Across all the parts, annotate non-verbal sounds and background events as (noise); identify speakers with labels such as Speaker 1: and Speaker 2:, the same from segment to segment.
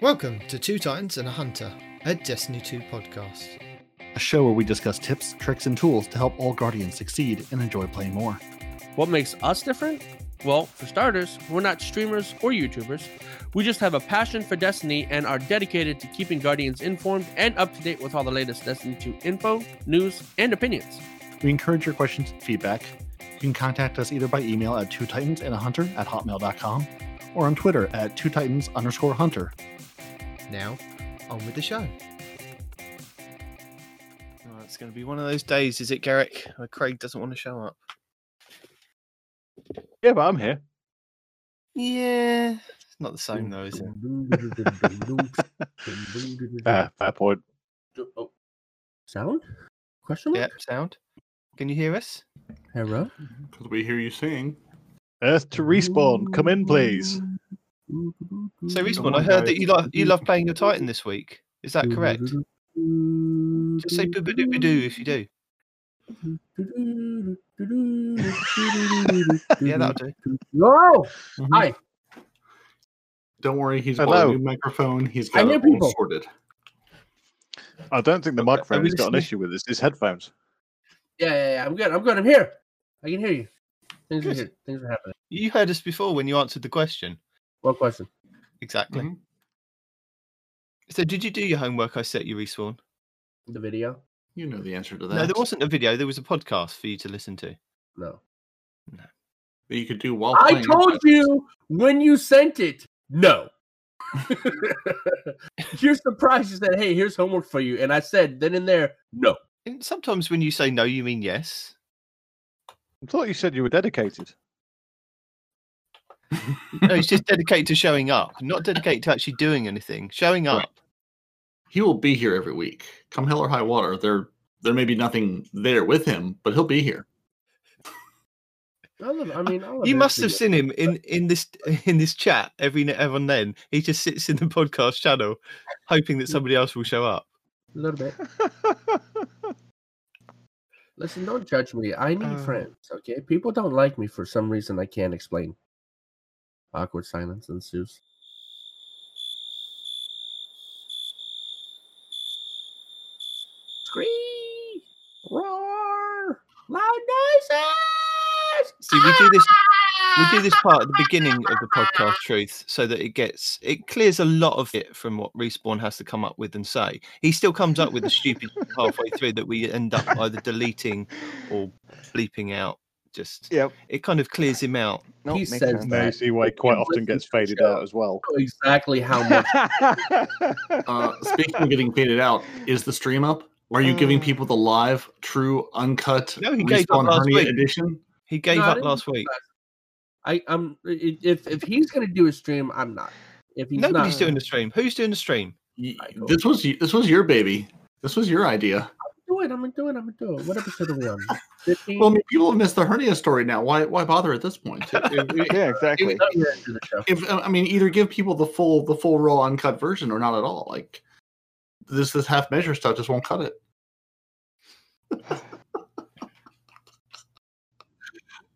Speaker 1: Welcome to Two Titans and a Hunter, a Destiny 2 podcast.
Speaker 2: a show where we discuss tips, tricks, and tools to help all Guardians succeed and enjoy playing more.
Speaker 3: What makes us different? Well, for starters, we're not streamers or YouTubers. We just have a passion for Destiny and are dedicated to keeping Guardians informed and up to date with all the latest Destiny 2 info, news, and opinions.
Speaker 2: We encourage your questions and feedback. You can contact us either by email at two titans and a hunter at hotmail.com or on Twitter at two titans underscore hunter.
Speaker 1: Now, on with the show.
Speaker 4: Oh, it's going to be one of those days, is it, Garrick? Where Craig doesn't want to show up.
Speaker 2: Yeah, but I'm here.
Speaker 4: Yeah, it's not the same though, is it? (laughs)
Speaker 2: Uh, fair point.
Speaker 3: Oh. Sound? Question mark?
Speaker 4: Yep, sound. Can you hear us?
Speaker 3: Hello?
Speaker 5: Because we hear you sing.
Speaker 2: Earth to respawn. Come in, please.
Speaker 4: So, Respawn, I heard that you love you love playing your Titan this week. Is that correct? Just say boo doo doo if you do. Yeah, that'll do.
Speaker 3: Whoa!
Speaker 4: Mhm.
Speaker 3: Hi.
Speaker 5: Don't worry, he's got
Speaker 2: Hello.
Speaker 5: a new microphone. He's
Speaker 3: I
Speaker 5: got it all sorted.
Speaker 2: I don't think the
Speaker 4: Okay,
Speaker 2: microphone
Speaker 4: we
Speaker 2: has got an issue with this. It's headphones.
Speaker 3: Yeah, yeah, yeah. I'm good. I'm good. I'm here. I can hear you. Things are here. Things are happening.
Speaker 4: You heard us before when you answered the question.
Speaker 3: What question?
Speaker 4: Exactly.
Speaker 5: Mhm.
Speaker 4: So, did you do your homework? I set you, Respawn.
Speaker 3: The video?
Speaker 5: You know the answer to that.
Speaker 4: No, there wasn't a video. There was a podcast for you to listen to.
Speaker 3: No. No.
Speaker 5: That you could do while
Speaker 3: I told you when you sent it. No. (laughs) You're surprised you said, "Hey, here's homework for you," and I said, then and there, no.
Speaker 4: And sometimes when you say no, you mean yes.
Speaker 2: I thought you said you were dedicated. (laughs)
Speaker 4: No, he's just dedicated to showing up, not dedicated to actually doing anything. Showing up.
Speaker 5: Right. He will be here every week. Come hell or high water. There there may be nothing there with him, but he'll be here.
Speaker 3: I, love, I mean, I love
Speaker 4: You must have seen him in in this in this chat every now and then. He just sits in the podcast channel, hoping that somebody else will show up.
Speaker 3: a little bit. (laughs) Listen, don't judge me. I need
Speaker 4: Uh.
Speaker 3: friends. Okay, people don't like me for some reason I can't explain. Awkward silence ensues. Scream, roar, loud noises.
Speaker 4: See, we do this we do this part at the ah! beginning of the podcast truth so that it gets it clears a lot of it from what respawn has to come up with and say. He still comes up with the stupid (laughs) halfway through that we end up either deleting or bleeping out just
Speaker 2: Yep.
Speaker 4: it kind of clears him out
Speaker 3: he says
Speaker 2: Now you
Speaker 3: that.
Speaker 2: see why it quite often gets faded out as well.
Speaker 3: exactly how much. (laughs)
Speaker 5: Uh, speaking of getting faded out, is the stream up? Are you giving
Speaker 4: Uh,
Speaker 5: people the live, true, uncut,
Speaker 4: No, he gave up
Speaker 5: respawn
Speaker 4: last
Speaker 5: hernia
Speaker 4: week.
Speaker 5: edition?
Speaker 4: he gave
Speaker 3: No,
Speaker 4: up last week.
Speaker 3: I, I'm if if he's gonna do a stream, I'm not. If he's
Speaker 4: nobody's
Speaker 3: not,
Speaker 4: doing the stream who's doing the stream
Speaker 5: Y-
Speaker 3: I know.
Speaker 5: This was this was your baby. This was your idea.
Speaker 3: Do it. I'm gonna do it. I'm gonna do it. What episode are we on? (laughs) Fifteen.
Speaker 5: Well, I mean, people have missed the hernia story now. Why why bother at this point? If- (laughs) if-
Speaker 2: yeah, exactly.
Speaker 3: Yeah, do the show.
Speaker 5: if I mean, either give people the full the full raw uncut version or not at all. Like this this half measure stuff just won't cut it. (laughs)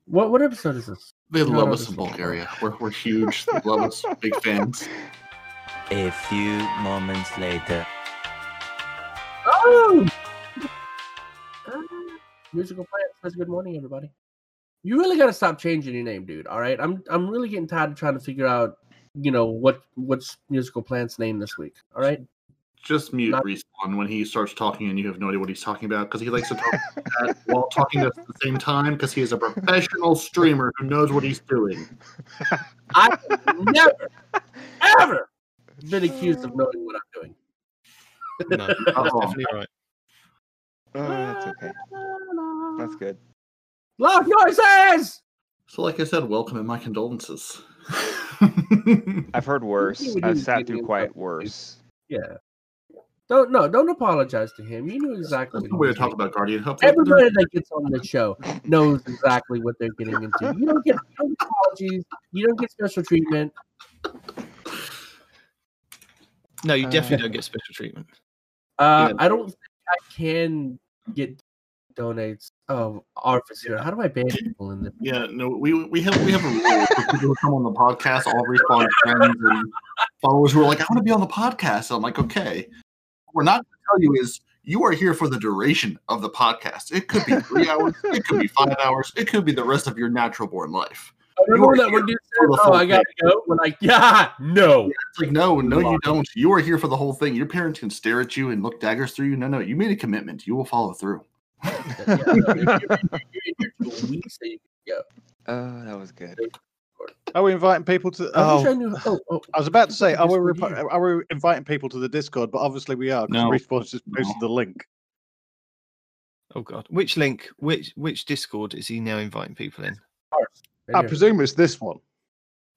Speaker 3: What what episode is this?
Speaker 5: They
Speaker 3: No,
Speaker 5: love
Speaker 3: no,
Speaker 5: us in
Speaker 3: is-
Speaker 5: Bulgaria. We're we're huge. They love us. Big fans.
Speaker 6: A few moments later.
Speaker 3: Oh, musical plants says good morning, everybody. You really got to stop changing your name, dude. All right, I'm I'm really getting tired of trying to figure out, you know, what what's musical plant's name this week. All right,
Speaker 5: Just mute
Speaker 3: Not-
Speaker 5: respawn when he starts talking and you have no idea what he's talking about because he likes to talk like that (laughs) while talking at the same time because he is a professional streamer who knows what he's doing.
Speaker 3: I never ever been accused of knowing what I'm doing.
Speaker 4: no that's
Speaker 5: Uh-oh. (laughs)
Speaker 4: definitely right
Speaker 2: Oh, that's okay. That's good.
Speaker 3: Loud noises.
Speaker 5: So, like I said, welcome and my condolences. (laughs)
Speaker 7: I've heard worse.
Speaker 3: we
Speaker 7: I've sat through quite worse.
Speaker 3: Yeah. Don't no, don't apologize to him. You knew exactly
Speaker 5: That's
Speaker 3: what
Speaker 5: the way
Speaker 3: he
Speaker 5: to talk about Guardian. Hopefully,
Speaker 3: Everybody that gets on the show knows exactly what they're getting into. You don't get (laughs) you apologies. You don't get special treatment.
Speaker 4: no you
Speaker 7: Uh,
Speaker 4: definitely don't get special treatment
Speaker 3: Uh,
Speaker 5: Yeah.
Speaker 3: I don't think I can get donates. Um, oh, Arfus here. How do I ban (clears throat) people in the?
Speaker 5: Yeah, no, we we have we have a rule for people who come on the podcast, all respawn friends and followers who are like, I want to be on the podcast. I'm like, okay. What we're not going to tell you is you are here for the duration of the podcast. It could be three hours, it could be five hours, it could be the rest of your natural born life.
Speaker 3: I remember that when you said, "Oh, I gotta go," we're like, "Yeah, no."
Speaker 5: It's like, no, no, you don't. You are here for the whole thing. Your parents can stare at you and look daggers through you. No, no, you made a commitment. You will follow through.
Speaker 3: Yeah.
Speaker 7: Oh, that was good.
Speaker 2: Are we inviting people to?
Speaker 3: I wish oh, I
Speaker 2: Oh,
Speaker 3: knew. Oh, oh,
Speaker 2: I was about to say, are we,
Speaker 3: Discord
Speaker 2: repo- are we inviting people to the Discord? But obviously we are because
Speaker 5: No.
Speaker 2: Respawn's just
Speaker 5: No.
Speaker 2: posted the link.
Speaker 4: Oh God, which link? Which which Discord is he now inviting people in?
Speaker 3: right
Speaker 2: I
Speaker 3: here.
Speaker 2: presume it's this one.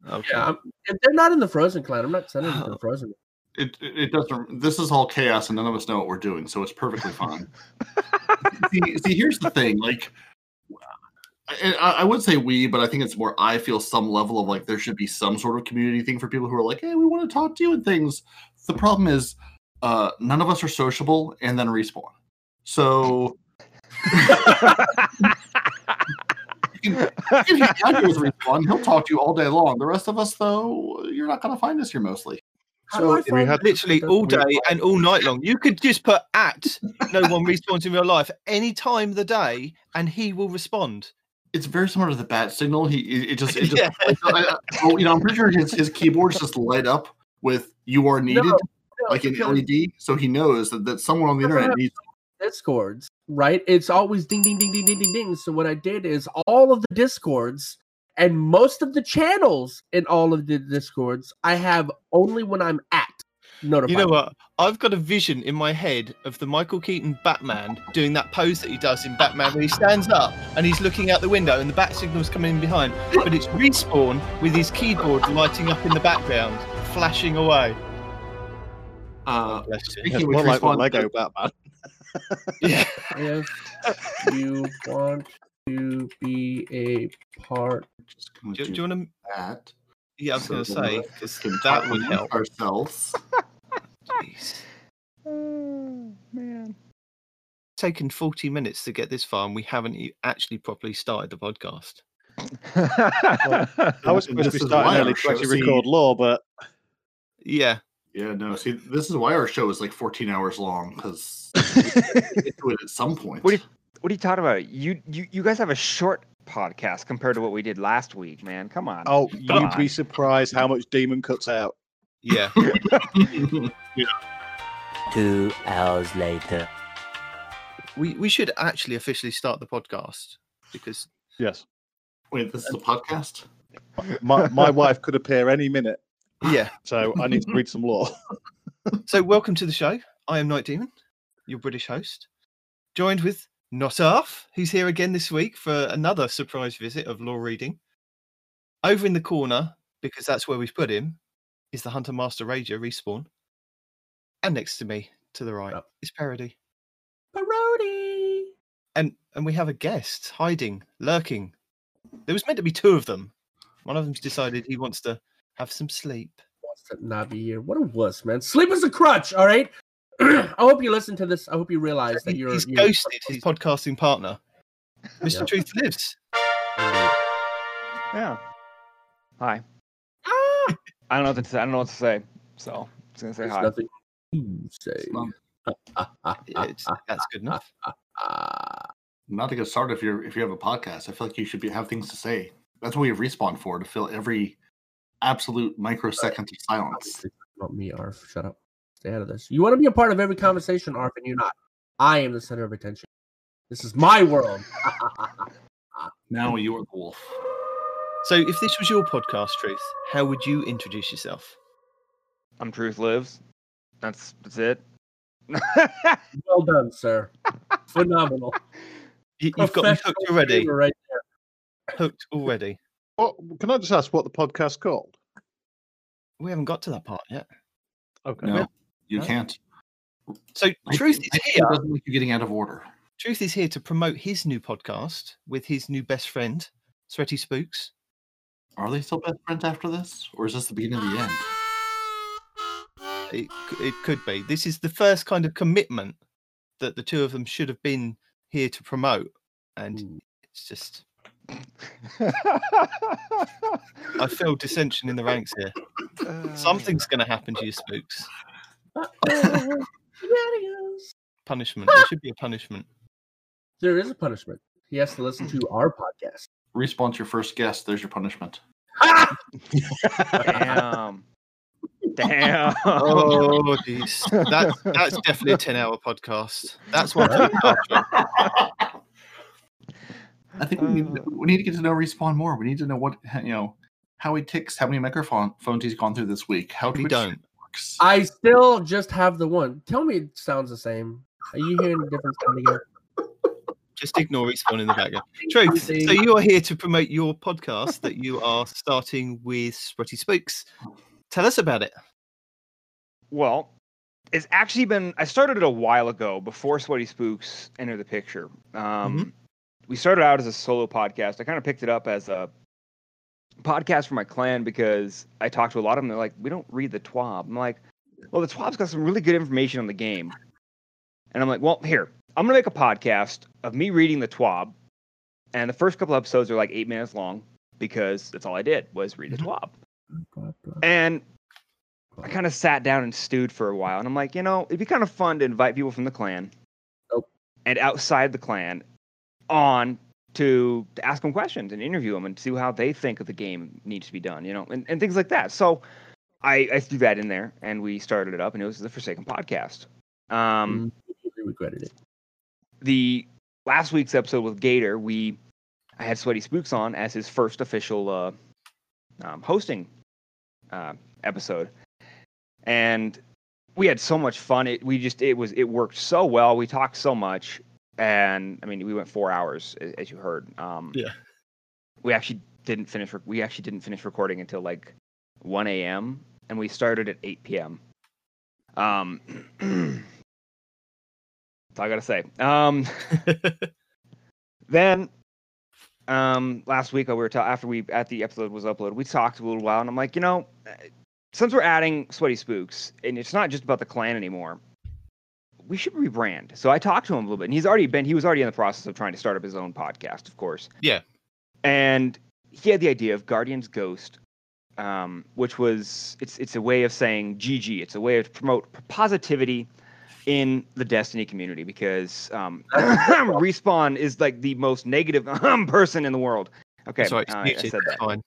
Speaker 4: Okay.
Speaker 3: Yeah, I'm, if they're not in the Frozen clan. I'm not sending them to the oh. Frozen.
Speaker 5: It, it doesn't. This is all chaos, and none of us know what we're doing, so it's perfectly fine. (laughs) see, see, here's the thing. Like, I, I I would say we, but I think it's more. I feel some level of like there should be some sort of community thing for people who are like, hey, we want to talk to you and things. The problem is, uh, none of us are sociable, and then respawn. So. you can, you can hang out with respawn. He'll talk to you all day long. The rest of us, though, you're not going to find us here mostly.
Speaker 3: How do I
Speaker 4: So,
Speaker 3: find
Speaker 2: had-
Speaker 4: Literally all
Speaker 3: we-
Speaker 4: day and all night long. You could just put at no one respawns in real life any time of the day, and he will respond.
Speaker 5: it's very similar to the bat signal. He it, it just, it (laughs) just
Speaker 4: Yeah.
Speaker 5: like, I, I- oh, you know, I'm pretty sure his his keyboards just light up with "you are needed"
Speaker 3: No,
Speaker 5: like an
Speaker 3: because
Speaker 5: LED, so he knows that, that someone on the internet needs.
Speaker 3: Discords, right? It's always ding, ding, ding, ding, ding, ding, ding. So what I did is all of the Discords and most of the channels in all of the Discords, I have only when I'm at notified.
Speaker 4: You know what? I've got a vision in my head of the Michael Keaton Batman doing that pose that he does in Batman where he stands up and he's looking out the window and the bat signal's coming in behind. But it's respawn with his keyboard lighting up in the background, flashing away.
Speaker 5: Uh,
Speaker 4: Bless you.
Speaker 2: It's
Speaker 5: Speaking of
Speaker 2: more like
Speaker 5: Respawn-
Speaker 2: Lego Batman. (laughs)
Speaker 4: Yeah.
Speaker 3: If you want to be a part,
Speaker 5: just gonna
Speaker 4: Do, do
Speaker 5: do
Speaker 4: you want to?
Speaker 5: that.
Speaker 4: Yeah, I was going to say
Speaker 5: that
Speaker 4: because that would help.
Speaker 5: ourselves. (laughs)
Speaker 4: Jeez.
Speaker 7: Oh, man.
Speaker 4: Taken forty minutes to get this far, and we haven't actually properly started the podcast.
Speaker 2: I was supposed to
Speaker 5: this
Speaker 2: be starting early to actually
Speaker 5: see,
Speaker 2: record lore, but
Speaker 4: Yeah,
Speaker 5: Yeah, no. See, this is why our show is like 14 hours long because get (laughs) to it at some point.
Speaker 7: What do you- what are you talking about? You you you guys have a short podcast compared to what we did last week, man. Come on.
Speaker 2: oh,
Speaker 7: Come
Speaker 2: you'd
Speaker 7: on.
Speaker 2: be surprised how much Demon cuts out.
Speaker 4: yeah. (laughs) (laughs)
Speaker 6: Two hours later.
Speaker 4: we we should actually officially start the podcast because
Speaker 2: Yes,
Speaker 5: Wait, this is a podcast.
Speaker 2: my my (laughs) wife could appear any minute,
Speaker 4: yeah.
Speaker 2: so I need to read some lore.
Speaker 4: So welcome to the show. I am Night Demon, your British host, joined with Not off, who's here again this week for another surprise visit of lore reading. Over in the corner, because that's where we've put him, is the Hunter Master Rager respawn. And next to me, to the right,
Speaker 3: Yep.
Speaker 4: is Parody.
Speaker 3: Parody.
Speaker 4: And and we have a guest hiding, lurking. There was meant to be two of them. One of them's decided he wants to have some sleep.
Speaker 3: Wants to not be here. What a wuss, man. Sleep is a crutch. All right. I hope you listen to this. I hope you realize that you're.
Speaker 4: he's
Speaker 3: you're
Speaker 4: ghosted his podcasting partner. Mr.
Speaker 3: Yeah.
Speaker 4: Truth lives.
Speaker 7: Yeah. Hi.
Speaker 3: Ah!
Speaker 7: I don't know what to say. I don't know what to say. So I'm just gonna say
Speaker 3: There's
Speaker 7: hi.
Speaker 3: nothing to say.
Speaker 5: Not, (laughs)
Speaker 4: it's, that's good enough.
Speaker 5: Not to get started if you're if you have a podcast. I feel like you should be have things to say. That's what we have respawn for to fill every absolute microsecond of silence.
Speaker 3: Not me, Arf. Shut up. Stay out of this. You want to be a part of every conversation, Arf, and you're not. I am the center of attention. This is my world. (laughs)
Speaker 5: Now you are the wolf.
Speaker 4: So, if this was your podcast, Truth, how would you introduce yourself?
Speaker 7: I'm Truth Lives. That's that's it. (laughs)
Speaker 3: well done, sir. Phenomenal. (laughs)
Speaker 4: You, you've got me hooked already.
Speaker 3: right there.
Speaker 4: Hooked already.
Speaker 2: What, can I just ask what the podcast's called?
Speaker 4: We haven't got to that part yet.
Speaker 2: Okay.
Speaker 5: No, you
Speaker 4: No.
Speaker 5: can't.
Speaker 4: So,
Speaker 5: I
Speaker 4: Truth
Speaker 5: think-
Speaker 4: is
Speaker 5: I
Speaker 4: here.
Speaker 5: It doesn't like you getting out of order.
Speaker 4: Truth is here to promote his new podcast with his new best friend, Sweaty Spooks.
Speaker 5: Are they still best friends after this, or is this the beginning of the end?
Speaker 4: It, it could be. This is the first kind of commitment that the two of them should have been here to promote, and
Speaker 3: Ooh.
Speaker 4: it's just I feel (laughs) dissension in the ranks here.
Speaker 7: Uh,
Speaker 4: Something's going to happen to you, spooks. Punishment. There should be a punishment.
Speaker 3: There is a punishment. He has to listen to our podcast.
Speaker 5: Respawn's your first guest. There's your punishment.
Speaker 7: Damn. Damn.
Speaker 4: Oh, geez. That's, that's definitely a 10 hour podcast. That's one for the culture.
Speaker 5: I think we need, to, we need to get to know Respawn more. We need to know what you know, how he ticks, how many microphones he's gone through this week, how
Speaker 4: We
Speaker 5: Twitch
Speaker 4: don't.
Speaker 5: Works.
Speaker 3: I still just have the one. Tell me it sounds the same. Are you hearing the difference coming again?
Speaker 4: Just ignore respawn in the background. (laughs) Truth. So you are here to promote your podcast that you are starting with Sweaty Spooks. Tell us about it.
Speaker 7: Well, it's actually been. I started it a while ago before Sweaty Spooks entered the picture. Um, We started out as a solo podcast. I kind of picked it up as a podcast for my clan because I talked to a lot of them. They're like, "We don't read the TWAB." I'm like, "Well, the TWAB's got some really good information on the game," and I'm like, "Well, here, I'm gonna make a podcast of me reading the TWAB." And the first couple episodes are like eight minutes long because that's all I did was read the TWAB. And I kind of sat down and stewed for a while, and I'm like, you know, it'd be kind of fun to invite people from the clan,
Speaker 3: Nope.
Speaker 7: and outside the clan, on to, ask them questions and interview them and see how they think the game needs to be done, you know, and, and things like that. So I, I threw that in there, and we started it up, and it was the Forsaken podcast. Um,
Speaker 3: We regretted it.
Speaker 7: the last week's episode with Gator, we I had Sweaty Spooks on as his first official uh, um, hosting uh, episode, and we had so much fun. It we just it was it worked so well. We talked so much, and I mean we went four hours as you heard. Um,
Speaker 4: Yeah.
Speaker 7: we actually didn't finish. We actually didn't finish recording until like 1 a.m. and we started at 8 p.m. Um, (clears throat) that's all I gotta say. Um, (laughs) then um last week we were ta- after we at the episode was uploaded we talked a little while and i'm like you know since we're adding sweaty spooks and it's not just about the clan anymore we should rebrand so i talked to him a little bit and he's already been he was already in the process of trying to start up his own podcast of course
Speaker 4: Yeah.
Speaker 7: and he had the idea of guardians ghost um, which was it's it's a way of saying gg it's a way to promote positivity in the Destiny community because um, (coughs) respawn is like the most negative person in the world. Okay,
Speaker 4: Sorry,
Speaker 7: uh, I, said
Speaker 4: Fine.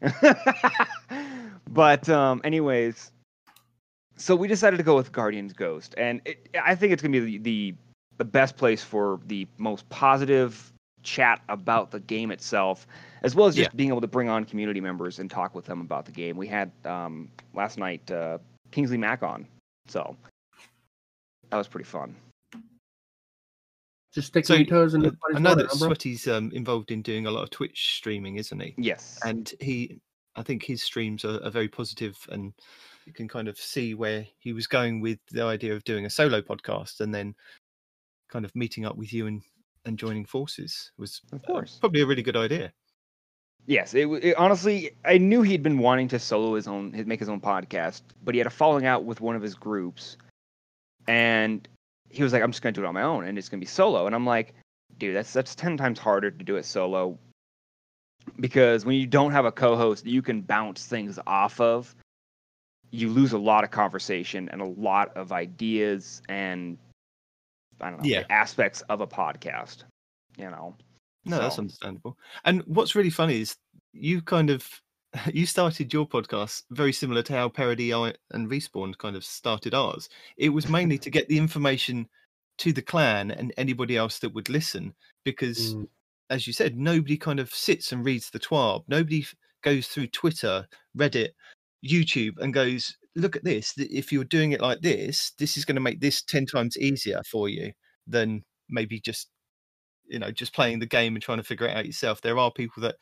Speaker 7: that. (laughs) but um, anyways, so we decided to go with Guardian's Ghost, and it, I think it's gonna be the, the the best place for the most positive chat about the game itself, as well as just
Speaker 4: Yeah.
Speaker 7: being able to bring on community members and talk with them about the game. We had um, last night uh, Kingsley Mack on, so that was pretty fun.
Speaker 3: Just stick
Speaker 4: So,
Speaker 3: your toes in
Speaker 4: I
Speaker 3: the
Speaker 4: I know that Sweaty's um, involved in doing a lot of Twitch streaming, isn't he?
Speaker 7: Yes,
Speaker 4: And he, I think his streams are, are very positive, and you can kind of see where he was going with the idea of doing a solo podcast, and then kind of meeting up with you and and joining forces was
Speaker 7: of
Speaker 4: uh,
Speaker 7: course.
Speaker 4: probably a really good idea.
Speaker 7: Yes, it, it honestly, I knew he'd been wanting to solo his own, his- make his own podcast, but he had a falling out with one of his groups, and he was like, "I'm just gonna do it on my own, and it's gonna be solo." And I'm like, "Dude, that's that's ten times harder to do it solo, because when you don't have a co-host you can bounce things off of, you lose a lot of conversation and a lot of ideas and I don't know
Speaker 4: Yeah.
Speaker 7: aspects of a podcast. You know,
Speaker 4: No, that's understandable. And what's really funny is you kind of (laughs) you started your podcast very similar to how Parody and Respawn kind of started ours. It was mainly to get the information to the clan and anybody else that would listen, because
Speaker 3: Mm.
Speaker 4: as you said, nobody kind of sits and reads the TWAB. Nobody f- goes through Twitter, Reddit, YouTube, and goes, "Look at this. If you're doing it like this, this is going to make this ten times easier for you than maybe just you know just playing the game and trying to figure it out yourself there are people that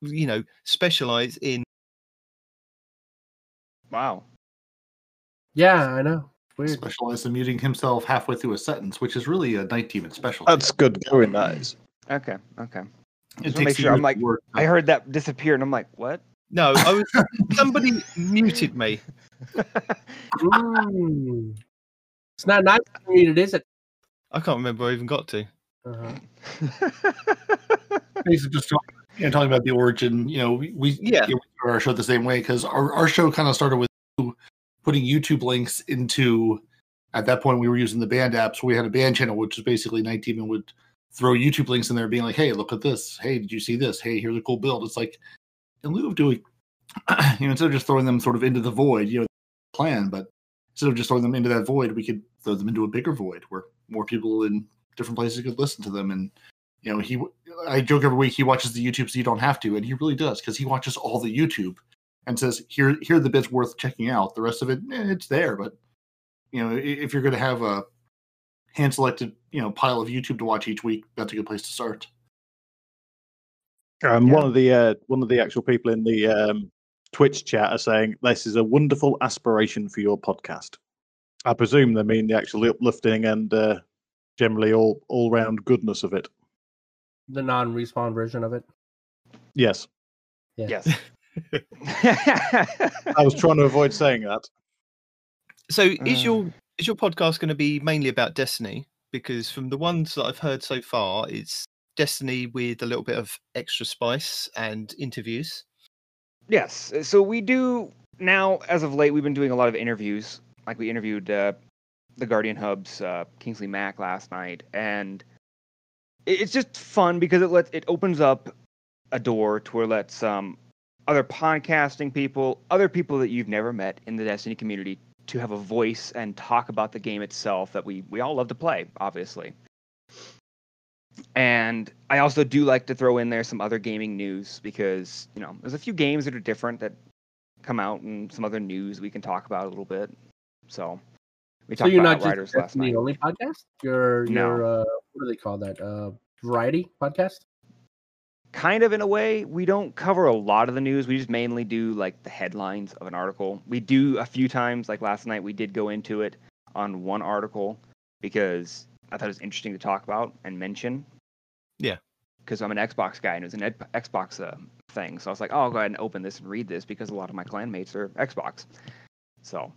Speaker 4: you know specialize in
Speaker 7: wow.
Speaker 3: Yeah, I know. Weird.
Speaker 5: Specialized in muting himself halfway through a sentence, which is really a night demon special.
Speaker 2: That's good going, nice.
Speaker 7: Okay, okay. Just wanna make sure. I'm like,
Speaker 5: work
Speaker 7: I heard that disappear, and I'm like, what?
Speaker 4: No i was somebody muted me
Speaker 3: Mm. It's not nice to read it, is it?
Speaker 4: i can't remember where i even got to
Speaker 3: Uh-huh. (laughs)
Speaker 5: basically just talking, you know, talking about the origin. You know, we, we
Speaker 4: Yeah.
Speaker 5: you know, we started our show the same way because our, our show kind of started with putting YouTube links into. At that point, we were using the band app, so we had a band channel, which is basically Night Demon would throw YouTube links in there, being like, "Hey, look at this! Hey, did you see this? Hey, here's a cool build." It's like in lieu of doing, (clears throat) you know, instead of just throwing them sort of into the void, you know, plan, but instead of just throwing them into that void, we could throw them into a bigger void where more people in different places could listen to them. And you know, he, I joke every week he watches the YouTube so you don't have to, and he really does because he watches all the YouTube and says, "Here, here are the bits worth checking out. The rest of it, eh, it's there, but you know, if you're going to have a hand selected, you know, pile of YouTube to watch each week, that's a good place to start."
Speaker 2: Um,
Speaker 7: Yeah.
Speaker 2: One of the uh, one of the actual people in the um, Twitch chat are saying this is a wonderful aspiration for your podcast. I presume they mean the actual uplifting and uh, generally all all round goodness of it.
Speaker 3: The non-respawn version of it.
Speaker 2: Yes,
Speaker 7: Yes. (laughs)
Speaker 2: I was trying to avoid saying that.
Speaker 4: So is
Speaker 7: Uh.
Speaker 4: your is your podcast going to be mainly about Destiny? Because from the ones that I've heard so far, it's Destiny with a little bit of extra spice and interviews.
Speaker 7: Yes. uh, So we do now, as of late, we've been doing a lot of interviews. Like we interviewed uh, the Guardian Hub's uh, Kingsley Mack last night, and it's just fun because it lets it opens up a door to where lets um, other podcasting people, other people that you've never met in the Destiny community, to have a voice and talk about the game itself that we we all love to play, obviously. And I also do like to throw in there some other gaming news because, you know, there's a few games that are different that come out and some other news we can talk about a little bit. So we
Speaker 3: So you're
Speaker 7: about
Speaker 3: not just
Speaker 7: Outriders
Speaker 3: a
Speaker 7: last night.
Speaker 3: only podcast. You're
Speaker 7: No.
Speaker 3: you're uh, what do they call that? Uh, variety podcast.
Speaker 7: Kind of in a way, we don't cover a lot of the news. We just mainly do like the headlines of an article. We do a few times, like last night, we did go into it on one article because I thought it was interesting to talk about and mention.
Speaker 4: Yeah.
Speaker 7: Because I'm an Xbox guy and it was an ed- Xbox uh, thing. So I was like, oh, I'll go ahead and open this and read this because a lot of my clanmates are Xbox. So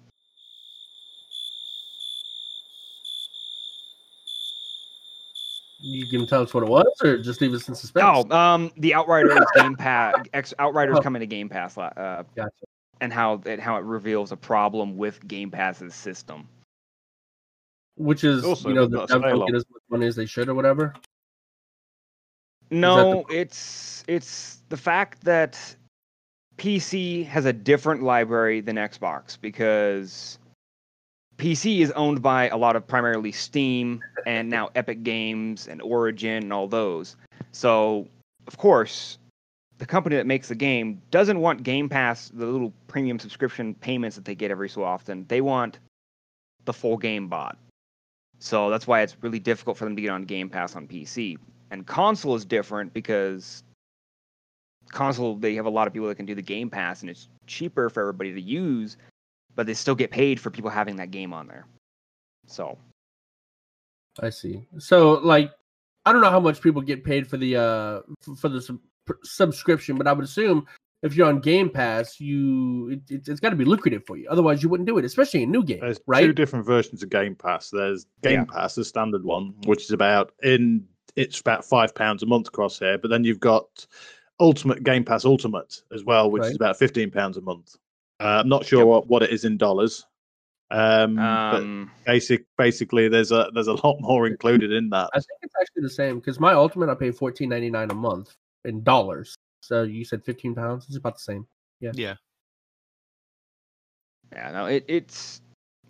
Speaker 3: You can tell us what it was, or just leave us in suspense.
Speaker 7: Oh, um, the Outriders (laughs) Game Pass, X, Outriders
Speaker 3: Oh.
Speaker 7: coming to Game Pass, uh,
Speaker 3: gotcha.
Speaker 7: and how it how it reveals a problem with Game Pass's system.
Speaker 3: Which is
Speaker 2: Also,
Speaker 3: you know the
Speaker 2: got
Speaker 3: devs don't get as much money as they should, or whatever.
Speaker 7: No, it's it's the fact that PC has a different library than Xbox because PC is owned by a lot of primarily Steam and now (laughs) Epic Games and Origin and all those. So, of course, the company that makes the game doesn't want Game Pass, the little premium subscription payments that they get every so often. They want the full game bought. So that's why it's really difficult for them to get on Game Pass on PC. And console is different because console they have a lot of people that can do the Game Pass and it's cheaper for everybody to use, but they still get paid for people having that game on there. So
Speaker 3: I see. So like, I don't know how much people get paid for the uh for the sub- subscription, but I would assume if you're on Game Pass, you it, it, it's got to be lucrative for you. Otherwise, you wouldn't do it, especially in new game.
Speaker 2: There's
Speaker 3: right?
Speaker 2: two different versions of Game Pass. There's Game Pass, the standard one, which is about in it's about five pounds a month across here. But then you've got Ultimate Game Pass Ultimate as well, which
Speaker 3: Right.
Speaker 2: is about fifteen pounds a month. Uh, I'm not sure what, what it is in dollars. Um, but
Speaker 7: um,
Speaker 2: basic basically there's a there's a lot (laughs) more included in that.
Speaker 3: I think it's actually the same because my Ultimate I pay fourteen ninety nine a month in dollars. So you said fifteen pounds. It's about the same.
Speaker 4: Yeah.
Speaker 7: yeah, Yeah. no, it, it's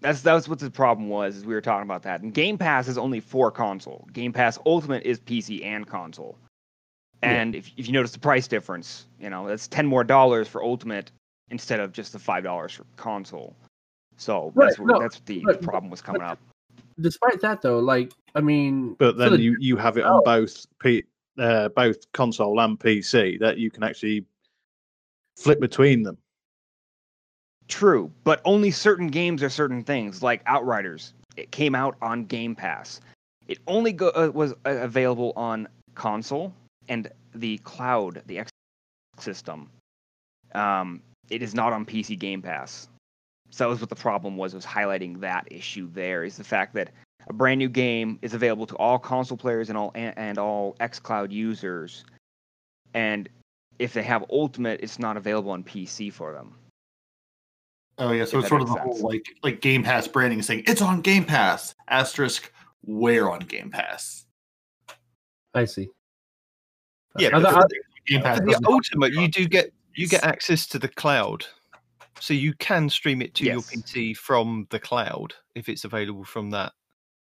Speaker 7: that's that's what the problem was. Is we were talking about that. And Game Pass is only for console. Game Pass Ultimate is PC and console.
Speaker 3: Yeah.
Speaker 7: And if if you notice the price difference, you know that's ten more dollars for Ultimate instead of just the five dollars for console. So that's what
Speaker 3: no,
Speaker 7: that's what the
Speaker 3: but-
Speaker 7: problem was coming up.
Speaker 3: Despite that, though, like I mean,
Speaker 2: But
Speaker 3: for
Speaker 2: then
Speaker 3: the-
Speaker 2: you, you have it on oh. both P, uh, both console and PC that you can actually flip between them.
Speaker 7: True, but only certain games are certain things. Like Outriders, it came out on Game Pass. It only go, uh, was uh, available on console and the cloud, the X system. Um, it is not on PC Game Pass. So that was what the problem was. Was highlighting that issue. There is the fact that a brand new game is available to all console players and all and, and all XCloud users, and if they have Ultimate, it's not available on PC for them.
Speaker 5: Oh yeah, so
Speaker 7: If
Speaker 5: it's sort of the
Speaker 7: makes
Speaker 5: whole like like Game Pass branding saying it's on Game Pass. Asterisk where on Game Pass?
Speaker 3: I see.
Speaker 4: Yeah, but
Speaker 3: there-
Speaker 4: for
Speaker 3: are-
Speaker 4: the-
Speaker 5: Game Pass
Speaker 4: the ultimate, you do get you get access to the cloud, so you can stream it to your PC from the cloud if it's available from that.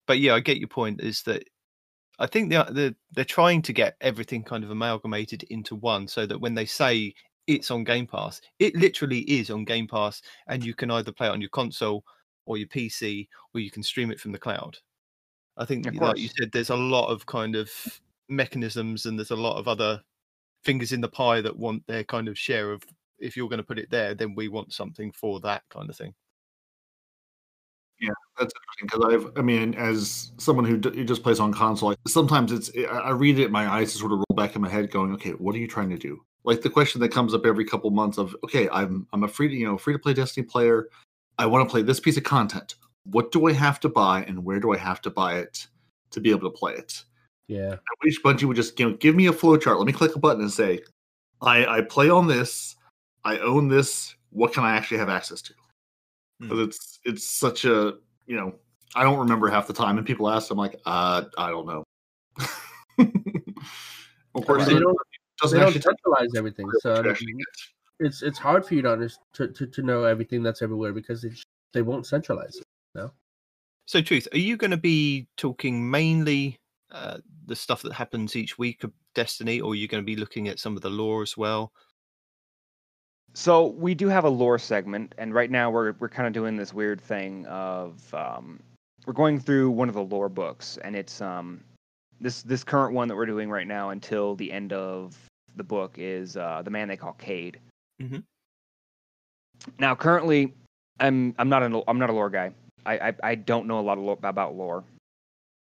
Speaker 4: But yeah, I get your point. Is that I think they're they're, they're trying to get everything kind of amalgamated into one, so that when they say it's on Game Pass, it literally is on Game Pass, and you can either play it on your console or your PC, or you can stream it from the cloud. I think, like you said, there's a lot of kind of mechanisms, and there's a lot of other fingers in the pie that want their kind of share of. If you're going to put it there, then we want something for that kind of thing.
Speaker 5: Yeah, that's interesting because I've, I mean, as someone who, d- just plays on console, sometimes it's, I I read it, my eyes sort of roll back in my head, going, "Okay, what are you trying to do?" Like the question that comes up every couple months of, "Okay, I'm, I'm a free, to, you know, free to play Destiny player. I want to play this piece of content. What do I have to buy, and where do I have to buy it to be able to play it?"
Speaker 3: Yeah.
Speaker 5: I wish Bungie would just you know, give me a flowchart. Let me click a button and say, I, I play on this. I own this. What can I actually have access to?
Speaker 4: Hmm.
Speaker 5: Because it's it's such a you know I don't remember half the time, and people ask, I'm like, uh, I don't know. (laughs) of course,
Speaker 3: They
Speaker 5: it
Speaker 3: don't,
Speaker 5: doesn't
Speaker 3: they don't centralize everything, so I mean, it's it's hard for you to, under, to, to to know everything that's everywhere because they they won't centralize it. No.
Speaker 4: So, truth, are you going to be talking mainly uh, the stuff that happens each week of Destiny, or are you going to be looking at some of the lore as well?
Speaker 7: So we do have a lore segment, and right now we're we're kind of doing this weird thing of um, we're going through one of the lore books, and it's um this this current one that we're doing right now until the end of the book is uh, the man they call Cayde.
Speaker 4: Mhm.
Speaker 7: Now, currently, I'm I'm not an I'm not a lore guy. I I, I don't know a lot of lore, about lore.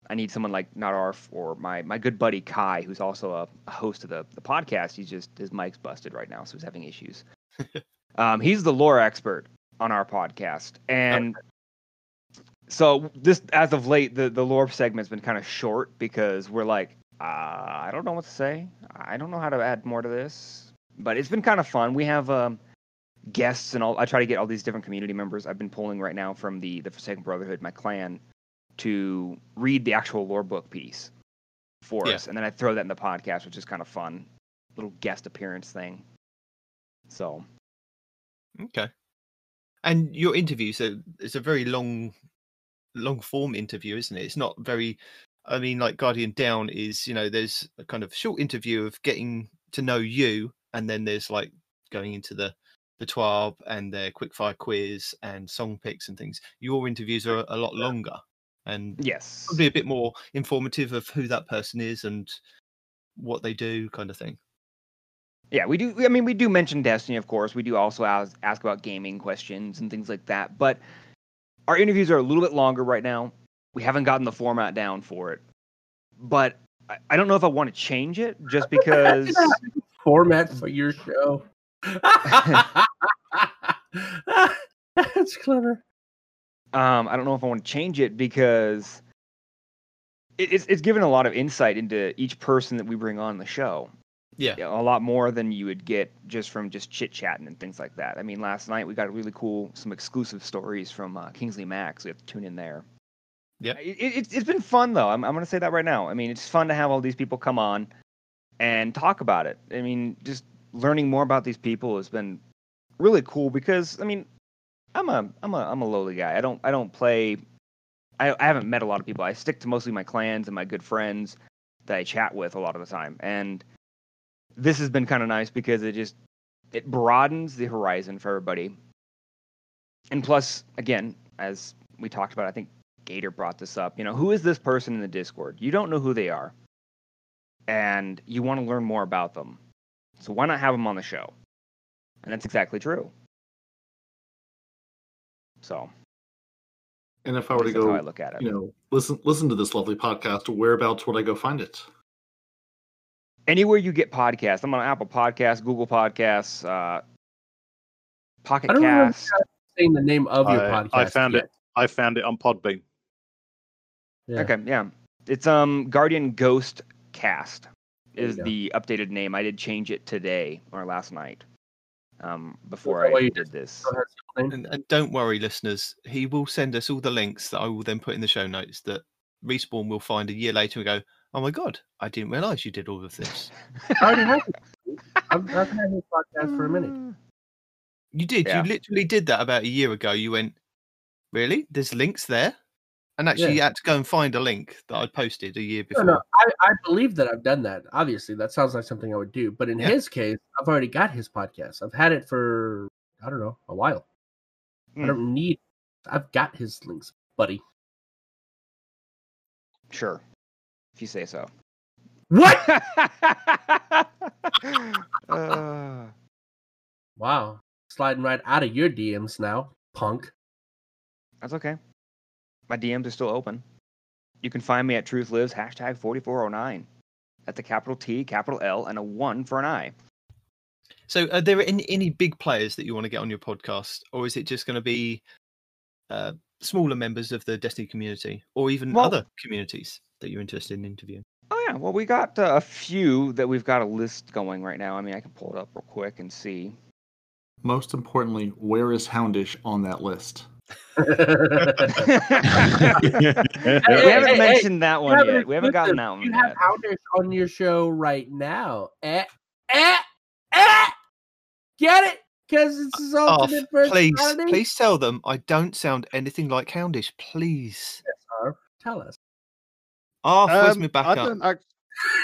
Speaker 7: I need someone like Nadarf or my my good buddy Kai, who's also a, a host of the the podcast. He's just his mic's busted right now, so he's having issues. (laughs) um, he's the lore expert on our podcast, and so this as of late, the the lore segment's been kind of short because we're like, uh, I don't know what to say. I don't know how to add more to this, but it's been kind of fun. We have um, guests and all. I try to get all these different community members. I've been pulling right now from the the Forsaken Brotherhood, my clan, to read the actual lore book piece for
Speaker 4: Yeah.
Speaker 7: us, and then I throw that in the podcast, which is kind of fun, little guest appearance thing. So
Speaker 4: Okay. And your interviews are it's a very long long form interview, isn't it? It's not very I mean like Guardian Down is, you know, there's a kind of short interview of getting to know you and then there's like going into the the TWAB and their quickfire quiz and song picks and things. Your interviews are a lot longer and
Speaker 7: yes,
Speaker 4: probably a bit more informative of who that person is and what they do kind of thing.
Speaker 7: Yeah, we do. I mean, we do mention Destiny, of course. We do also ask, ask about gaming questions and things like that. But our interviews are a little bit longer right now. We haven't gotten the format down for it. But I, I don't know if I want to change it just (laughs) because.
Speaker 3: Format for your show. (laughs) That's clever.
Speaker 7: um, I don't know if I want to change it because it, it's it's given a lot of insight into each person that we bring on the show.
Speaker 4: Yeah.
Speaker 7: A lot more than you would get just from just chit chatting and things like that. I mean, last night we got really cool, some exclusive stories from uh, Kingsley Max. We have to tune in there.
Speaker 4: Yeah,
Speaker 7: It, it, it's- it's been fun though. I'm I'm gonna say that right now. I mean, it's fun to have all these people come on and talk about it. I mean, just learning more about these people has been really cool because I mean, I'm a I'm a I'm a lowly guy. I don't I don't play. I, I haven't met a lot of people. I stick to mostly my clans and my good friends that I chat with a lot of the time. And this has been kind of nice because it just it broadens the horizon for everybody. And plus, again, as we talked about, I think Gator brought this up. You know, who is this person in the Discord? You don't know who they are, and you want to learn more about them. So why not have them on the show? And that's exactly true. So
Speaker 5: And if I were to
Speaker 7: how I look at it.
Speaker 5: you know, listen listen to this lovely podcast, whereabouts would I go find it?
Speaker 7: Anywhere you get podcasts. I'm on Apple Podcasts, Google Podcasts, uh, Pocket
Speaker 3: I
Speaker 7: Cast.
Speaker 3: saying the name of your
Speaker 2: I,
Speaker 3: podcast.
Speaker 2: I found
Speaker 3: yet.
Speaker 2: it. I found it on Podbean.
Speaker 3: Yeah.
Speaker 7: Okay, yeah, it's um Guardian Ghost Cast. is the updated name. I did change it today or last night. Um, before I did this.
Speaker 3: Still has the name?
Speaker 4: And, and don't worry, listeners. He will send us all the links that I will then put in the show notes that Respawn will find a year later and go, "Oh my god, I didn't realize you did all of this." (laughs)
Speaker 3: I already have it. I've, I've had his podcast for a minute.
Speaker 4: You did.
Speaker 7: Yeah.
Speaker 4: You literally did that about a year ago. You went, "Really? There's links there?" And actually,
Speaker 3: Yeah.
Speaker 4: you had to go and find a link that I posted a year before.
Speaker 3: no, I, I believe that I've done that. Obviously, that sounds like something I would do. But in
Speaker 4: Yeah.
Speaker 3: his case, I've already got his podcast. I've had it for I don't know a while. I
Speaker 7: Hmm.
Speaker 3: don't need. I've got his links, buddy.
Speaker 7: Sure, if you say so.
Speaker 3: What? (laughs)
Speaker 7: Uh,
Speaker 3: wow, sliding right out of your DMs now, punk.
Speaker 7: that's okay. My DMs are still open. You can find me at Truth Lives hashtag forty four oh nine. That's a capital T, capital L, and a one for an I.
Speaker 4: So, are there any, any big players that you want to get on your podcast, or is it just going to be uh, smaller members of the Destiny community, or even
Speaker 7: Well-
Speaker 4: other communities that you're interested in interviewing?
Speaker 7: Oh yeah, well we got uh, a few that we've got a list going right now. I mean, I can pull it up real quick and see.
Speaker 5: Most importantly, where is Houndish on that list? (laughs)
Speaker 7: we haven't
Speaker 3: hey,
Speaker 7: mentioned that
Speaker 3: You
Speaker 7: one
Speaker 3: have an
Speaker 7: yet. We haven't gotten that one
Speaker 3: You
Speaker 7: yet.
Speaker 3: have Houndish on your show right now. Eh, eh, eh. Get it? Because it's his
Speaker 4: Off,
Speaker 3: ultimate
Speaker 4: please,
Speaker 3: personality.
Speaker 4: please tell them I don't sound anything like Houndish. Please.
Speaker 3: Arf, Tell us.
Speaker 4: Oh, where's
Speaker 2: Um,
Speaker 4: my
Speaker 2: I
Speaker 4: backup?
Speaker 2: don't, act-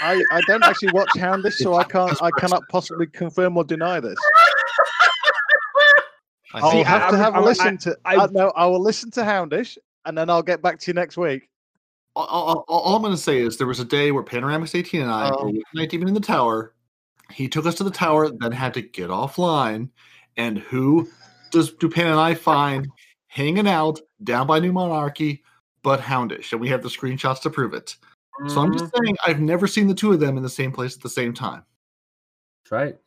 Speaker 2: I, I don't actually watch Houndish, so I (laughs) can't. I cannot possibly confirm or deny this.
Speaker 4: I
Speaker 2: I'll
Speaker 4: see.
Speaker 2: have
Speaker 7: I-
Speaker 2: to have a
Speaker 7: I-
Speaker 2: listen to.
Speaker 7: I-
Speaker 2: I, no, I will listen to Houndish, and then I'll get back to you next week.
Speaker 5: All, all- all- all I'm going to say is there was a day where Panoramix 18 and I
Speaker 4: Oh.
Speaker 5: were with Night Demon in the tower. He took us to the tower, then had to get offline. And who does do Pan and I find hanging out down by New Monarchy but Houndish? And we have the screenshots to prove it. So I'm just
Speaker 3: Mhm.
Speaker 5: saying I've never seen the two of them in the same place at the same time.
Speaker 3: That's right.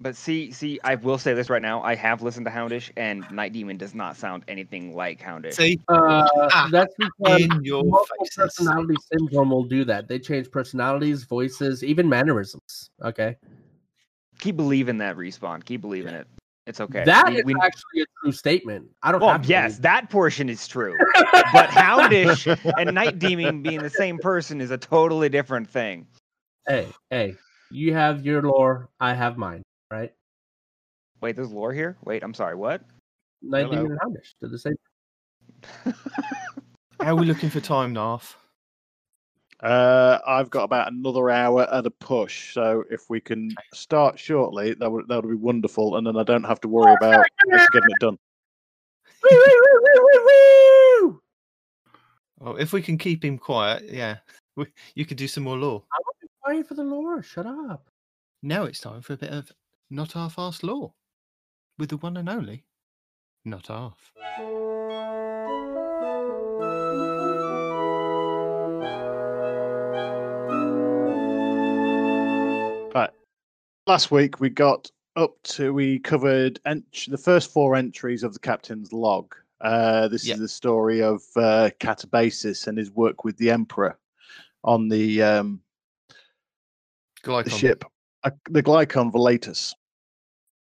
Speaker 7: But see, see, I will say this right now. I have listened to Houndish, and Night Demon does not sound anything like Houndish.
Speaker 4: See,
Speaker 3: Uh,
Speaker 4: Ah,
Speaker 3: that's because
Speaker 4: in your
Speaker 3: multiple
Speaker 4: faces.
Speaker 3: personality syndrome will do that. They change personalities, voices, even mannerisms. Okay,
Speaker 7: Keep believing that respawn. Keep believing it. It's okay.
Speaker 3: that
Speaker 7: We-
Speaker 3: is
Speaker 7: we-
Speaker 3: actually a true statement. I don't
Speaker 7: well,
Speaker 3: have
Speaker 7: yes,
Speaker 3: believe
Speaker 7: that portion is true. (laughs) but Houndish and Night Demon being the same person is a totally different thing.
Speaker 3: Hey, hey, you have your lore, I have mine, right?
Speaker 7: Wait, there's lore here. Wait, I'm sorry. What?
Speaker 3: Night
Speaker 2: Hello.
Speaker 3: Demon and Houndish do the same. (laughs)
Speaker 4: How are we looking for time, Narf?
Speaker 2: Uh, I've got about another hour at a push, so if we can start shortly, that would that would be wonderful, and then I don't have to worry about getting it done.
Speaker 3: Woo, woo, woo, woo, woo, woo!
Speaker 4: Well, if we can keep him quiet, yeah, (laughs) we, you could do some more lore.
Speaker 3: I want to fight for the lore. Shut up.
Speaker 4: Now it's time for a bit of not half fast lore with the one and only not half.
Speaker 2: Last week we got up to we covered ent- the first four entries of the captain's log. Uh, this
Speaker 4: Yeah.
Speaker 2: is the story of uh, Catabasis and his work with the Emperor on the um, the ship, uh, the Glycon Velatus.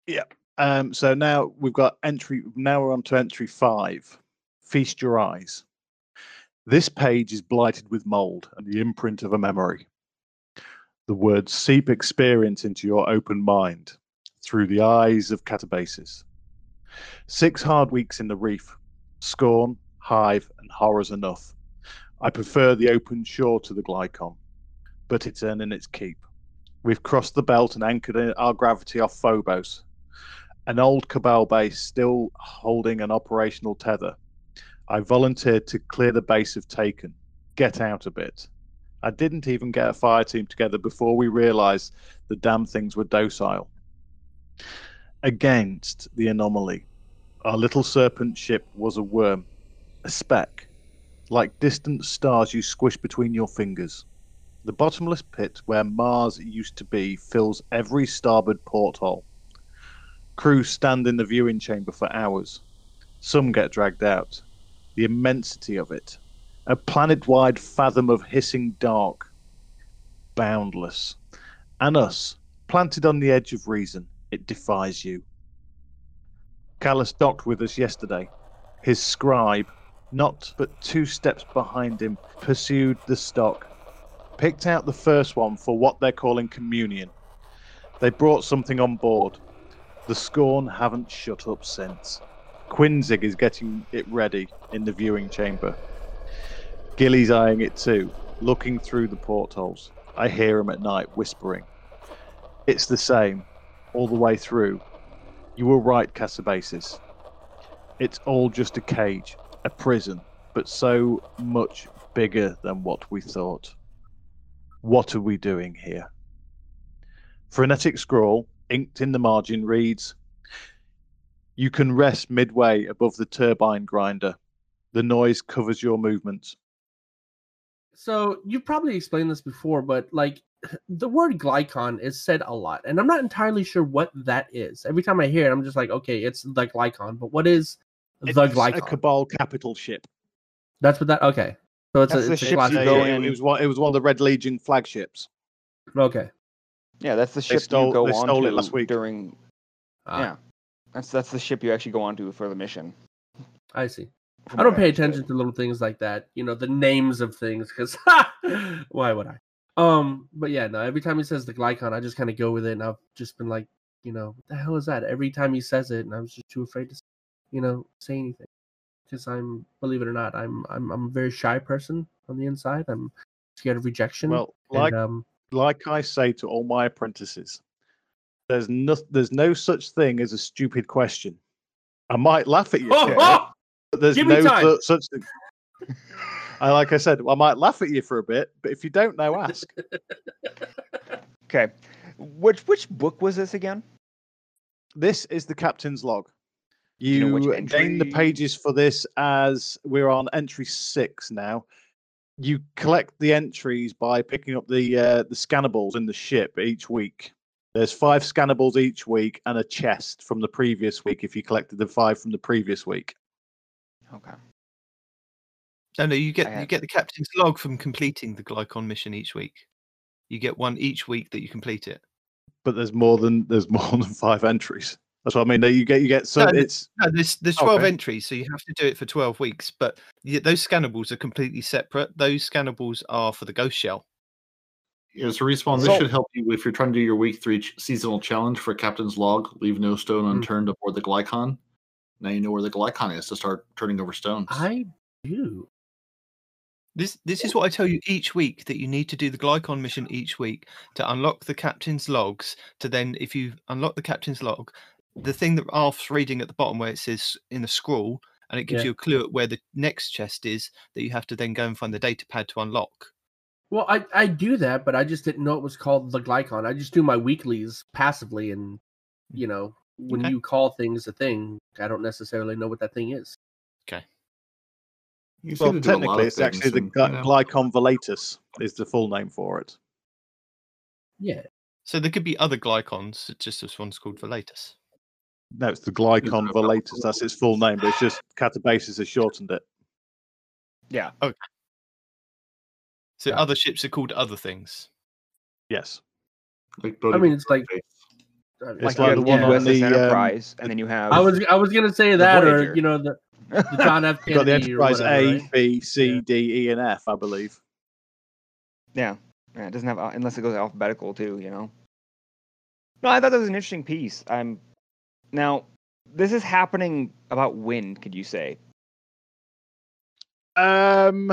Speaker 2: Yeah. Um, so now we've got entry. Now we're on to entry five. Feast your eyes. This page is blighted with mold and the imprint of a memory. The words seep experience into your open mind through the eyes of Catabasis. Six hard weeks in the reef, scorn, hive, and horrors enough. I prefer the open shore to the Glycon, but it's earning its keep. We've crossed the belt and anchored our gravity off Phobos, an old Cabal base still holding an operational tether. I volunteered to clear the base of Taken, get out a bit. I didn't even get a fire team together before we realized the damn things were docile. Against the anomaly, our little serpent ship was a worm, a speck, like distant stars you squish between your fingers. The bottomless pit where Mars used to be fills every starboard porthole. Crews stand in the viewing chamber for hours. Some get dragged out. The immensity of it. A planet wide fathom of hissing dark. Boundless. and us, planted on the edge of reason, it defies you. Calus docked with us yesterday. His scribe, not but two steps behind him, pursued the stock, picked out the first one for what they're calling communion. They brought something on board. The scorn haven't shut up since. Quinzig is getting it ready in the viewing chamber. Gilly's eyeing it too, looking through the portholes. I hear him at night whispering. It's the same, all the way through. You were right, Kataebasis. It's all just a cage, a prison, but so much bigger than what we thought. What are we doing here? Frenetic scrawl, inked in the margin, reads You can rest midway above the turbine grinder. The noise covers your movements.
Speaker 3: So you've probably explained this before, but like (sighs) the word glykon is said a lot, and I'm not entirely sure what that is. Every time I hear it, I'm just like, okay, it's the glykon, but what is the
Speaker 2: It's
Speaker 3: glykon?
Speaker 2: a Cabal capital ship.
Speaker 3: That's what that. Okay, so it's
Speaker 7: That's
Speaker 3: a,
Speaker 7: the
Speaker 3: it's a
Speaker 7: ship you go in-
Speaker 2: It was one. It was one of the Red Legion flagships.
Speaker 3: Okay,
Speaker 7: Yeah, that's the ship
Speaker 2: stole-
Speaker 7: you go on
Speaker 2: stole
Speaker 7: to
Speaker 2: it last week.
Speaker 7: during.
Speaker 3: Ah,
Speaker 7: yeah, that's that's the ship you actually go on to for the mission.
Speaker 3: I see. I don't pay attention to little things like that. You know, the names of things, because (laughs) why would I? Um, but yeah, no. Every time he says the glykon, I just kind of go with it, and I've just been like, you know, what the hell is that? Every time he says it, and I was just too afraid to, you know, say anything, because I'm, believe it or not, I'm, I'm, I'm a very shy person on the inside. I'm scared of rejection.
Speaker 2: Well,
Speaker 3: and,
Speaker 2: like
Speaker 3: um,
Speaker 2: like I say to all my apprentices, there's no there's no such thing as a stupid question. I might laugh at you, (laughs)
Speaker 3: Oh, oh!
Speaker 2: There's
Speaker 3: give
Speaker 2: no su- such thing. I like I said, I might laugh at you for a bit, but if you don't know, ask. (laughs)
Speaker 7: Okay, which which book was this again?
Speaker 2: this is the captain's log.
Speaker 7: you know which
Speaker 2: gain the pages for this as we're on entry six now. You collect the entries by picking up the uh, the scannables in the ship each week. There's five scannables each week and a chest from the previous week if you collected the five from the previous week.
Speaker 7: Okay.
Speaker 8: No, no, you get
Speaker 7: I
Speaker 8: you get the captain's log from completing the Glykon mission each week. You get one each week that you complete it.
Speaker 2: But there's more than there's (laughs) more than five entries. That's what I mean. You get you get so
Speaker 8: No,
Speaker 2: it's
Speaker 8: No, there's there's twelve
Speaker 2: Okay.
Speaker 8: entries, so you have to do it for twelve weeks. But y- those scannables are completely separate. Those scannables are for the ghost shell.
Speaker 5: Yeah, so respawn. This
Speaker 7: So-
Speaker 5: should help you if you're trying to do your week three ch- seasonal challenge for Captain's Log. Leave no stone
Speaker 3: Mm.
Speaker 5: unturned aboard the Glykon. Now you know where the Glykon is to start turning over stones.
Speaker 3: I do.
Speaker 8: This this is what I tell you each week that you need to do the Glykon mission each week to unlock the captain's logs. To then, if you unlock the captain's log, the thing that Alf's reading at the bottom where it says in a scroll, and it gives
Speaker 3: Yeah.
Speaker 8: you a clue at where the next chest is that you have to then go and find the data pad to unlock.
Speaker 3: Well, I, I do that, but I just didn't know it was called the glykon. I just do my weeklies passively, and you mm. know, when
Speaker 8: Okay.
Speaker 3: you call things a thing, I don't necessarily know what that thing is. Okay.
Speaker 5: You
Speaker 2: well
Speaker 5: seem to do a lot
Speaker 2: technically it's actually
Speaker 5: things
Speaker 2: the
Speaker 5: and,
Speaker 2: gly-
Speaker 5: you know,
Speaker 2: glykon velatus is the full name for it.
Speaker 3: Yeah,
Speaker 8: So there could be other Glykons. it's Just this one's called Velatus.
Speaker 2: No, it's the glykon
Speaker 5: no,
Speaker 2: velatus. That's its full name, but it's just (laughs) Kataebasis has shortened it.
Speaker 7: Yeah. Okay.
Speaker 8: So
Speaker 3: Yeah.
Speaker 8: other ships are called other things.
Speaker 2: Yes.
Speaker 5: like
Speaker 3: I mean, it's like,
Speaker 2: It's
Speaker 7: Like,
Speaker 2: like the one
Speaker 7: the
Speaker 2: on
Speaker 7: USS
Speaker 2: the, um,
Speaker 7: Enterprise, and then you have
Speaker 3: I was I was gonna say that,
Speaker 7: Voyager.
Speaker 3: or you know, the, the (laughs) John F.
Speaker 2: You've got the
Speaker 3: Kennedy or
Speaker 2: Enterprise
Speaker 3: whatever,
Speaker 2: A,
Speaker 3: right?
Speaker 2: B, C,
Speaker 3: Yeah.
Speaker 2: D, E, and F, I believe.
Speaker 7: yeah, yeah. It doesn't have al- unless it goes alphabetical too. You know. No, I thought that was an interesting piece. I'm now. This is happening about when? Could you say?
Speaker 2: Um,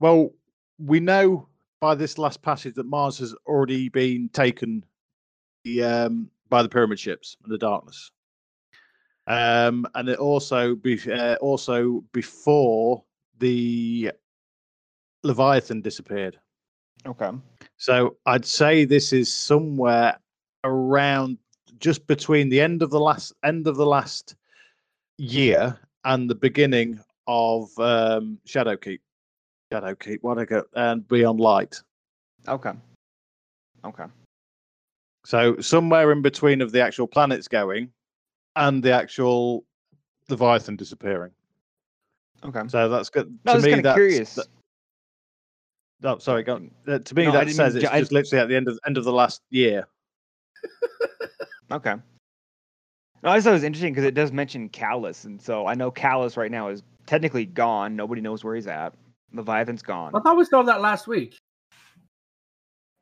Speaker 2: well, we know by this last passage that Mars has already been taken the, um, by the pyramid ships and the darkness. Um, and it also be, uh, also before the Leviathan disappeared.
Speaker 7: Okay.
Speaker 2: So I'd say this is somewhere around just between the end of the last end of the last year and the beginning of um, Shadowkeep. Shadowkeep, what I go and Beyond Light.
Speaker 7: Okay. Okay.
Speaker 2: So somewhere in between of the actual planets going and the actual Leviathan disappearing.
Speaker 7: Okay.
Speaker 2: So that's good.
Speaker 7: No, I
Speaker 2: to
Speaker 7: was
Speaker 2: me,
Speaker 7: kind of
Speaker 2: that's,
Speaker 7: curious.
Speaker 2: that- Oh, sorry. Go, uh, to me,
Speaker 7: No,
Speaker 2: that says
Speaker 7: mean
Speaker 2: it's
Speaker 7: I-
Speaker 2: just literally at the end of end of the last year.
Speaker 7: Okay. No, I just thought it was interesting because it does mention Calus, and so I know Calus right now is technically gone. Nobody knows where he's at. Leviathan's gone.
Speaker 3: I thought we saw that last week.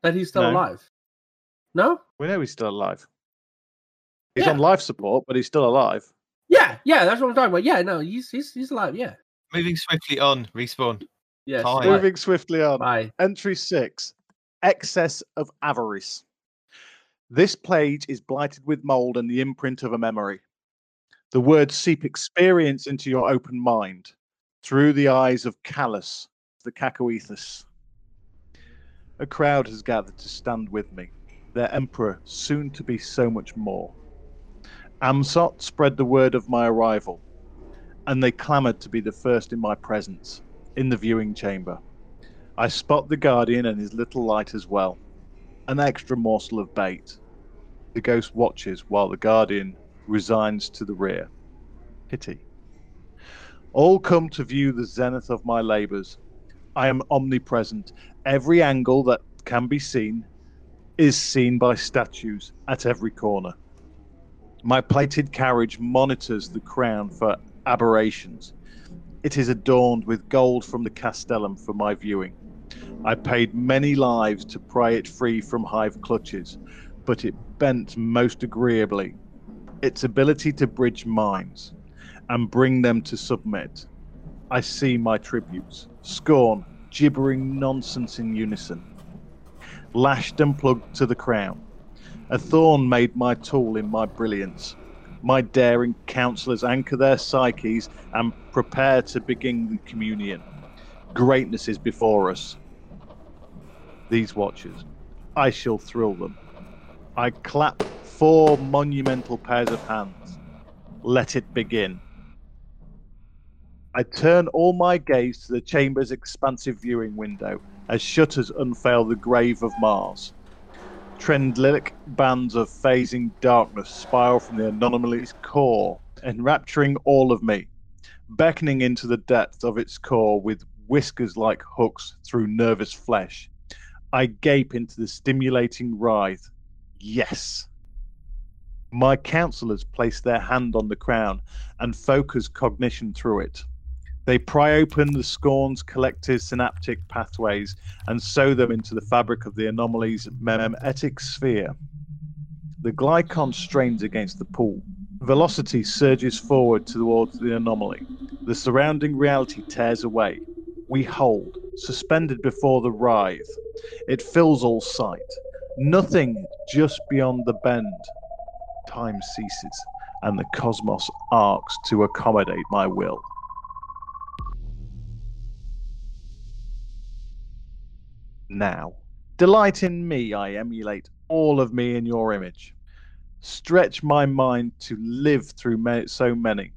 Speaker 3: That he's still
Speaker 2: No.
Speaker 3: alive. No?
Speaker 2: We know he's still alive. He's
Speaker 3: Yeah.
Speaker 2: on life support, but he's still alive.
Speaker 3: Yeah, yeah, that's what I'm talking about. Yeah, no, he's he's he's alive. Yeah,
Speaker 8: Moving swiftly on, respawn.
Speaker 3: yes.
Speaker 8: Fine.
Speaker 3: Bye.
Speaker 2: Moving swiftly on.
Speaker 3: Bye.
Speaker 2: Entry six Excess of avarice. This page is blighted with mold and the imprint of a memory. The words seep experience into your open mind through the eyes of Calus, the Cacoethus. A crowd has gathered to stand with me, their emperor soon to be so much more. Amsot spread the word of my arrival, and they clamoured to be the first in my presence, in the viewing chamber. I spot the Guardian and his little light as well. An extra morsel of bait. The ghost watches while the Guardian resigns to the rear. Pity. All come to view the zenith of my labours. I am omnipresent. Every angle that can be seen is seen by statues at every corner. My plated carriage monitors the crown for aberrations. It is adorned with gold from the castellum for my viewing. I paid many lives to pry it free from hive clutches, but it bent most agreeably. Its ability to bridge minds and bring them to submit. I see my tributes, scorn, gibbering nonsense in unison. Lashed and plugged to the crown. A thorn made my tool in my brilliance. My daring counselors anchor their psyches and prepare to begin the communion. Greatness is before us. These watchers, I shall thrill them. I clap four monumental pairs of hands. Let it begin. I turn all my gaze to the chamber's expansive viewing window as shutters unveil the grave of Mars. Trendlic bands of phasing darkness spiral from the anomaly's core, enrapturing all of me, beckoning into the depths of its core with whiskers like hooks through nervous flesh. I gape into the stimulating writhe. Yes. My counselors place their hand on the crown and focus cognition through it. They pry open the scorn's collective synaptic pathways and sew them into the fabric of the anomaly's memetic sphere. The glykon strains against the pool. Velocity surges forward towards the anomaly. The surrounding reality tears away. We hold, suspended before the writhe. It fills all sight. Nothing just beyond the bend. Time ceases, and the cosmos arcs to accommodate my will. Now, delight in me, I emulate all of me in your image. Stretch my mind to live through so many.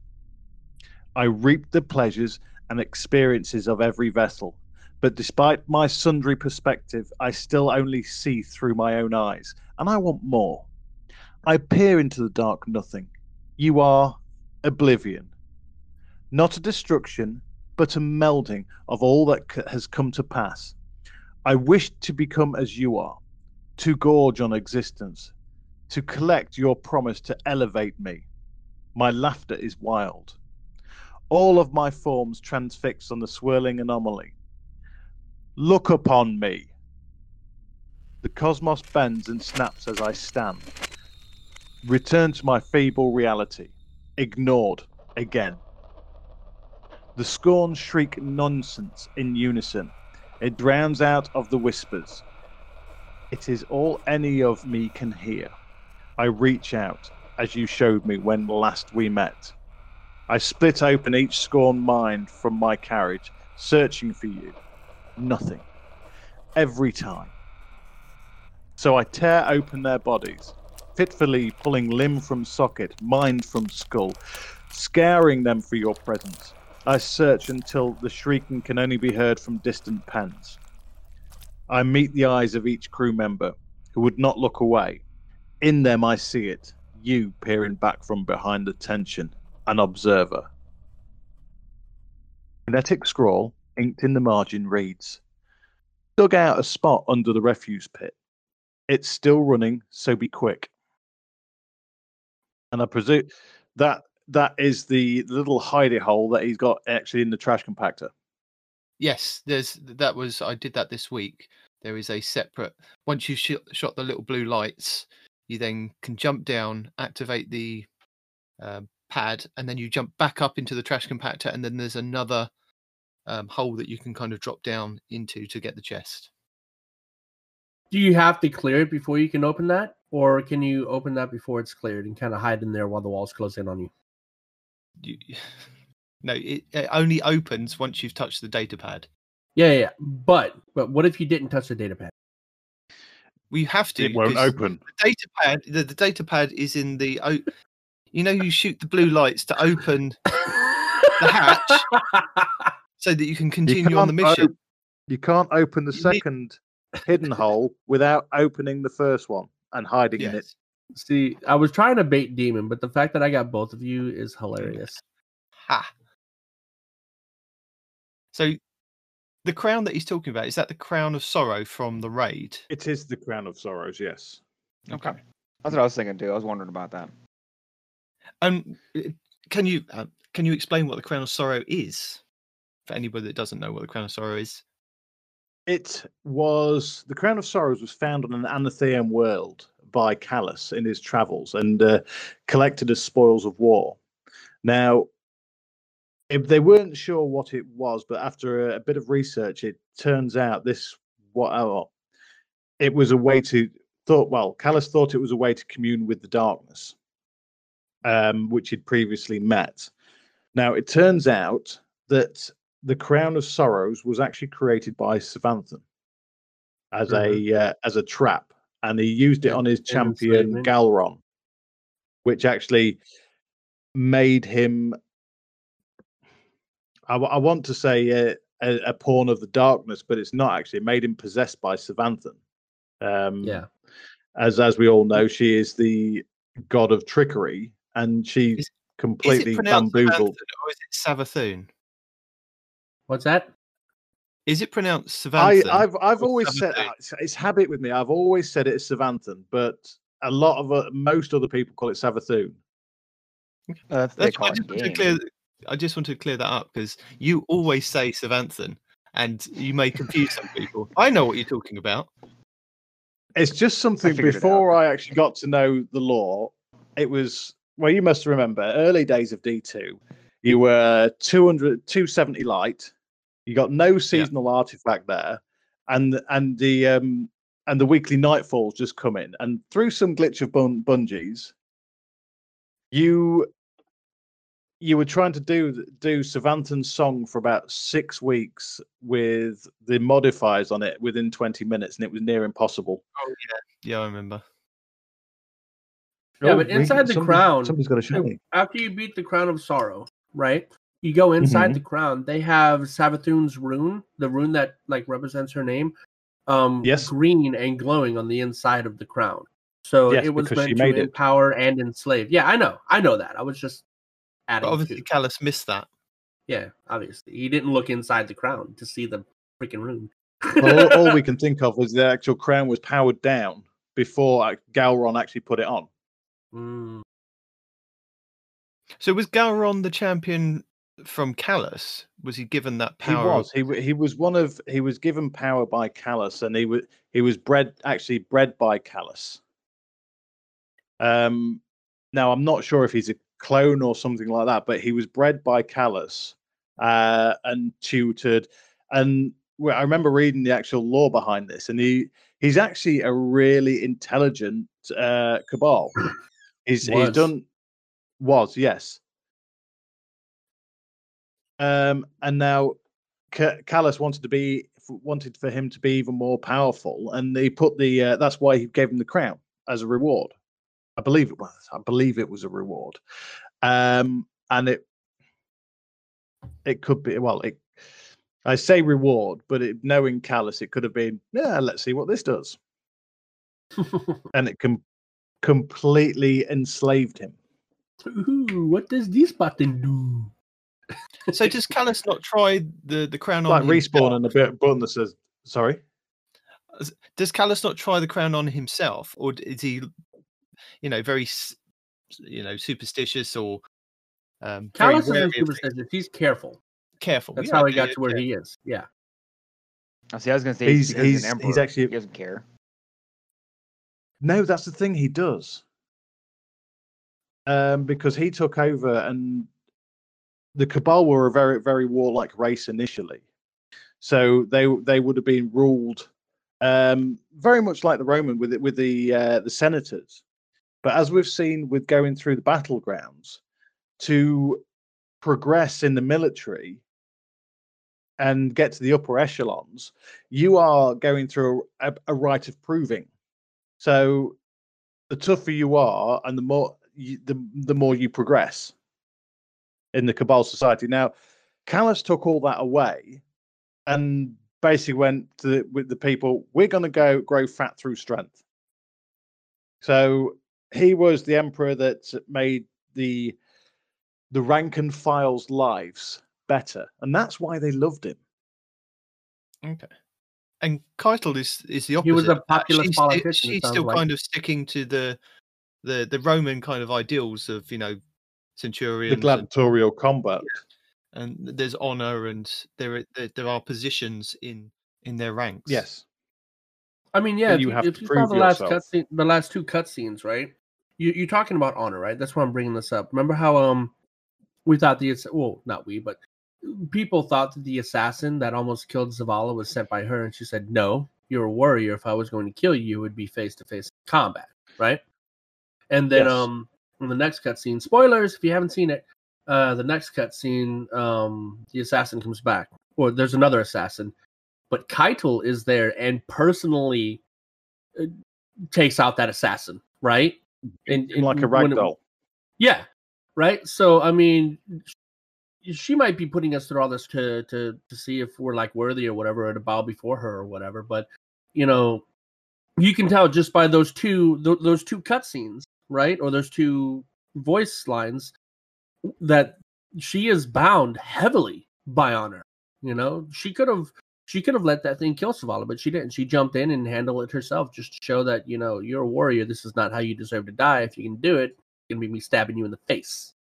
Speaker 2: I reap the pleasures and experiences of every vessel, but despite my sundry perspective, I still only see through my own eyes, and I want more. I peer into the dark nothing. You are oblivion. Not a destruction, but a melding of all that has come to pass. I wish to become as you are, to gorge on existence, to collect your promise to elevate me. My laughter is wild. All of my forms transfixed on the swirling anomaly. Look upon me. The cosmos bends and snaps as I stand. Return to my feeble reality. Ignored again. The scorn shriek nonsense in unison. It drowns out of the whispers. It is all any of me can hear. I reach out, as you showed me when last we met. I split open each scorned mind from my carriage, searching for you. Nothing. Every time. So I tear open their bodies, fitfully pulling limb from socket, mind from skull, scouring them for your presence. I search until the shrieking can only be heard from distant pens. I meet the eyes of each crew member, who would not look away. In them I see it, you peering back from behind the tension, an observer. Kinetic scrawl, inked in the margin, reads dug out a spot under the refuse pit. It's still running, so be quick. And I presume that that is the little hidey hole that he's got actually in the trash compactor.
Speaker 4: Yes, there's that was I did that this week. There is a separate once you shot, shot the little blue lights, you then can jump down, activate the um, pad, and then you jump back up into the trash compactor, and then there's another um, hole that you can kind of drop down into to get the chest.
Speaker 3: Do you have to clear it before you can open that, or can you open that before it's cleared and kind of hide in there while the walls close in on you?
Speaker 4: You, (laughs) no, it, it only opens once you've touched the data pad.
Speaker 3: Yeah, yeah, yeah. But but what if you didn't touch the data pad?
Speaker 4: We have to.
Speaker 2: It won't open.
Speaker 4: The data pad. The, the data pad is in the. o- You know, you shoot the blue lights to open the hatch (laughs) so that you can continue on the mission.
Speaker 2: op- you can't open the
Speaker 4: You need-
Speaker 2: second hidden hole without opening the first one and hiding in it.
Speaker 4: Yes.
Speaker 3: See, I was trying to bait demon, but the fact that I got both of you is hilarious.
Speaker 4: Ha. So, the crown that he's talking about is that the crown of sorrow from the raid?
Speaker 2: It is the crown of sorrows, yes.
Speaker 4: Okay.
Speaker 7: That's what I was thinking too. I was wondering about that.
Speaker 4: Um, uh, can you uh, can you explain what the crown of sorrow is for anybody that doesn't know what the crown of sorrow is?
Speaker 2: It was the crown of sorrows was found on an Anathean world by Calus in his travels and uh, collected as spoils of war. Now, if they weren't sure what it was, but after a, a bit of research, it turns out this what oh, it was a way to thought. Well, Calus thought it was a way to commune with the darkness, um, which he'd previously met. Now, it turns out that the crown of sorrows was actually created by Savanthan as a uh, as a trap, and he used it on his champion. Gahlran, which actually made him. I, I want to say uh, a, a pawn of the darkness, but it's not actually. It made him possessed by Savanthan. Um,
Speaker 3: Yeah.
Speaker 2: as as we all know, she is the god of trickery, and she
Speaker 4: Is- Is
Speaker 2: completely
Speaker 4: it
Speaker 2: bamboozled.
Speaker 4: Or is it Savathun?
Speaker 3: What's that?
Speaker 4: Is it pronounced
Speaker 2: I, I've I've
Speaker 4: or
Speaker 2: always said it's, it's habit with me. I've always said it as Savanthan, but a lot of uh, most other people call it Savathun.
Speaker 7: Uh,
Speaker 4: That's why I just wanted to clear. I just wanted to clear that up because you always say Savanthan, and you may confuse some people. I know what you're talking about.
Speaker 2: It's just something
Speaker 7: figured it out.
Speaker 2: before I actually got to know the lore. It was well, you must remember early days of D two. You were 200, 270 light. You got no seasonal artifact there, and and the um and the weekly nightfalls just come in, and through some glitch of bun- Bungie's, you you were trying to do do Savanthan's song for about six weeks with the modifiers on it within twenty minutes, and it was near impossible.
Speaker 4: Oh Yeah, yeah, I remember.
Speaker 3: Yeah,
Speaker 2: Oh,
Speaker 3: but inside the
Speaker 2: somebody-
Speaker 3: crown,
Speaker 2: somebody's got a shiny.
Speaker 3: after you beat the crown of sorrow, right? You go inside
Speaker 2: Mhm.
Speaker 3: the crown. They have Savathun's rune, the rune that like represents her name, um,
Speaker 2: Yes.
Speaker 3: green and glowing on the inside of the crown. So
Speaker 2: Yes,
Speaker 3: it was
Speaker 2: because she
Speaker 3: meant to
Speaker 2: made it.
Speaker 3: empower and enslave. Yeah, I know, I know that. I was just adding.
Speaker 4: But obviously. Calus missed that.
Speaker 3: Yeah, obviously, he didn't look inside the crown to see the freaking rune.
Speaker 2: well, all, all we (laughs) can think of was the actual crown was powered down before uh, Gahlran actually put it on.
Speaker 3: Mm.
Speaker 4: So was Gahlran the champion from Calus? Was he given that power?
Speaker 2: He was. He he was one of. He was given power by Calus, and he was he was bred actually bred by Calus. Um, now I'm not sure if he's a clone or something like that, but he was bred by Calus uh, and tutored. And well, I remember reading the actual lore behind this, and he he's actually a really intelligent uh, cabal. He's he's done was yes. Um, and now Ca- Calus wanted to be wanted for him to be even more powerful, and he put the uh, that's why he gave him the crown as a reward. I believe it was. I believe it was a reward, um, and it it could be well. It I say reward, but it, knowing Calus, it could have been yeah. Let's see what this does, (laughs) and it com- completely enslaved him.
Speaker 3: Ooh, what does this button do?
Speaker 4: So does Calus not try the the crown
Speaker 2: Like
Speaker 4: on
Speaker 2: respawn and a bit button that says sorry.
Speaker 8: Does Calus not try the crown on himself, or is he, you know, very, you know, superstitious or um, Calus
Speaker 3: isn't superstitious. He's careful.
Speaker 8: careful?
Speaker 3: That's
Speaker 8: Yeah,
Speaker 3: how he got to where
Speaker 8: okay.
Speaker 3: he is. Yeah.
Speaker 7: Oh, see, I was going to say
Speaker 2: He's-
Speaker 7: he's, because he's,
Speaker 2: he's-
Speaker 7: an
Speaker 2: he's
Speaker 7: emperor.
Speaker 2: actually-
Speaker 7: he doesn't care.
Speaker 2: No, that's the thing he does. Um, because he took over and the Cabal were a very, very warlike race initially. So they they would have been ruled um, very much like the Roman with it with the uh, the senators. But as we've seen with going through the battlegrounds, to progress in the military and get to the upper echelons, you are going through a, a rite of proving. So the tougher you are, and the more you, the the more you progress in the Cabal society. Now, Calus took all that away, and basically went to the, with the people. We're going to go grow fat through strength. So he was the emperor that made the the rank and file's lives better, and that's why they loved him.
Speaker 8: Okay. And Caiatl is is the opposite.
Speaker 3: He was a
Speaker 8: of that.
Speaker 3: Uh, populist
Speaker 8: she's,
Speaker 3: politician, it
Speaker 8: She's still
Speaker 3: like.
Speaker 8: kind of sticking to the the the Roman kind of ideals of you know
Speaker 2: The
Speaker 8: centurions and,
Speaker 2: gladiatorial combat.
Speaker 8: and there's honor and there are there, there are positions in in their ranks.
Speaker 2: Yes.
Speaker 3: I mean, yeah.
Speaker 2: But
Speaker 3: If
Speaker 2: you
Speaker 3: you,
Speaker 2: have
Speaker 3: if
Speaker 2: to
Speaker 3: you saw
Speaker 2: prove
Speaker 3: the last
Speaker 2: yourself.
Speaker 3: cutscene, the last two cutscenes, right? You you're talking about honor, right? That's why I'm bringing this up. Remember how um we thought the ass- well, not we, but people thought that the assassin that almost killed Zavala was sent by her, and she said, "No, you're a warrior. If I was going to kill you, it would be face to face combat, right?" And then
Speaker 2: Yes.
Speaker 3: um in the next cutscene, spoilers if you haven't seen it, uh the next cutscene, um the assassin comes back, or there's another assassin, but Caiatl is there and personally uh, takes out that assassin, right? And,
Speaker 2: like a
Speaker 3: when it-
Speaker 2: ragdoll.
Speaker 3: yeah, right. So I mean, she might be putting us through all this to to to see if we're like worthy or whatever, or to bow before her or whatever. But you know, you can tell just by those two th- those two cutscenes, right, or those two voice lines that she is bound heavily by honor. You know, she could have she could have let that thing kill Zavala, but she didn't. She jumped in and handled it herself, just to show that you know you're a warrior. This is not how you deserve to die. If you can do it, it's gonna be me stabbing you in the face. (laughs)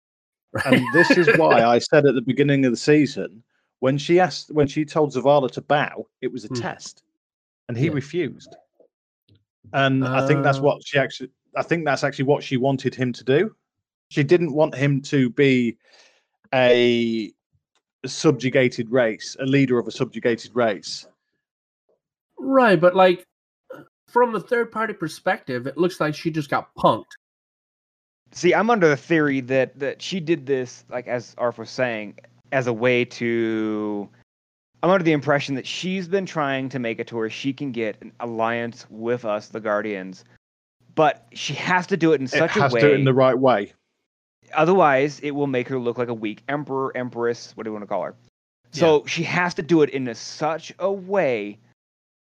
Speaker 3: Right?
Speaker 2: and this is why I said at the beginning of the season when she asked when she told Zavala to bow, it was a
Speaker 3: Hmm.
Speaker 2: test, and he
Speaker 3: Yeah.
Speaker 2: refused. And I think that's
Speaker 3: Uh.
Speaker 2: what she actually. I think that's actually what she wanted him to do. She didn't want him to be a subjugated race, a leader of a subjugated race.
Speaker 3: right, but like from the third party perspective, it looks like she just got punked.
Speaker 7: See, I'm under the theory that that she did this, like as Arf was saying, as a way to. I'm under the impression that she's been trying to make it to where she can get an alliance with us, the Guardians, but she has to do it in
Speaker 2: It
Speaker 7: such a
Speaker 2: has
Speaker 7: way.
Speaker 2: to do it in the right way.
Speaker 7: Otherwise, it will make her look like a weak emperor, empress, what do you want to call her? So she has to do it in a, such a way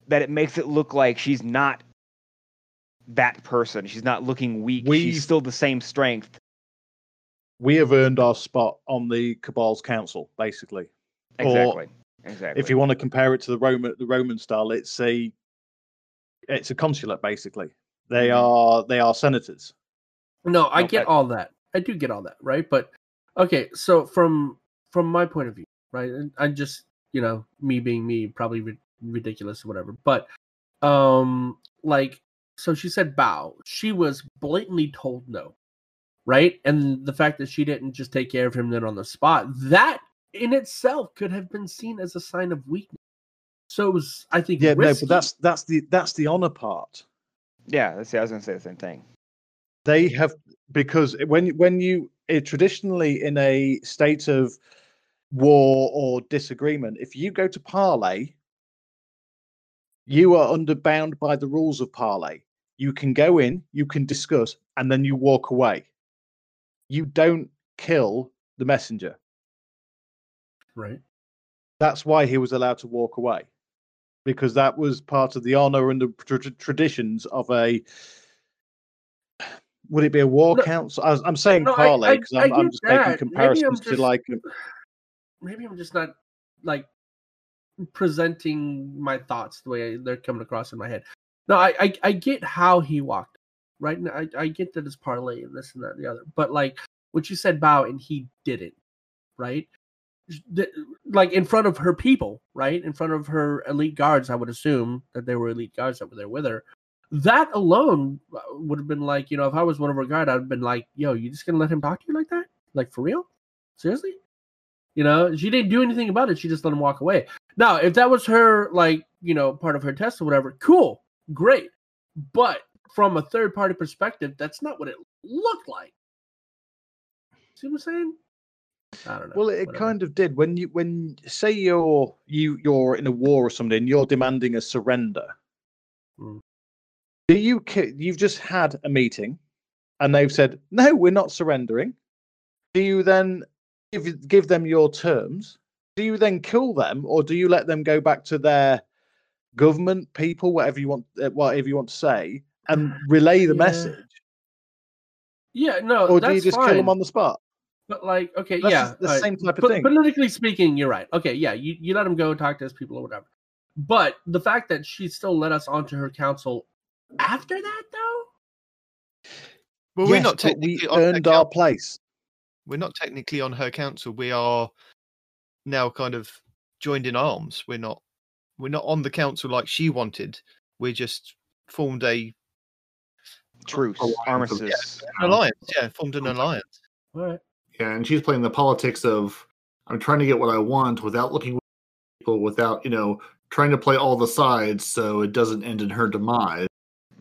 Speaker 7: that it makes it look like she's not that person. She's not looking weak.
Speaker 2: We've-
Speaker 7: She's still the same strength.
Speaker 2: We have earned our spot on the Cabal's council, basically. Or-
Speaker 7: Exactly. exactly.
Speaker 2: if you want to compare it to the Roman the Roman style, it's a it's a consulate basically. They
Speaker 7: Mhm.
Speaker 2: are they are senators.
Speaker 3: No, I
Speaker 7: No,
Speaker 3: get all that. I do get all that, right? But okay, so from from my point of view, right? And I'm just you know me being me, probably ri- ridiculous or whatever. But um, like, so she said bow. She was blatantly told no, right? And the fact that she didn't just take care of him then on the spot, that in itself could have been seen as a sign of weakness. So it was, I think,
Speaker 2: Yeah, no, but that's that's the that's the honor part.
Speaker 7: Yeah, let's see, I was going to say the same thing.
Speaker 2: They have because when when you eh, traditionally in a state of war or disagreement, if you go to parley, you are under bound by the rules of parley. You can go in, you can discuss, and then you walk away. You don't kill the messenger.
Speaker 3: right.
Speaker 2: That's why he was allowed to walk away, because that was part of the honor and the tr- tr- traditions of a. Would it be a war
Speaker 3: No,
Speaker 2: council? I, i'm saying
Speaker 3: no, I-
Speaker 2: because I'm, I'm just
Speaker 3: that.
Speaker 2: making comparisons to
Speaker 3: just-
Speaker 2: like.
Speaker 3: maybe I'm just not like presenting my thoughts the way they're coming across in my head. No, I I, I get how he walked, right? And I, I get that it's parlay and this and that and the other. But like what you said, bow, and he didn't, right? Like in front of her people, right? In front of her elite guards, I would assume that they were elite guards that were there with her. That alone uh, would have been like, you know, if I was one of her guard, I'd have been like, yo, you just gonna let him talk to you like that? Like for real? Seriously? You know, she didn't do anything about it. She just let him walk away. Now, if that was her, like, you know, part of her test or whatever, cool, great. But from a third party perspective, that's not what it looked like. See what I'm saying? I don't know.
Speaker 2: Well, it
Speaker 3: whatever.
Speaker 2: kind of did when you when say you're you you're in a war or something, and you're demanding a surrender.
Speaker 3: Mm.
Speaker 2: Do you you've just had a meeting, and they've said no, we're not surrendering. Do you then give give them your terms? Do you then kill them, or do you let them go back to their government, people, whatever you want, uh, whatever you want to say, and relay the
Speaker 3: Yeah.
Speaker 2: message,
Speaker 3: Yeah, no,
Speaker 2: or do you just
Speaker 3: fine.
Speaker 2: kill them on the spot?
Speaker 3: But like, okay,
Speaker 2: That's
Speaker 3: yeah,
Speaker 2: the
Speaker 3: alright.
Speaker 2: same type of
Speaker 3: Po-
Speaker 2: thing.
Speaker 3: Politically speaking, you're right. Okay, yeah, you, you let him go talk to his people or whatever. But the fact that she still let us onto her council after that, though,
Speaker 8: Well, we're
Speaker 2: Yes,
Speaker 8: not
Speaker 2: but we
Speaker 8: technically on her
Speaker 2: earned our
Speaker 8: council.
Speaker 2: place.
Speaker 8: We're not technically on her council. We are now kind of joined in arms. We're not. We're not on the council like she wanted. We just formed a
Speaker 7: Truce,
Speaker 5: Alliance of-
Speaker 7: armistice.
Speaker 8: an alliance. Yeah, formed an alliance.
Speaker 3: all right.
Speaker 5: Yeah, and she's playing the politics of I'm trying to get what I want without looking at people, without you know trying to play all the sides, so it doesn't end in her demise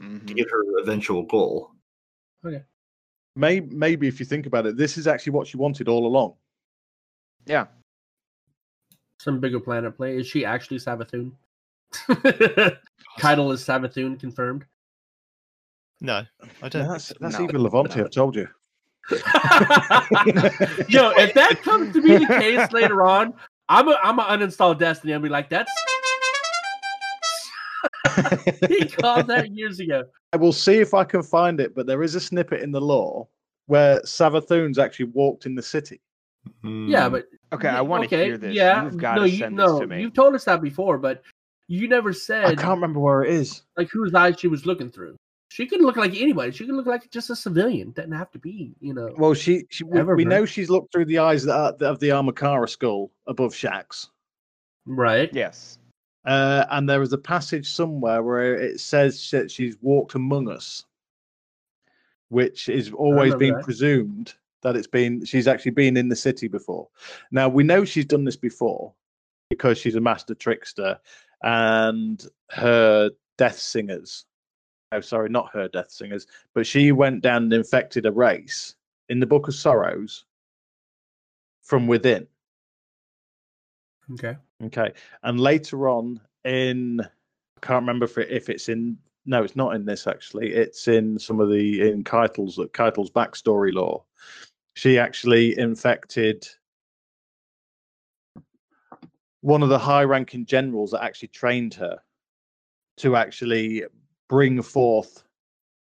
Speaker 5: to
Speaker 7: Mhm.
Speaker 5: get her eventual goal.
Speaker 2: Maybe, maybe if you think about it, this is actually what she wanted all along.
Speaker 7: Yeah.
Speaker 3: Some bigger planet play. Is she actually Savathun? (laughs) Title is Savathun confirmed.
Speaker 8: No, I don't.
Speaker 2: that's
Speaker 8: think so.
Speaker 2: that's
Speaker 7: No,
Speaker 2: even Levante.
Speaker 7: no.
Speaker 2: I've told you. (laughs)
Speaker 3: Yo, if that comes to be the case later on, I'm a I'm a uninstall Destiny. I'll be like, that's (laughs) he called that years ago.
Speaker 2: I will see if I can find it, but there is a snippet in the lore where Savathun's actually walked in the city. Hmm.
Speaker 3: Yeah, but
Speaker 7: Okay, I
Speaker 3: yeah,
Speaker 7: want to
Speaker 3: okay,
Speaker 7: hear this.
Speaker 3: Yeah,
Speaker 7: You've got
Speaker 3: no,
Speaker 7: to
Speaker 3: you,
Speaker 7: send
Speaker 3: no,
Speaker 7: this to me.
Speaker 3: You've told us that before, but you never said.
Speaker 2: I
Speaker 3: said
Speaker 2: can't remember where it is.
Speaker 3: like whose eyes she was looking through. She could look like anybody. She could look like just a civilian. Doesn't have to be, you know.
Speaker 2: Well, she, she we, we know she's looked through the eyes that are, of the Ahamkara skull above Shax's.
Speaker 3: right?
Speaker 7: Yes.
Speaker 2: Uh, and there is a passage somewhere where it says that she's walked among us, which is always been
Speaker 3: that.
Speaker 2: presumed that it's been she's actually been in the city before. Now we know she's done this before because she's a master trickster, and her death singers. Oh, sorry, not her death singers, but she went down and infected a race in the Book of Sorrows from within.
Speaker 3: Okay.
Speaker 2: Okay, and later on in, I can't remember if, it, if it's in. No, it's not in this actually. It's in some of the in Caiatl's Caiatl's backstory lore. She actually infected one of the high-ranking generals that actually trained her to actually bring forth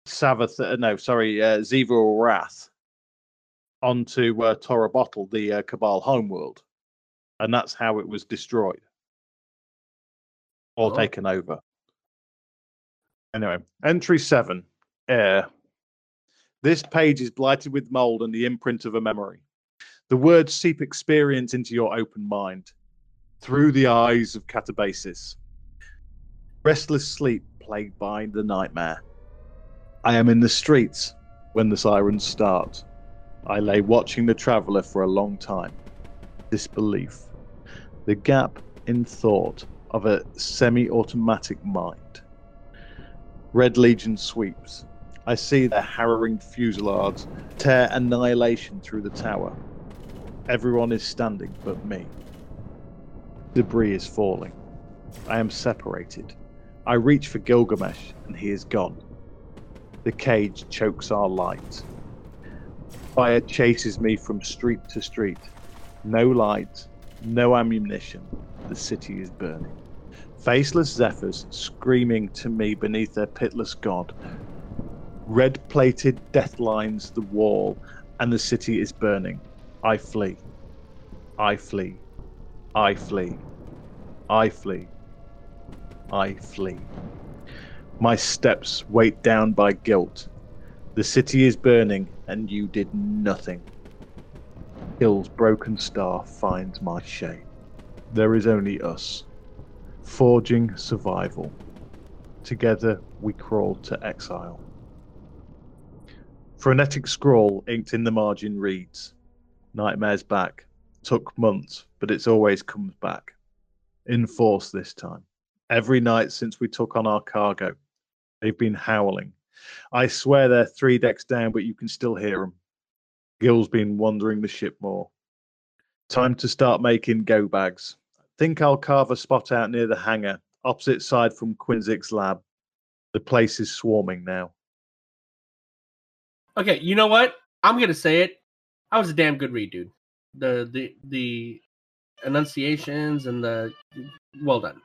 Speaker 2: Savath. uh, No, sorry, uh, Xivu Arath onto uh, Torobatl, the uh, Cabal homeworld and that's how it was destroyed or
Speaker 3: Oh.
Speaker 2: taken over. Anyway, entry seven, air. This page is blighted with mold and the imprint of a memory. The words seep experience into your open mind through the eyes of kataebasis. Restless sleep plagued by the nightmare. I am in the streets when the sirens start. I lay watching the traveler for a long time. Disbelief the gap in thought of a semi automatic mind. Red Legion sweeps. I see their harrowing fusillades tear annihilation through the tower. Everyone is standing but me. Debris is falling. I am separated. I reach for Gilgamesh and he is gone. The cage chokes our light. Fire chases me from street to street. No light, no ammunition. The city is burning. Faceless zephyrs screaming to me beneath their pitless god. Red plated death lines the wall, and the city is burning. I flee. I flee. I flee. I flee. I flee. My steps weighed down by guilt. The city is burning, and you did nothing. Hill's broken star finds my shade. There is only us, forging survival. Together we crawled to exile. Frenetic scrawl inked in the margin reads Nightmare's back. Took months, but it's always comes back. In force this time. Every night since we took on our cargo, they've been howling. I swear they're three decks down, but you can still hear them. Gil's been wandering the ship more. Time to start making go bags. Think I'll carve a spot out near the hangar, opposite side from Quinzic's lab. The place is swarming now.
Speaker 3: Okay, you know what? I'm gonna say it. I was a damn good read, dude. The the the enunciations and the well done.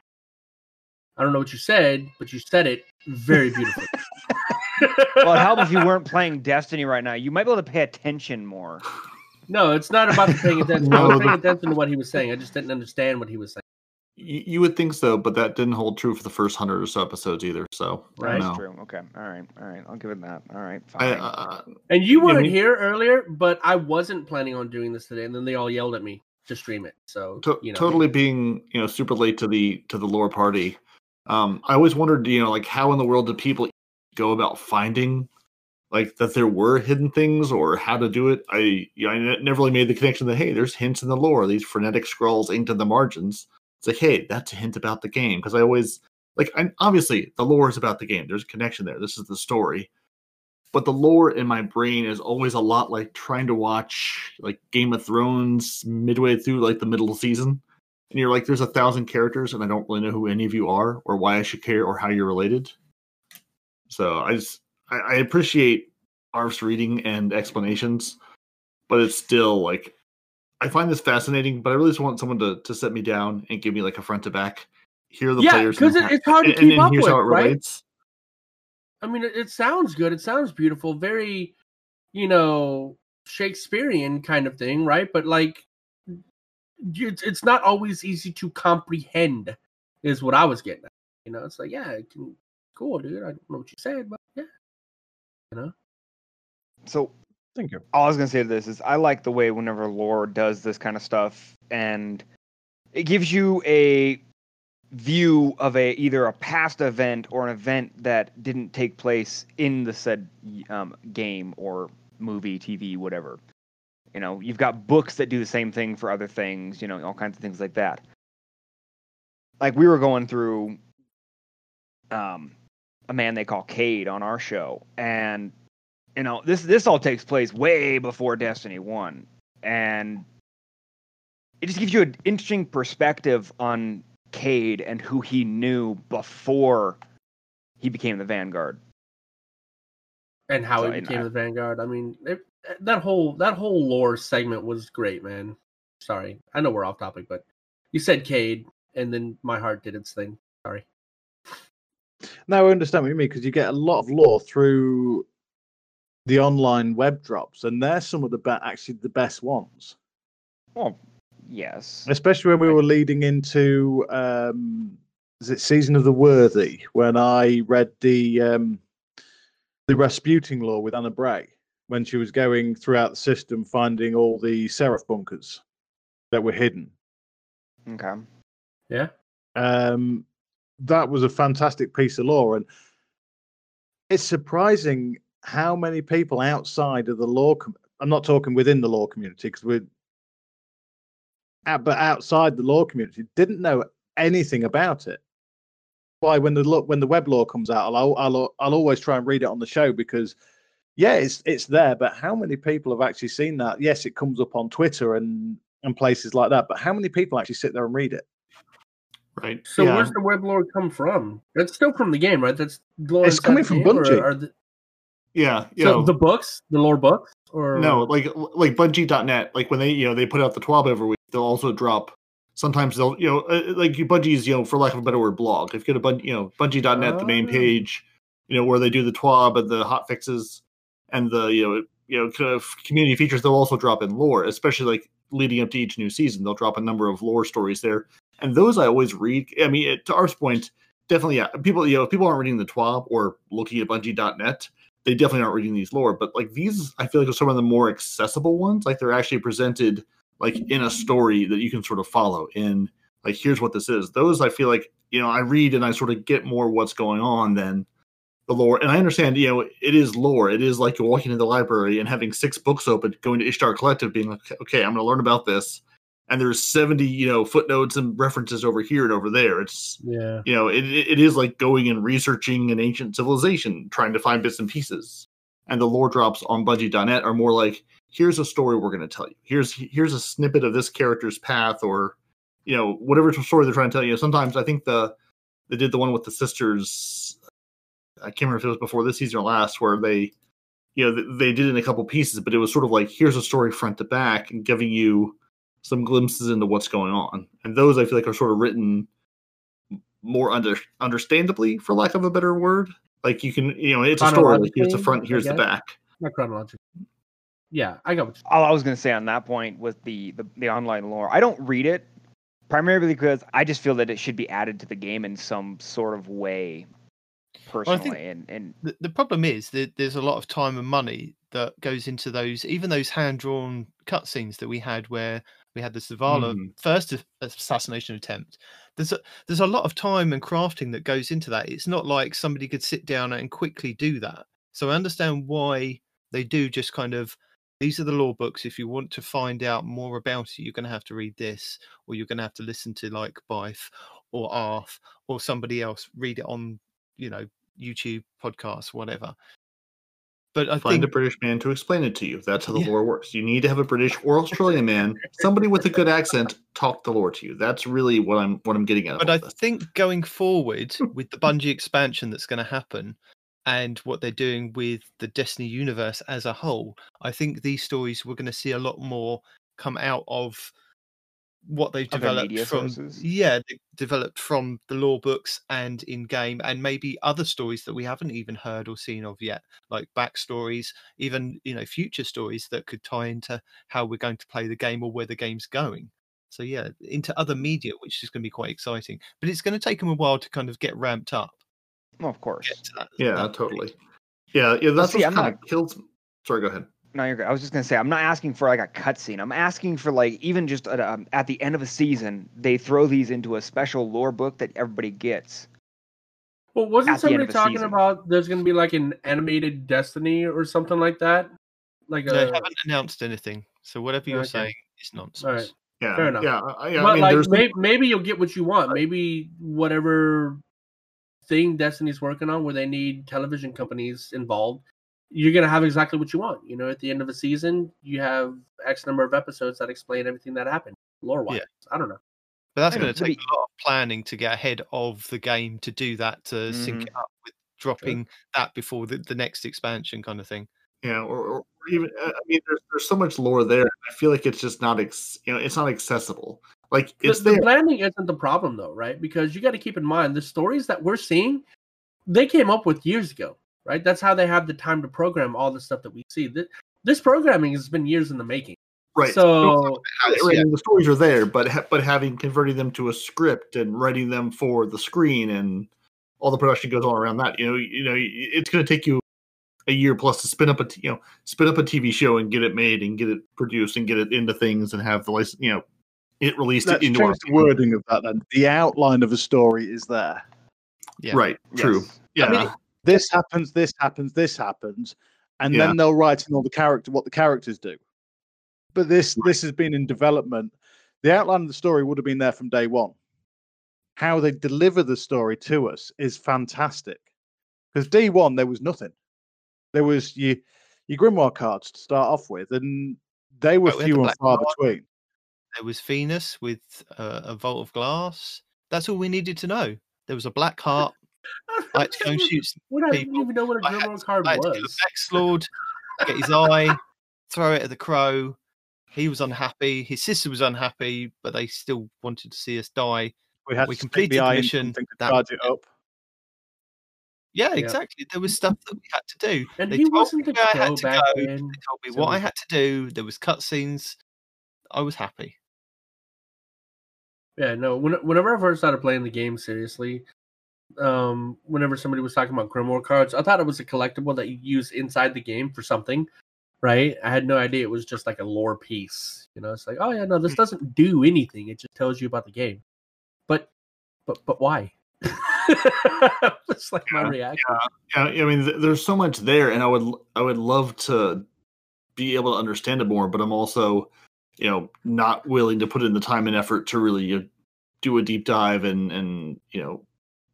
Speaker 3: I don't know what you said, but you said it very beautifully. (laughs)
Speaker 7: Well, it helps if you weren't playing Destiny right now. You might be able to pay attention more.
Speaker 3: no, it's not about the paying attention. I
Speaker 5: No,
Speaker 3: was paying attention to what he was saying. I just didn't understand what he was saying.
Speaker 5: You, you would think so, but that didn't hold true for the first hundred or so episodes either. So
Speaker 3: Right.
Speaker 5: don't
Speaker 7: That's true. Okay. All right. All right. I'll give it that. All right.
Speaker 5: I, uh,
Speaker 3: And you weren't
Speaker 5: we-
Speaker 3: here earlier, but I wasn't planning on doing this today, and then they all yelled at me to stream it. So
Speaker 5: to-
Speaker 3: you know,
Speaker 5: totally being you know super late to the to the lore party. Um, I always wondered, you know, like how in the world do people go about finding like that there were hidden things or how to do it? I you know, I never really made the connection that hey, there's hints in the lore. These frenetic scrolls inked in the margins. It's like hey, that's a hint about the game because I always like I, obviously the lore is about the game. There's a connection there. This is the story. But the lore in my brain is always a lot like trying to watch like Game of Thrones midway through like the middle season and you're like, there's a thousand characters, and I don't really know who any of you are, or why I should care, or how you're related. So I just I, I appreciate Arf's reading and explanations, but it's still like I find this fascinating. But I really just want someone to to set me down and give me like a front to back. Here are the players.
Speaker 3: Yeah,
Speaker 5: players,
Speaker 3: 'cause
Speaker 5: and
Speaker 3: it's hard to
Speaker 5: and,
Speaker 3: keep
Speaker 5: and
Speaker 3: up
Speaker 5: here's how it
Speaker 3: with, right?
Speaker 5: relates.
Speaker 3: I mean, it, it sounds good. It sounds beautiful. Very, you know, Shakespearean kind of thing, right? But like, it's it's not always easy to comprehend. Is what I was getting at. You know, it's like, yeah, it can, cool, dude. I don't know what you said, but yeah, you know.
Speaker 7: so
Speaker 2: Thank you.
Speaker 7: all I was gonna say to this is I like the way whenever lore does this kind of stuff and it gives you a view of a either a past event or an event that didn't take place in the said um, game or movie, TV, whatever. You know, you've got books that do the same thing for other things. You know, all kinds of things like that. Like we were going through um, a man they call Cayde on our show, and you know this this all takes place way before Destiny One, and it just gives you an interesting perspective on Cayde and who he knew before he became the Vanguard.
Speaker 3: and how
Speaker 7: So,
Speaker 3: he became
Speaker 7: I-
Speaker 3: the Vanguard. I mean, it, that whole that whole lore segment was great, man. Sorry, I know we're off topic, but you said Cayde, and then my heart did its thing. Sorry.
Speaker 2: Now I understand what you mean because you get a lot of lore through the online web drops, and they're some of the be- actually the best ones.
Speaker 7: Well, yes,
Speaker 2: Especially when we were leading into um, is it season of the worthy when I read the um, the Rasputin lore with Ana Bray when she was going throughout the system finding all the Seraph bunkers that were hidden.
Speaker 7: okay.
Speaker 3: Yeah.
Speaker 2: um, that was a fantastic piece of lore, and it's surprising how many people outside of the lore. Com- I'm not talking within the lore community because we're, out, but outside the lore community didn't know anything about it. Why, when the lo- when the web lore comes out, I'll, I'll I'll always try and read it on the show because, yeah, it's it's there. But how many people have actually seen that? Yes, it comes up on Twitter and and places like that. But how many people actually sit there and read it?
Speaker 5: Right.
Speaker 3: So
Speaker 5: yeah.
Speaker 3: where's the web lore come from? That's still from the game, right? That's lore
Speaker 2: It's coming from Bungie.
Speaker 3: Are the,
Speaker 5: yeah. You
Speaker 3: so
Speaker 5: know,
Speaker 3: the books, the lore books, or
Speaker 5: No, like like Bungie.net, like when they you know they put out the TWAB every week, they'll also drop. Sometimes they'll you know uh, like you Bungie's you know for lack of a better word blog. If you go to Bun- you know Bungie.net, the main
Speaker 3: Oh.
Speaker 5: page, you know where they do the TWAB and the hot fixes and the you know you know kind of community features, they'll also drop in lore, especially like leading up to each new season. They'll drop a number of lore stories there, and those I always read. I mean, it, to our point, definitely, yeah. People, you know, if people aren't reading the TWAB or looking at Bungie.net, they definitely aren't reading these lore. But like these, I feel like are some of the more accessible ones. Like they're actually presented like in a story that you can sort of follow. In like, here's what this is. Those I feel like you know I read and I sort of get more what's going on than the lore. And I understand, you know, it is lore. It is like you're walking into the library and having six books open, going to Ishtar Collective, being like, okay, I'm going to learn about this. And there's 70, you know, footnotes and references over here and over there. It's,
Speaker 3: Yeah.
Speaker 5: you know, it, it is like going and researching an ancient civilization, trying to find bits and pieces. And the lore drops on Bungie.net are more like, here's a story we're going to tell you. Here's here's a snippet of this character's path, or you know, whatever story they're trying to tell you. Sometimes I think the they did the one with the sisters. I can't remember if it was before this season or last, where they, you know, they, they did it in a couple pieces, but it was sort of like here's a story front to back and giving you some glimpses into what's going on. And those I feel like are sort of written more under understandably, for lack of a better word. Like you can, you know, it's a story. Like here's the front, here's the back.
Speaker 3: Not chronological. Yeah, I got what you
Speaker 7: all I was gonna say on that point with the, the the online lore, I don't read it primarily because I just feel that it should be added to the game in some sort of way,
Speaker 4: I
Speaker 7: personally.
Speaker 4: think-
Speaker 7: and and
Speaker 4: The, the problem is that there's a lot of time and money that goes into those, even those hand drawn cutscenes that we had where we had the Zavala
Speaker 5: Mhm.
Speaker 4: first assassination attempt. There's a, there's a lot of time and crafting that goes into that. It's not like somebody could sit down and quickly do that. So I understand why they do just kind of these are the lore books. If you want to find out more about it, you're going to have to read this, or you're going to have to listen to like Byf or Arf or somebody else read it on, you know, YouTube, podcasts, whatever. But I
Speaker 5: Find
Speaker 4: think
Speaker 5: a British man to explain it to you. That's how the
Speaker 4: Yeah.
Speaker 5: lore works. You need to have a British or Australian man, somebody with a good accent, talk the lore to you. That's really what I'm what I'm getting at.
Speaker 4: but I
Speaker 5: this.
Speaker 4: think going forward hmm. with the Bungie expansion that's going to happen and what they're doing with the Destiny universe as a whole, I think these stories we're going to see a lot more come out of what they've
Speaker 7: Other
Speaker 4: developed from
Speaker 7: sources?
Speaker 4: yeah developed from the lore books and in game and maybe other stories that we haven't even heard or seen of yet like backstories even you know future stories that could tie into how we're going to play the game or where the game's going so yeah into other mm-hmm. media which is going to be quite exciting but it's going to take them a while to kind of get ramped up
Speaker 7: well, of course.
Speaker 4: that,
Speaker 5: Yeah,
Speaker 4: that
Speaker 5: totally. Yeah, yeah, that's
Speaker 7: see,
Speaker 5: what
Speaker 7: I'm
Speaker 5: kind of kills. Sorry, go ahead.
Speaker 7: No, you're good. I was just gonna say I'm not asking for like a cutscene. I'm asking for like even just at, um, at the end of a season, they throw these into a special lore book that everybody gets.
Speaker 3: Well, wasn't
Speaker 7: At the end
Speaker 3: somebody talking
Speaker 7: season.
Speaker 3: about there's going to be like an animated Destiny or something like that? Like
Speaker 4: they
Speaker 3: a
Speaker 4: haven't announced anything so whatever you're
Speaker 3: Okay.
Speaker 4: saying is nonsense
Speaker 3: all right.
Speaker 5: Yeah,
Speaker 3: Fair enough.
Speaker 5: yeah, I, yeah, I mean,
Speaker 3: like
Speaker 5: there's
Speaker 3: maybe, maybe you'll get what you want. Maybe whatever thing Destiny's working on, where they need television companies involved, you're gonna have exactly what you want. You know, at the end of the season, you have X number of episodes that explain everything that happened, lore wise. I don't know.
Speaker 4: but that's going
Speaker 7: know,
Speaker 4: to
Speaker 7: to
Speaker 4: take a lot of planning to get ahead of the game to do that to sync
Speaker 7: Mhm.
Speaker 4: it up with dropping that before the, the next expansion kind of thing
Speaker 5: yeah, or, or even uh, I mean, there's there's so much lore there. I feel like it's just not, ex, you know, it's not accessible. Like
Speaker 3: The,
Speaker 5: it's
Speaker 3: the
Speaker 5: there.
Speaker 3: planning isn't the problem though, right? Because you got to keep in mind the stories that we're seeing, they came up with years ago, right? That's how they have the time to program all the stuff that we see. This, this programming has been years in the making.
Speaker 5: Right.
Speaker 3: So
Speaker 5: right, and the stories are there, but ha- but having converting them to a script and writing them for the screen and all the production goes on around that. You know, you know, it's going to take you a year plus to spin up a t- you know spin up a TV show and get it made and get it produced and get it into things and have the license. You know, it released
Speaker 2: Let's
Speaker 5: it into our
Speaker 2: change the wording of that then. The outline of a story is there.
Speaker 4: yeah
Speaker 5: right. True.
Speaker 7: Yes.
Speaker 5: Yeah.
Speaker 2: I mean, this happens, this happens, this happens, and
Speaker 5: Yeah.
Speaker 2: then they'll write in all the character what the characters do. But this this has been in development. The outline of the story would have been there from day one. How they deliver the story to us is fantastic. Because day one there was nothing. There was your your grimoire cards to start off with, and they were
Speaker 4: Right, we the
Speaker 2: few and far between.
Speaker 4: there was venus with uh, a vault of glass that's all we needed to know there was a black heart i had to go and shoot some
Speaker 3: What I didn't even know what a
Speaker 4: had
Speaker 3: Grimoire card
Speaker 4: I had to kill a
Speaker 3: was.
Speaker 4: Vexlord, get his eye, throw it at the crow. He was unhappy. His sister was unhappy, but they still wanted to see us die.
Speaker 2: We had
Speaker 4: We
Speaker 2: to stick
Speaker 4: completed
Speaker 2: the
Speaker 4: the
Speaker 2: eye
Speaker 4: mission,
Speaker 2: something to
Speaker 4: that
Speaker 2: charge it up.
Speaker 4: Yeah,
Speaker 3: Yeah.
Speaker 4: exactly. There was stuff that we had to do.
Speaker 3: And
Speaker 4: they
Speaker 3: he
Speaker 4: told
Speaker 3: wasn't
Speaker 4: me
Speaker 3: the
Speaker 4: where I
Speaker 3: crow
Speaker 4: had to
Speaker 3: back
Speaker 4: go. They told me
Speaker 3: so-
Speaker 4: what I had to do. There was cutscenes. I was happy.
Speaker 3: Yeah, no. When, whenever I first started playing the game seriously, um, whenever somebody was talking about Grimoire cards, I thought it was a collectible that you use inside the game for something, right? I had no idea it was just like a lore piece. You know, it's like, oh yeah, no, this doesn't do anything. It just tells you about the game. But, but, but why? (laughs) That's like my
Speaker 5: Yeah,
Speaker 3: reaction.
Speaker 5: Yeah, I mean, th- there's so much there, and I would I would love to be able to understand it more, but I'm also, you know, not willing to put in the time and effort to really you know, do a deep dive and and you know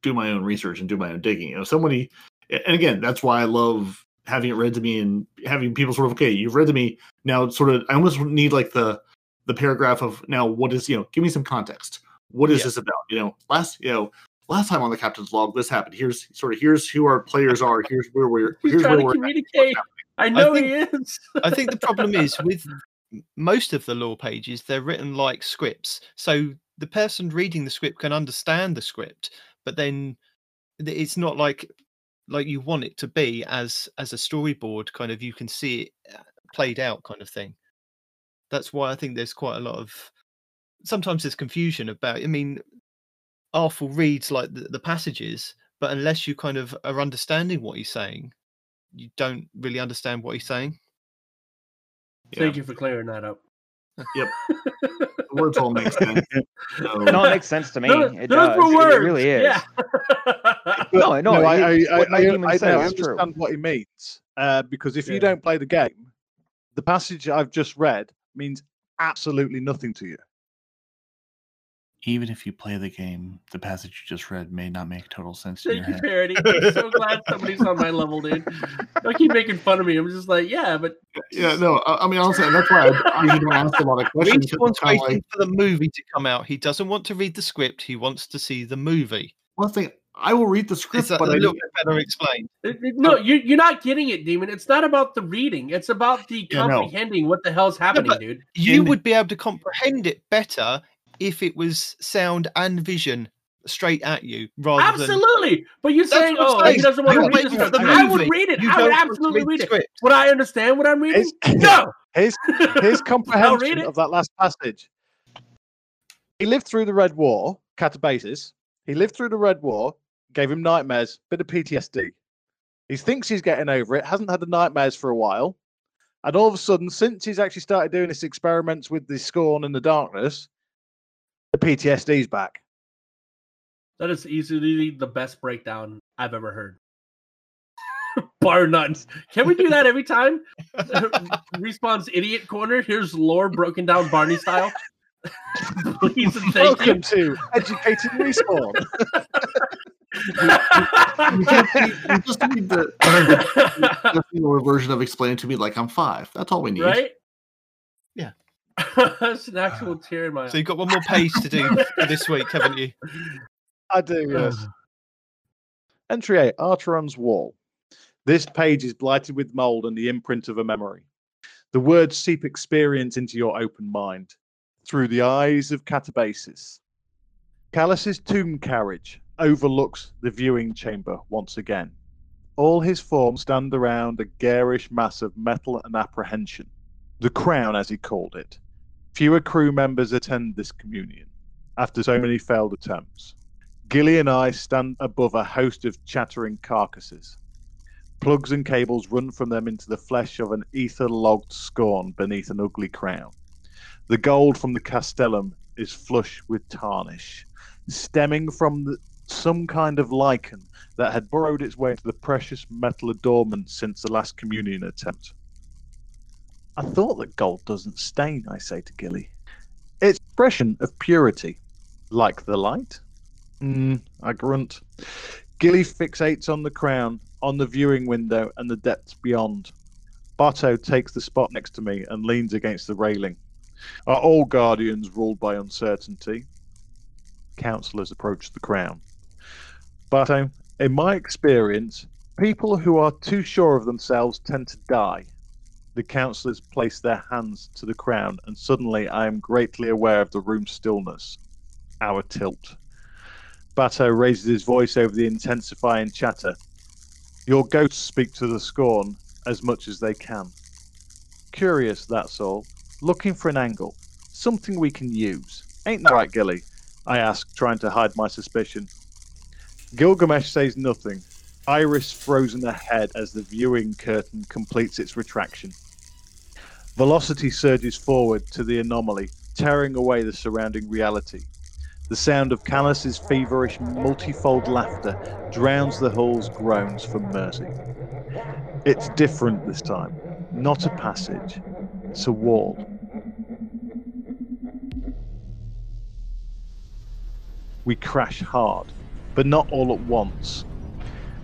Speaker 5: do my own research and do my own digging. You know, somebody, and again, that's why I love having it read to me and having people sort of okay, you've read to me now. Sort of, I almost need like the the paragraph of now what is you know, give me some context. What is
Speaker 4: Yeah.
Speaker 5: this about? You know, last you know. Last time on the captain's log, this happened. Here's sort of here's who our players are. Here's where we're. (laughs)
Speaker 3: He's
Speaker 5: here's
Speaker 3: trying
Speaker 5: where
Speaker 3: to
Speaker 5: we're. at.
Speaker 3: communicate. I know he is.
Speaker 4: I think the problem (laughs) is with most of the lore pages, they're written like scripts. So the person reading the script can understand the script, but then it's not like like you want it to be as as a storyboard kind of you can see it uh, played out kind of thing. That's why I think there's quite a lot of sometimes there's confusion about I mean Arthur reads like the, the passages, but unless you kind of are understanding what he's saying, you don't really understand what he's saying.
Speaker 3: Thank you for clearing that up.
Speaker 5: Yep. (laughs) The words all make sense. (laughs) So,
Speaker 7: No, it makes sense to me.
Speaker 3: Those-
Speaker 7: it
Speaker 3: those
Speaker 7: does.
Speaker 3: were
Speaker 7: It-
Speaker 3: words.
Speaker 7: It really is.
Speaker 3: Yeah. (laughs)
Speaker 7: No, no,
Speaker 2: I, I,
Speaker 7: it-
Speaker 2: I,
Speaker 7: what
Speaker 2: I,
Speaker 7: Naeem
Speaker 2: I,
Speaker 7: says
Speaker 2: I
Speaker 7: is true.
Speaker 2: understand what he means. Uh, because if
Speaker 3: Yeah.
Speaker 2: you don't play the game, the passage I've just read means absolutely nothing to you.
Speaker 9: Even if you play the game, the passage you just read may not make total sense in
Speaker 3: Thank
Speaker 9: your
Speaker 3: you,
Speaker 9: head.
Speaker 3: Parody. I'm so glad somebody's on my level, dude. Don't keep making fun of me. I'm just like, yeah, but
Speaker 5: yeah, no, I, I mean, honestly, that's why I, I usually don't ask a lot of questions. 'cause
Speaker 4: Respawn's
Speaker 5: it's
Speaker 4: waiting
Speaker 5: like,
Speaker 4: for the movie to come out. He doesn't want to read the script. He wants to see the movie.
Speaker 5: one thing, I will read the script,
Speaker 4: that a
Speaker 5: but I
Speaker 4: little bit better explained?
Speaker 3: It- it- no, you, you're not getting it, Demon. It's not about the reading. It's about the
Speaker 5: Yeah, no.
Speaker 3: comprehending what the hell's happening,
Speaker 4: but-
Speaker 3: dude.
Speaker 4: You
Speaker 5: In-
Speaker 4: would be able to comprehend it better if it was sound and vision straight at you rather than.
Speaker 3: Absolutely. But you're saying,
Speaker 4: what I'm
Speaker 3: oh, he doesn't want
Speaker 4: You're
Speaker 3: to read
Speaker 4: waiting
Speaker 3: this.
Speaker 4: for
Speaker 3: I would read it.
Speaker 4: You
Speaker 3: I would absolutely
Speaker 4: read
Speaker 3: read it.
Speaker 4: script.
Speaker 3: Would I understand what I'm reading?
Speaker 2: His,
Speaker 3: No.
Speaker 2: his, (laughs) his comprehension of that last passage. He lived through the Red War, Kataebasis. He lived through the Red War, gave him nightmares, bit of PTSD. He thinks he's getting over it, hasn't had the nightmares for a while. And all of a sudden, since he's actually started doing his experiments with the scorn and the darkness, the PTSD's back.
Speaker 3: That is easily the best breakdown I've ever heard. (laughs) Bar none. Can we do that every time? (laughs) Respawn's idiot corner. Here's lore broken down Barney style. (laughs) Please and thank you.
Speaker 2: Welcome to Educated Respawn.
Speaker 5: you, just need, you just need the, the newer version of explain it to me like I'm five. That's all we need.
Speaker 3: right?
Speaker 4: Yeah. (laughs)
Speaker 3: That's an uh, actual tear in my
Speaker 4: So you've got one more page to do (laughs) for this week, haven't you?
Speaker 2: I do, yes. Entry 8, Arteron's Wall. This page is blighted with mold and the imprint of a memory. The words seep experience into your open mind through the eyes of Kataebasis. Calus's tomb carriage overlooks the viewing chamber once again. All his forms stand around a garish mass of metal and apprehension. The crown, as he called it. Fewer crew members attend this communion after so many failed attempts. Gilly and I stand above a host of chattering carcasses. Plugs and cables run from them into the flesh of an ether logged scorn beneath an ugly crown. The gold from the castellum is flush with tarnish, stemming from the, some kind of lichen that had burrowed its way into the precious metal adornment since the last communion attempt. I thought that gold doesn't stain, I say to Gilly. It's expression of purity, like the light. Mm, I grunt. Gilly fixates on the crown, on the viewing window, and the depths beyond. Barto takes the spot next to me and leans against the railing. Are all guardians ruled by uncertainty? Councillors approach the crown. Barto, in my experience, people who are too sure of themselves tend to die. The councillors place their hands to the crown, and suddenly I am greatly aware of the room's stillness. Our tilt. Bato raises his voice over the intensifying chatter. Your ghosts speak to the scorn as much as they can. Curious, that's all. Looking for an angle. something we can use. Ain't that right, Gilly? I ask, trying to hide my suspicion. Gilgamesh says nothing, iris frozen ahead as the viewing curtain completes its retraction. Velocity surges forward to the anomaly, tearing away the surrounding reality. The sound of Calus's feverish, multifold laughter drowns the hall's groans for mercy. It's different this time. Not a passage, it's a wall. We crash hard, but not all at once.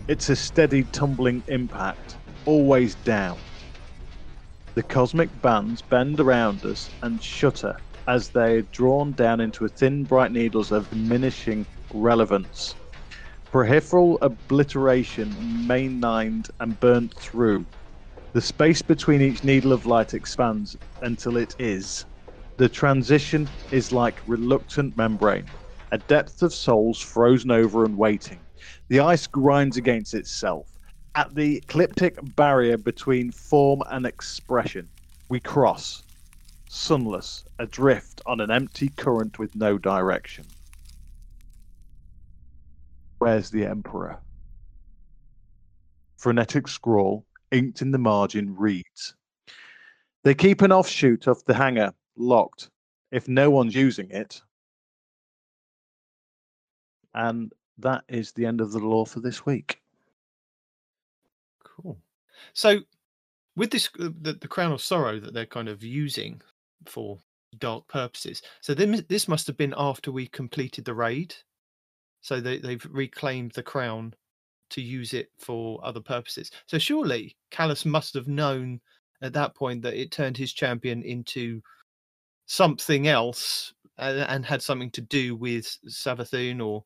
Speaker 2: It's a steady tumbling impact, always down. The cosmic bands bend around us and shudder as they are drawn down into thin, bright needles of diminishing relevance. Peripheral obliteration mainlined and burnt through. The space between each needle of light expands until it is. The transition is like reluctant membrane, a depth of souls frozen over and waiting. The ice grinds against itself. At the ecliptic barrier between form and expression, we cross, sunless, adrift on an empty current with no direction. Where's the Emperor? Frenetic scrawl, inked in the margin, reads They keep an offshoot of the hangar locked. If no one's using it, and that is the end of the lore for this week.
Speaker 4: Cool. So, with this, uh, the, the crown of sorrow that they're kind of using for dark purposes. So this must have been after we completed the raid. So they, they've reclaimed the crown to use it for other purposes. So surely Calus must have known at that point that it turned his champion into something else and, and had something to do with Savathun or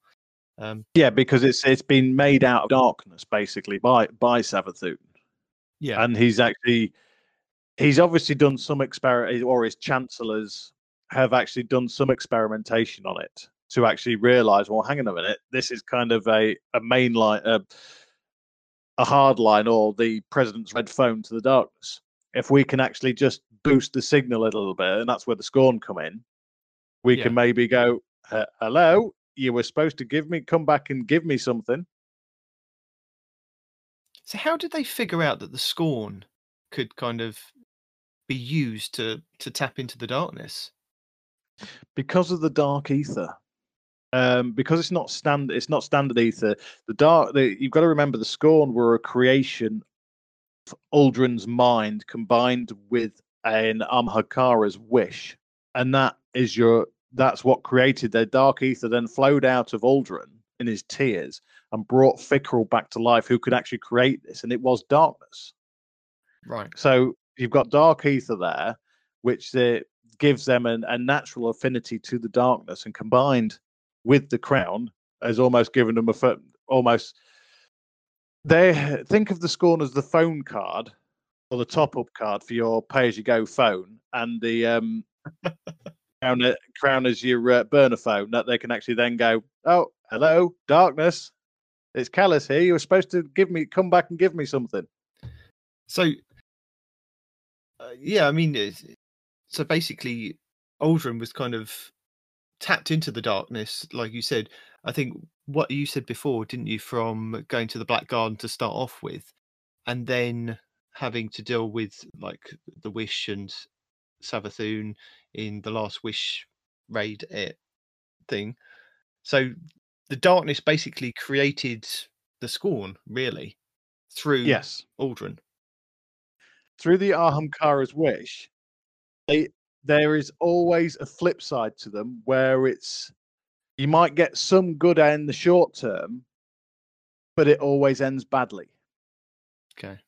Speaker 4: um,
Speaker 2: yeah, because it's it's been made out of darkness basically by by Savathun.
Speaker 4: Yeah,
Speaker 2: and he's actually he's obviously done some experiment, or his chancellors have actually done some experimentation on it to actually realize, well, hang on a minute, this is kind of a a main line, a, a hard line, or the president's red phone to the darkness. If we can actually just boost the signal a little bit, and that's where the scorn come in, we yeah. can maybe go, hello, you were supposed to give me come back and give me something.
Speaker 4: So how did they figure out that the scorn could kind of be used to to tap into the darkness?
Speaker 2: Because of the dark ether. Um, because it's not standard it's not standard ether. The dark the, you've got to remember the scorn were a creation of Uldren's mind combined with an Ahamkara's wish. And that is your that's what created their dark ether, then flowed out of Uldren in his tears and brought Fikrul back to life, who could actually create this, and it was darkness.
Speaker 4: Right.
Speaker 2: So you've got dark ether there, which uh, gives them an, a natural affinity to the darkness, and combined with the crown, has almost given them a almost. They think of the scorn as the phone card or the top up card for your pay as you go phone, and the um, (laughs) crown, it, crown as your uh, burner phone that they can actually then go, oh, hello, darkness. It's Calus here. You were supposed to give me, come back and give me something.
Speaker 4: So, uh, yeah, I mean, so basically, Uldren was kind of tapped into the darkness, like you said. I think what you said before, didn't you, from going to the Black Garden to start off with, and then having to deal with like the Wish and Savathun in the Last Wish raid it thing. So the darkness basically created the scorn, really, through
Speaker 2: yes
Speaker 4: Uldren.
Speaker 2: Through the Ahamkara's wish, they, there is always a flip side to them where it's you might get some good in the short term, but it always ends badly.
Speaker 4: Okay.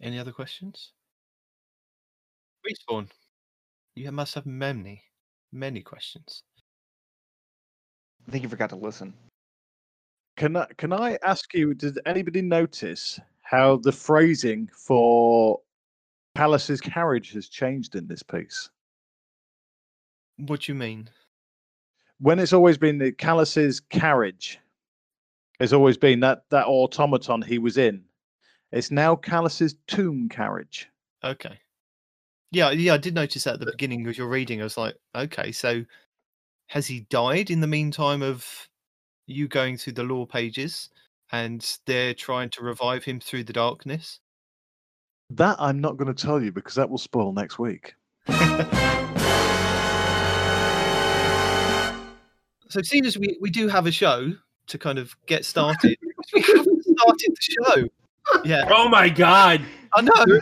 Speaker 4: Any other questions? Respawn. You must have many, many questions.
Speaker 7: I think you forgot to listen.
Speaker 2: Can I, can I ask you, did anybody notice how the phrasing for Calus's carriage has changed in this piece?
Speaker 4: What do you mean?
Speaker 2: When it's always been the Calus's carriage, has always been that, that automaton he was in. It's now Calus's tomb carriage.
Speaker 4: Okay. Yeah, yeah, I did notice that at the beginning as you're reading. I was like, okay, so has he died in the meantime of you going through the lore pages and they're trying to revive him through the darkness?
Speaker 2: That I'm not going to tell you because that will spoil next week.
Speaker 4: So, seeing as we, we do have a show to kind of get (laughs) started, (laughs) we haven't started the show. Yeah,
Speaker 3: Oh my god!
Speaker 4: I know.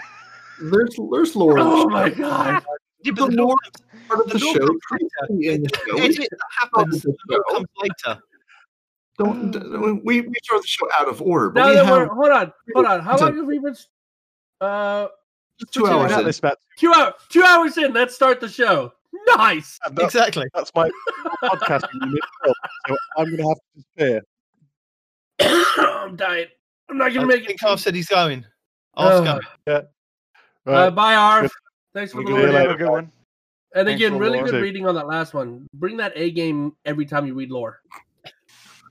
Speaker 5: There's there's lore. in the
Speaker 3: Oh my god!
Speaker 4: Yeah, but the
Speaker 5: The
Speaker 4: lore
Speaker 5: lore part of
Speaker 4: the
Speaker 5: the show.
Speaker 4: comes.
Speaker 5: In the show.
Speaker 4: The edit happens
Speaker 5: the
Speaker 4: the
Speaker 5: show.
Speaker 4: comes later.
Speaker 5: Don't we we start the show out of order, but
Speaker 3: Now
Speaker 5: we
Speaker 3: that
Speaker 5: have
Speaker 3: we're hold on, hold on. How long have we been? Uh,
Speaker 5: two hours in.
Speaker 2: this back.
Speaker 3: two hours. Two hours in. Let's start the show. Nice.
Speaker 2: And that-
Speaker 4: Exactly.
Speaker 2: That's my podcast. unit. So I'm going to have to disappear. (coughs)
Speaker 3: I'm dying. I'm not gonna make it.
Speaker 4: think Carl said he's going. Arf's
Speaker 3: Oh.
Speaker 4: Going.
Speaker 3: Uh,
Speaker 2: Right.
Speaker 3: bye, Arf. Thanks for
Speaker 2: We
Speaker 3: the
Speaker 2: can
Speaker 3: lore.
Speaker 7: Have a good one.
Speaker 3: And
Speaker 7: Thanks
Speaker 3: again, really
Speaker 7: lore.
Speaker 3: good reading on that last one. Bring that A game every time you read lore.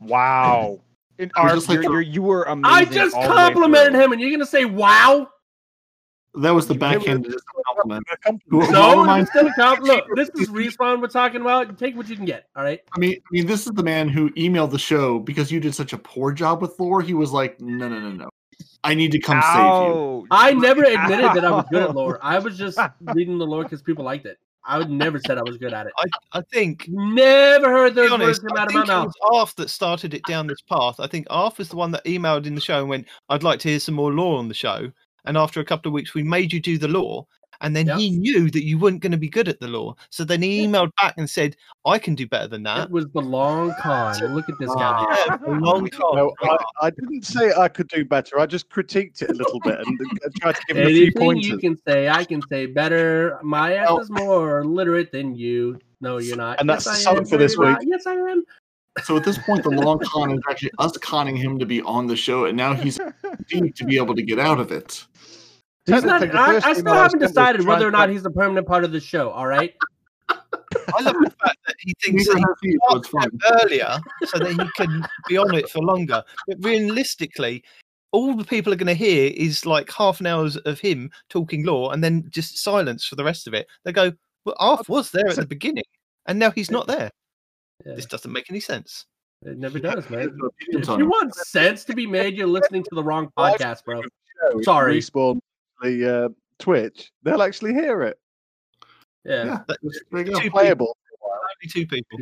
Speaker 7: Wow. (laughs) And
Speaker 5: I was
Speaker 7: Arf,
Speaker 5: like-
Speaker 7: you're, you're, you were amazing.
Speaker 3: I just
Speaker 7: all the way
Speaker 3: complimented him, and you're gonna say wow?
Speaker 5: That was the
Speaker 2: You give it-
Speaker 5: backhanded compliment. (laughs)
Speaker 2: Compliment.
Speaker 5: Well,
Speaker 3: No,
Speaker 5: remind-
Speaker 3: it's still a compliment. Look, (laughs) this is respawn we're talking about. Take what you can get. All right.
Speaker 5: I mean, I mean, this is the man who emailed the show because you did such a poor job with lore. He was like, "No, no, no, no, I need to come save you."
Speaker 3: I never (laughs) admitted that I was good at
Speaker 7: Ow.
Speaker 3: lore. I was just reading the lore because people liked it. I would never said I was good at it.
Speaker 4: I, I think
Speaker 3: Never heard
Speaker 4: to
Speaker 3: those
Speaker 4: honest,
Speaker 3: words come out of my
Speaker 4: think it was Arf that started it down this path. I think Arf was the one that emailed in the show and went, "I'd like to hear some more lore on the show." And after a couple of weeks, we made you do the lore, and then
Speaker 3: Yep.
Speaker 4: he knew that you weren't going to be good at the lore. So then he emailed back and said, "I can do better than that."
Speaker 3: It was the long (laughs) con. Look at this guy.
Speaker 4: Yeah, (laughs) long con.
Speaker 2: No, I, I didn't say I could do better. I just critiqued it a little bit and, and tried to give it a few
Speaker 3: Anything
Speaker 2: pointers.
Speaker 3: you can say, I can say better. My ass
Speaker 5: Well-
Speaker 3: is more literate than you. No, you're not.
Speaker 2: And that's
Speaker 3: yes,
Speaker 2: the
Speaker 3: i'm
Speaker 2: for this
Speaker 3: No,
Speaker 2: week.
Speaker 3: not. Yes, I am.
Speaker 5: So at this point, the long con is actually us conning him to be on the show, and now he's (laughs) deemed to be able to get out of it.
Speaker 3: He's not, I, I still haven't decided whether or not he's a permanent part of the show. All right. (laughs)
Speaker 4: I love the fact that he thinks
Speaker 5: Neither
Speaker 4: that he
Speaker 5: he, so it's
Speaker 4: started
Speaker 5: fine.
Speaker 4: it earlier so that he can be on it for longer. But realistically, all the people are going to hear is like half an hour of him talking lore and then just silence for the rest of it. They go, "Well, Arf was there at the beginning, and now he's not there.
Speaker 3: Yeah,
Speaker 4: This doesn't make any sense."
Speaker 3: it never does, man. If you want sense to be made, you're listening to the wrong podcast, bro. Sorry.
Speaker 2: Respawn the uh, Twitch, they'll actually hear it.
Speaker 3: Yeah.
Speaker 5: Yeah,
Speaker 4: That-
Speaker 5: there you
Speaker 4: people,
Speaker 2: Playable.
Speaker 4: only two people.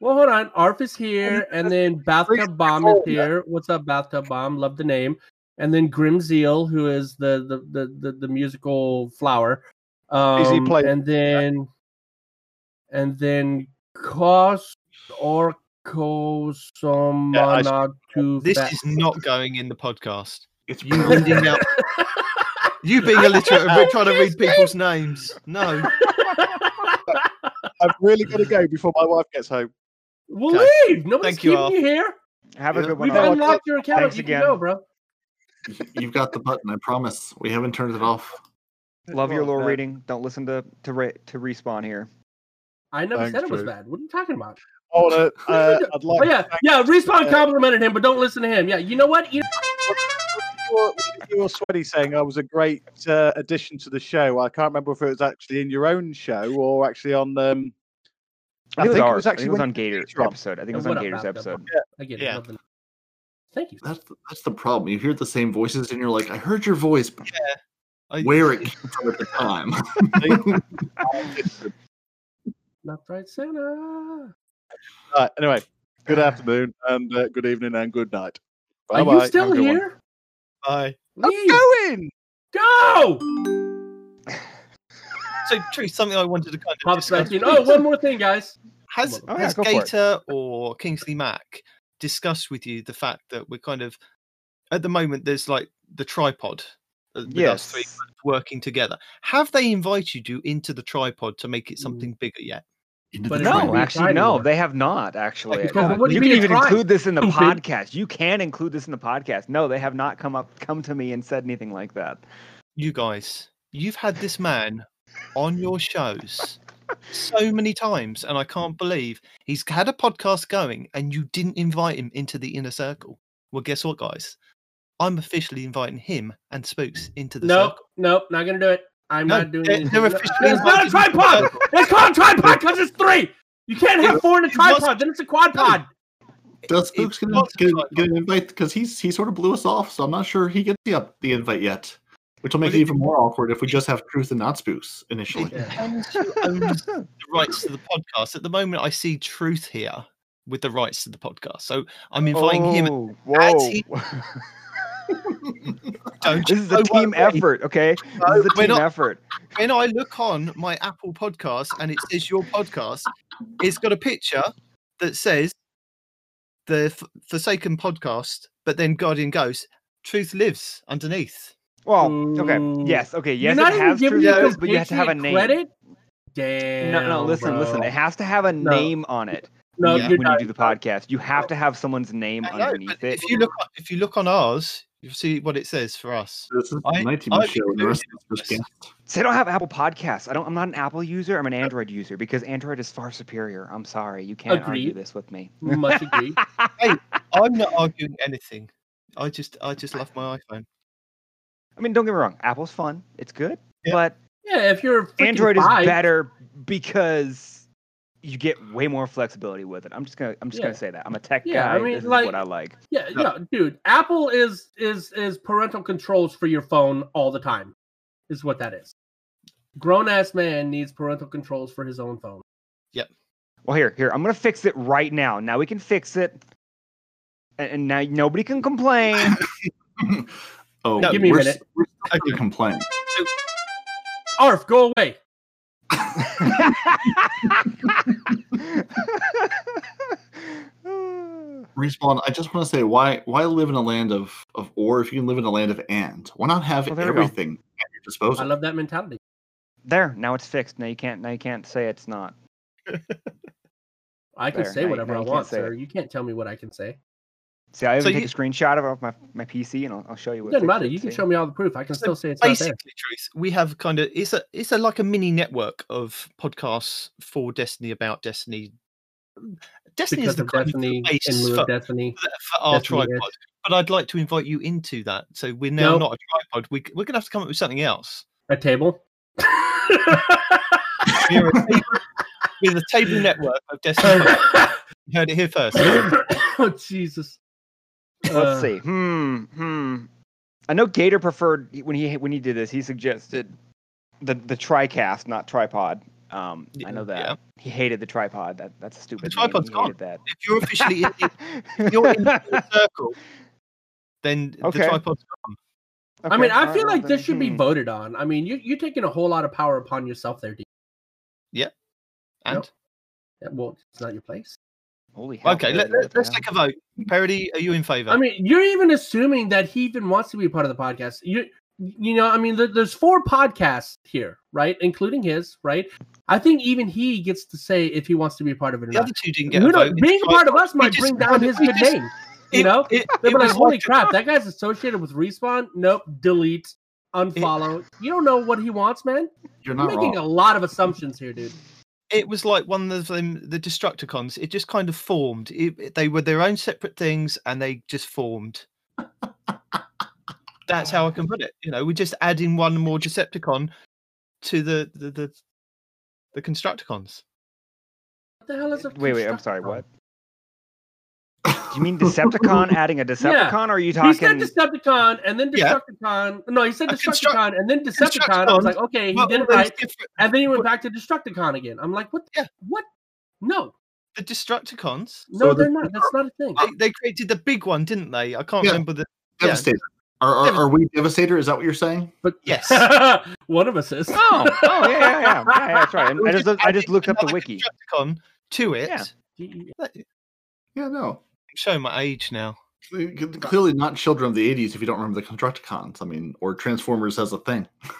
Speaker 3: Well, hold on. Arf is here, and then Bathtub Bomb is here. What's up, Bathtub Bomb? Love the name. And then Grim Zeal, who is the the the the, the musical flower.
Speaker 2: Easy
Speaker 3: Um,
Speaker 2: play.
Speaker 3: and then and then Cos Orco Somanatu.
Speaker 4: This is not going in the podcast.
Speaker 5: It's
Speaker 4: You (laughs) reading out, (laughs) you being illiterate and trying to read people's names. No, (laughs)
Speaker 2: I've really got to go before my wife gets home.
Speaker 3: We'll
Speaker 4: Okay.
Speaker 3: leave. Nobody's
Speaker 4: Thank you,
Speaker 3: keeping
Speaker 4: Arf.
Speaker 3: you here.
Speaker 7: Have a good one.
Speaker 3: We've
Speaker 2: No,
Speaker 3: unlocked your account.
Speaker 7: Thanks
Speaker 3: you
Speaker 7: again.
Speaker 3: can go, bro.
Speaker 5: You've got the button. I promise. We haven't turned it off.
Speaker 7: Love your
Speaker 2: Well,
Speaker 7: lore
Speaker 2: uh,
Speaker 7: reading. Don't listen to to re- to respawn here.
Speaker 3: I never
Speaker 2: Thanks,
Speaker 3: said it was
Speaker 2: Drew.
Speaker 3: bad. What are you talking about?
Speaker 2: I wanna, uh, (laughs) I'd like
Speaker 3: Oh yeah, yeah. Respawn
Speaker 2: uh,
Speaker 3: complimented him, but don't listen to him. Yeah, you know what? You (laughs)
Speaker 2: you you were sweaty saying I was a great uh, addition to the show. I can't remember if it was actually in your own show or actually on. Um,
Speaker 7: I think, it was,
Speaker 2: actually
Speaker 7: it was on Gator's
Speaker 2: Gator
Speaker 7: episode. I think it was on Gator's episode.
Speaker 3: I get.
Speaker 4: Yeah.
Speaker 3: Love Thank you.
Speaker 5: That's the, that's the problem. You hear the same voices, and you're like, "I heard your voice, but
Speaker 4: I,
Speaker 5: where it came from at the time." (laughs) (laughs)
Speaker 3: Not right, Santa.
Speaker 2: Right, anyway, good afternoon and uh, good evening and good night.
Speaker 3: Are
Speaker 2: Bye-bye.
Speaker 3: you still
Speaker 2: Have one.
Speaker 3: here?
Speaker 4: Bye.
Speaker 2: I'm
Speaker 3: Leave.
Speaker 2: going.
Speaker 3: Go.
Speaker 4: So, truth, something I wanted to kind of
Speaker 3: Pops back
Speaker 4: discuss.
Speaker 3: in. Oh, one more thing, guys.
Speaker 4: Has
Speaker 7: Oh, yeah,
Speaker 4: has
Speaker 7: go for it.
Speaker 4: Gator or Kingsley Mac discussed with you the fact that we're kind of at the moment there's like the tripod uh, with us three
Speaker 7: Yes.
Speaker 4: working together. Have they invited you into the tripod to make it
Speaker 3: Mm.
Speaker 4: something bigger yet?
Speaker 5: Into
Speaker 3: But
Speaker 5: the
Speaker 3: it
Speaker 7: No, actually, no.
Speaker 3: anymore.
Speaker 7: They have not actually.
Speaker 4: Because
Speaker 7: Uh,
Speaker 3: what
Speaker 7: you
Speaker 3: you
Speaker 7: can even
Speaker 3: try?
Speaker 7: include this in the (laughs) podcast. You can include this in the podcast. No, they have not come up come to me and said anything like that.
Speaker 4: You guys, you've had this man on your shows (laughs) so many times, and I can't believe he's had a podcast going and you didn't invite him into the inner circle. Well, guess what, guys? I'm officially inviting him and Spooks into the
Speaker 3: Nope,
Speaker 4: circle.
Speaker 3: nope, not gonna do it. I'm
Speaker 4: No,
Speaker 3: not doing
Speaker 4: they're-
Speaker 3: anything.
Speaker 4: they're
Speaker 3: No,
Speaker 4: officially
Speaker 3: It's not a tripod. It's called a tripod because it's three. You can't have four in a
Speaker 4: It was-
Speaker 3: tripod. Then it's a quad pod.
Speaker 5: Does Spooks get,
Speaker 4: was
Speaker 5: get, get an invite? Because he's he sort of blew us off, so I'm not sure he gets the up the invite yet. Which will make
Speaker 4: Well,
Speaker 5: it
Speaker 4: it-
Speaker 5: even more awkward if we just have Truth and not Spooks initially.
Speaker 4: Depends (laughs) who (laughs) the rights to the podcast. At the moment, I see Truth here with the rights to the podcast, so I'm inviting him.
Speaker 7: Oh,
Speaker 4: as
Speaker 7: Whoa. (laughs)
Speaker 4: he- (laughs) Don't
Speaker 7: this is a
Speaker 4: know
Speaker 7: team
Speaker 4: what I mean?
Speaker 7: effort, okay? This is a team
Speaker 4: not-
Speaker 7: effort.
Speaker 4: When I look on my Apple Podcast and it says your podcast, it's got a picture that says the F- Forsaken Podcast, but then Guardian Ghost. Truth lives underneath.
Speaker 7: Well, okay. Yes, okay. Yes,
Speaker 3: You're not
Speaker 7: it has truth
Speaker 3: your
Speaker 7: is, but you have to have a
Speaker 3: compatriot
Speaker 7: name.
Speaker 3: Credit? Damn.
Speaker 7: No, no, listen, listen. It has to have a
Speaker 3: No.
Speaker 7: name on it
Speaker 3: No,
Speaker 4: Yeah.
Speaker 7: when
Speaker 3: not.
Speaker 7: you do the podcast. You have to have someone's name
Speaker 4: I know,
Speaker 7: underneath it.
Speaker 4: if you look, if you look on ours, you'll see what it says for us.
Speaker 5: This is
Speaker 4: I- I
Speaker 5: show. and The rest of us just
Speaker 4: included
Speaker 5: guessed.
Speaker 7: So I don't have Apple Podcasts. I don't. I'm not an Apple user. I'm an Android user because Android is far superior. I'm sorry, you can't argue this with me.
Speaker 3: Much agreed. (laughs)
Speaker 4: I'm not arguing anything. I just, I just love my iPhone.
Speaker 7: I mean, don't get me wrong. Apple's fun. It's good,
Speaker 4: Yeah.
Speaker 7: but
Speaker 3: Yeah, if you're a freaking
Speaker 7: Android is better because you get way more flexibility with it. I'm just gonna. I'm just
Speaker 3: Yeah.
Speaker 7: gonna say that. I'm a tech
Speaker 3: Yeah, I mean,
Speaker 7: this
Speaker 3: like-
Speaker 7: is what I like.
Speaker 3: Yeah,
Speaker 5: No.
Speaker 3: yeah, dude. Apple is is is parental controls for your phone all the time. Is what that is. Grown ass man needs parental controls for his own phone. Yep.
Speaker 7: Well, here, here. I'm gonna fix it right now. Now we can fix it, and, and now nobody can complain. (laughs)
Speaker 5: oh,
Speaker 4: No,
Speaker 3: give me a
Speaker 5: we're,
Speaker 3: minute.
Speaker 5: s- We're gonna complain.
Speaker 3: Arf, go away. (laughs)
Speaker 5: Respawn. I just want to say why why live in a land of of or if you can live in a land of and why not have
Speaker 7: Well, there we go.
Speaker 5: everything at your disposal?
Speaker 3: I love that mentality.
Speaker 7: there, now it's fixed. Now you can't. Now you can't say it's not. (laughs)
Speaker 3: I can
Speaker 7: There,
Speaker 3: say
Speaker 7: now
Speaker 3: whatever
Speaker 7: now
Speaker 3: I want, sir.
Speaker 7: it.
Speaker 3: You can't tell me what I can say.
Speaker 7: See, I even
Speaker 4: So
Speaker 7: take
Speaker 4: you-
Speaker 7: a screenshot of it off my, my PC, and I'll, I'll show you.
Speaker 3: It
Speaker 7: What
Speaker 3: doesn't matter. You can
Speaker 7: see?
Speaker 3: show me all the proof. I can
Speaker 4: So
Speaker 3: still say it's not
Speaker 4: Basically,
Speaker 3: there.
Speaker 4: truth. We have kind of it's a it's a like a mini network of podcasts for Destiny about Destiny. Destiny
Speaker 3: Because
Speaker 4: is the
Speaker 3: of
Speaker 4: kind
Speaker 3: Destiny
Speaker 4: of base
Speaker 3: in lieu
Speaker 4: for,
Speaker 3: Destiny.
Speaker 4: for our
Speaker 3: Destiny is.
Speaker 4: tripod. But I'd like to invite you into that. So we're now
Speaker 3: Nope.
Speaker 4: not a tripod. We, we're going to have to come up with something else.
Speaker 3: A table.
Speaker 4: We're a table, we're the table network of Destiny. (laughs) you heard it here first.
Speaker 3: oh Jesus.
Speaker 7: Let's
Speaker 3: Uh,
Speaker 7: see. Hmm. Hmm. I know Gator preferred when he when he did this. He suggested the the tricast, not tripod. Um, I know that
Speaker 4: Yeah.
Speaker 7: he hated the tripod. That that's a stupid. name.
Speaker 4: tripod's
Speaker 7: He
Speaker 4: gone.
Speaker 7: that.
Speaker 4: If you're officially in the, (laughs) if you're in the circle, then
Speaker 7: Okay.
Speaker 4: the tripod's gone.
Speaker 3: I mean, I
Speaker 7: alright,
Speaker 3: feel
Speaker 7: well
Speaker 3: like this
Speaker 7: then,
Speaker 3: should be
Speaker 7: hmm.
Speaker 3: voted on. I mean, you you're taking a whole lot of power upon yourself there, D.
Speaker 4: And
Speaker 3: Nope. Yeah, Well, it's not your place.
Speaker 7: Holy hell,
Speaker 4: okay, let,
Speaker 7: you
Speaker 4: let,
Speaker 7: went
Speaker 4: let's take a vote. Parody, are you in favour?
Speaker 3: I mean, you're even assuming that he even wants to be a part of the podcast. You, you know, I mean, there, there's four podcasts here, right, including his, right? I think even he gets to say if he wants to be a part of it or
Speaker 4: the
Speaker 3: not.
Speaker 4: other two didn't get
Speaker 3: We
Speaker 4: a
Speaker 3: don't-
Speaker 4: vote.
Speaker 3: being a part of us might
Speaker 4: just-
Speaker 3: bring down (laughs) his
Speaker 4: we
Speaker 3: good
Speaker 4: just-
Speaker 3: name. You
Speaker 4: it-
Speaker 3: know,
Speaker 4: it,
Speaker 3: they'll
Speaker 4: it
Speaker 3: like, "Holy
Speaker 4: like
Speaker 3: crap, that guy's associated with respawn." Nope, delete, unfollow. you don't know what he wants, man.
Speaker 5: You're
Speaker 3: You're
Speaker 5: not
Speaker 3: making
Speaker 5: wrong.
Speaker 3: a lot of assumptions here, dude.
Speaker 4: It was like one of them the destructicons it just kind of formed it, it- they were their own separate things and they just formed that's how i can put it you know we're just adding one more decepticon to the the the, the constructicons
Speaker 3: What the hell is a
Speaker 7: Wait, wait. I'm sorry. What? Do you mean Decepticon (laughs) adding a Decepticon, or are you talking?
Speaker 3: He said? Decepticon and then
Speaker 4: Yeah.
Speaker 3: Destructicon. No, he said
Speaker 4: A construct-
Speaker 3: Destructicon and then Decepticon. I was like, okay, he
Speaker 4: Well,
Speaker 3: did it right.
Speaker 4: different-
Speaker 3: And then he went back to Destructicon again. I'm like, what?
Speaker 4: Yeah.
Speaker 3: What? No,
Speaker 4: the destructicons
Speaker 3: no,
Speaker 5: So
Speaker 3: they're not. That's not a thing.
Speaker 4: they, they created the big one didn't they i can't
Speaker 5: Yeah.
Speaker 4: remember the yeah.
Speaker 5: Devastator. Are, are, are we Devastator? Is that what you're saying?
Speaker 3: But
Speaker 4: Yes. (laughs)
Speaker 3: one of us is.
Speaker 7: Oh, oh, yeah, yeah, yeah, yeah, yeah, (laughs) that's right. I just, I just looked up the wiki.
Speaker 4: Constructicon to it
Speaker 7: Yeah.
Speaker 5: Yeah, no.
Speaker 4: Showing my age now
Speaker 5: Clearly not children of the 80s if you don't remember the Constructicons. I mean, or Transformers as a thing. (laughs)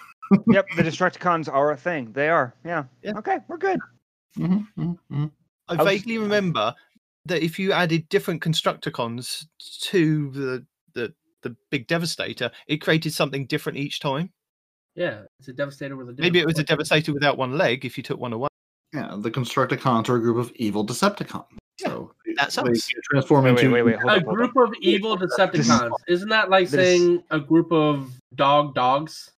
Speaker 7: Yep, the Destructicons are a thing. They are. Yeah.
Speaker 4: Yeah.
Speaker 7: Okay, we're good.
Speaker 5: Mm-hmm, mm-hmm.
Speaker 4: I
Speaker 7: I was-
Speaker 4: vaguely remember that if you added different Constructicons to the, the the big Devastator, it created something different each time.
Speaker 3: Yeah, it's a devastator with a.
Speaker 4: Maybe it was a Devastator without one leg if you took one away.
Speaker 5: Yeah, the Constructicons are a group of evil Decepticons. So
Speaker 4: that sounds-
Speaker 5: transform
Speaker 7: Wait, wait,
Speaker 5: into
Speaker 7: wait, wait. Hold
Speaker 3: A
Speaker 7: up,
Speaker 3: group
Speaker 7: up.
Speaker 3: of evil Decepticons. Isn't that like
Speaker 7: This-
Speaker 3: saying a group of dog dogs?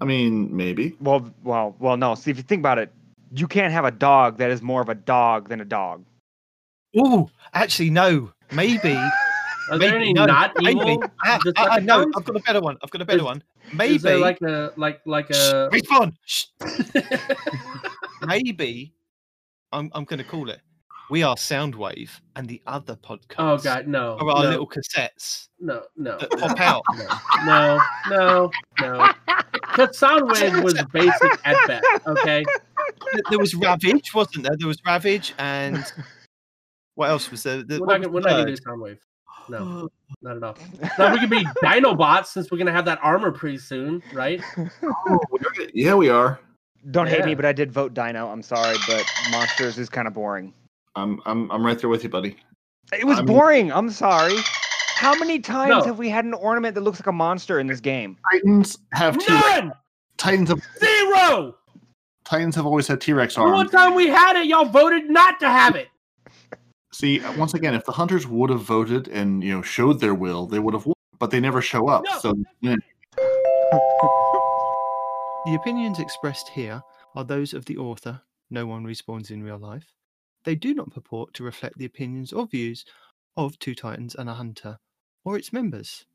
Speaker 5: I mean, maybe.
Speaker 7: Well, well, well. No. See, if you think about it, you can't have a dog that is more of a dog than a dog.
Speaker 4: Oh, actually, no. Maybe. (laughs)
Speaker 3: Are there
Speaker 4: maybe,
Speaker 3: any
Speaker 4: no,
Speaker 3: not
Speaker 4: maybe.
Speaker 3: evil?
Speaker 4: Ah, ah, ah, no, I've got a better one. I've got a better
Speaker 3: Is-
Speaker 4: one. Maybe.
Speaker 3: Is there like a like like
Speaker 4: Shh,
Speaker 3: a
Speaker 4: Respawn. Shh. (laughs) maybe. I'm I'm going to call it. We are Soundwave, and the other oh, podcast.
Speaker 3: oh god no
Speaker 4: Are our
Speaker 3: no,
Speaker 4: little cassettes
Speaker 3: no no
Speaker 4: that pop (laughs) out.
Speaker 3: no no no because Soundwave was (laughs) basic at best okay
Speaker 4: there was Ravage, wasn't there? There was Ravage, and what else was there? The-
Speaker 3: we're not
Speaker 4: was
Speaker 3: gonna, we're not gonna do Soundwave no (gasps) not at all now we can be (laughs) Dinobots since we're gonna have that armor pretty soon right
Speaker 5: Oh, yeah, we are.
Speaker 7: Don't hate me, but I did vote Dino. I'm sorry, but Monsters is kind of boring.
Speaker 5: I'm I'm I'm right there with you, buddy.
Speaker 7: It was
Speaker 5: I mean-
Speaker 7: boring. I'm sorry. How many times
Speaker 3: No.
Speaker 7: have we had an ornament that looks like a monster in this game?
Speaker 5: Titans have T
Speaker 3: none
Speaker 5: Titans have
Speaker 3: zero
Speaker 5: Titans have always had T Rex
Speaker 3: the one
Speaker 5: arms.
Speaker 3: time we had it y'all voted not to have it
Speaker 5: See, uh, once again, if the hunters would have voted and you know showed their will, they would have won. But they never show up.
Speaker 3: No.
Speaker 5: So yeah.
Speaker 4: The opinions expressed here are those of the author. No one respawns in real life. They do not purport to reflect the opinions or views of Two Titans and a Hunter or its members.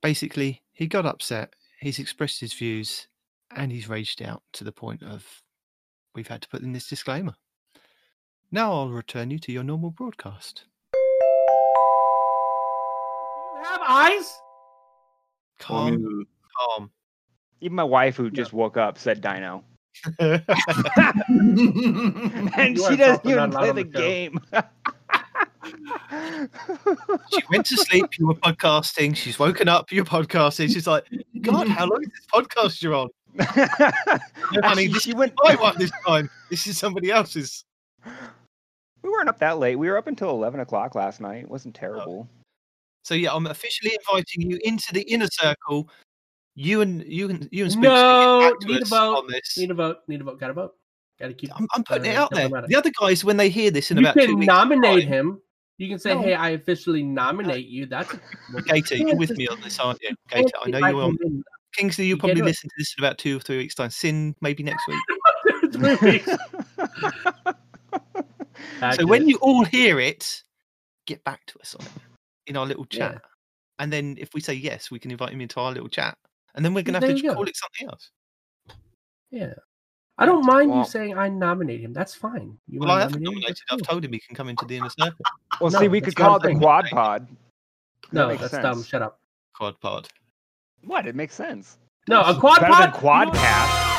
Speaker 4: Basically, he got upset, he's expressed his views, and he's raged out to the point of we've had to put in this disclaimer. Now I'll return you to your normal broadcast.
Speaker 3: Do you have eyes
Speaker 4: Calm, calm.
Speaker 7: Even my wife, who just woke up, said Dino, (laughs) and
Speaker 3: You
Speaker 7: she doesn't even play the
Speaker 3: the
Speaker 7: game.
Speaker 4: she went to sleep, you were podcasting, she's woken up, you're podcasting. She's like, God, how long is this podcast you're on? (laughs) No, honey,
Speaker 7: Actually,
Speaker 4: this
Speaker 7: she went.
Speaker 4: my one this time. This is somebody else's.
Speaker 7: We weren't up that late. We were up until eleven o'clock last night. It wasn't oh. terrible.
Speaker 4: So yeah, I'm officially inviting you into the inner circle. You and you and you and Spooks
Speaker 3: No, need a vote.
Speaker 4: on this.
Speaker 3: Need a vote. Need a vote. Got to vote. Got to keep.
Speaker 4: I'm, I'm putting it
Speaker 3: uh,
Speaker 4: out there.
Speaker 3: diplomatic.
Speaker 4: The other guys, when they hear this in
Speaker 3: you
Speaker 4: about two
Speaker 3: can nominate
Speaker 4: time-
Speaker 3: him. You can say,
Speaker 4: No.
Speaker 3: "Hey, I officially nominate you." That's (laughs)
Speaker 4: Gator, you're with me on this, aren't you? (laughs) Gator, I know you're on. Kingsley, you'll probably listen to this in about two or three weeks' time. Sin, maybe next week. (laughs)
Speaker 3: Three weeks.
Speaker 4: So when you all hear it, get back to us on it in our little
Speaker 3: Yeah.
Speaker 4: chat. And then if we say yes, we can invite him into our little chat. And then we're going to have to
Speaker 3: go.
Speaker 4: call it something else.
Speaker 3: yeah, I don't mind
Speaker 7: Well-
Speaker 3: you saying I nominate him. That's fine. You
Speaker 4: Well, I haven't
Speaker 3: nominate
Speaker 4: nominated.
Speaker 3: That's
Speaker 4: I've
Speaker 3: cool.
Speaker 4: told him he can come into the inner circle.
Speaker 7: Well,
Speaker 3: No,
Speaker 7: see, we could call it the
Speaker 4: the
Speaker 7: Quad
Speaker 4: thing.
Speaker 7: Pod. That
Speaker 3: No,
Speaker 7: makes
Speaker 3: that's
Speaker 7: sense.
Speaker 3: dumb. Shut up.
Speaker 4: Quad pod.
Speaker 7: What? It makes sense.
Speaker 3: No, a
Speaker 7: It's
Speaker 3: quad
Speaker 7: better
Speaker 3: pod.
Speaker 7: Quad Quadcast.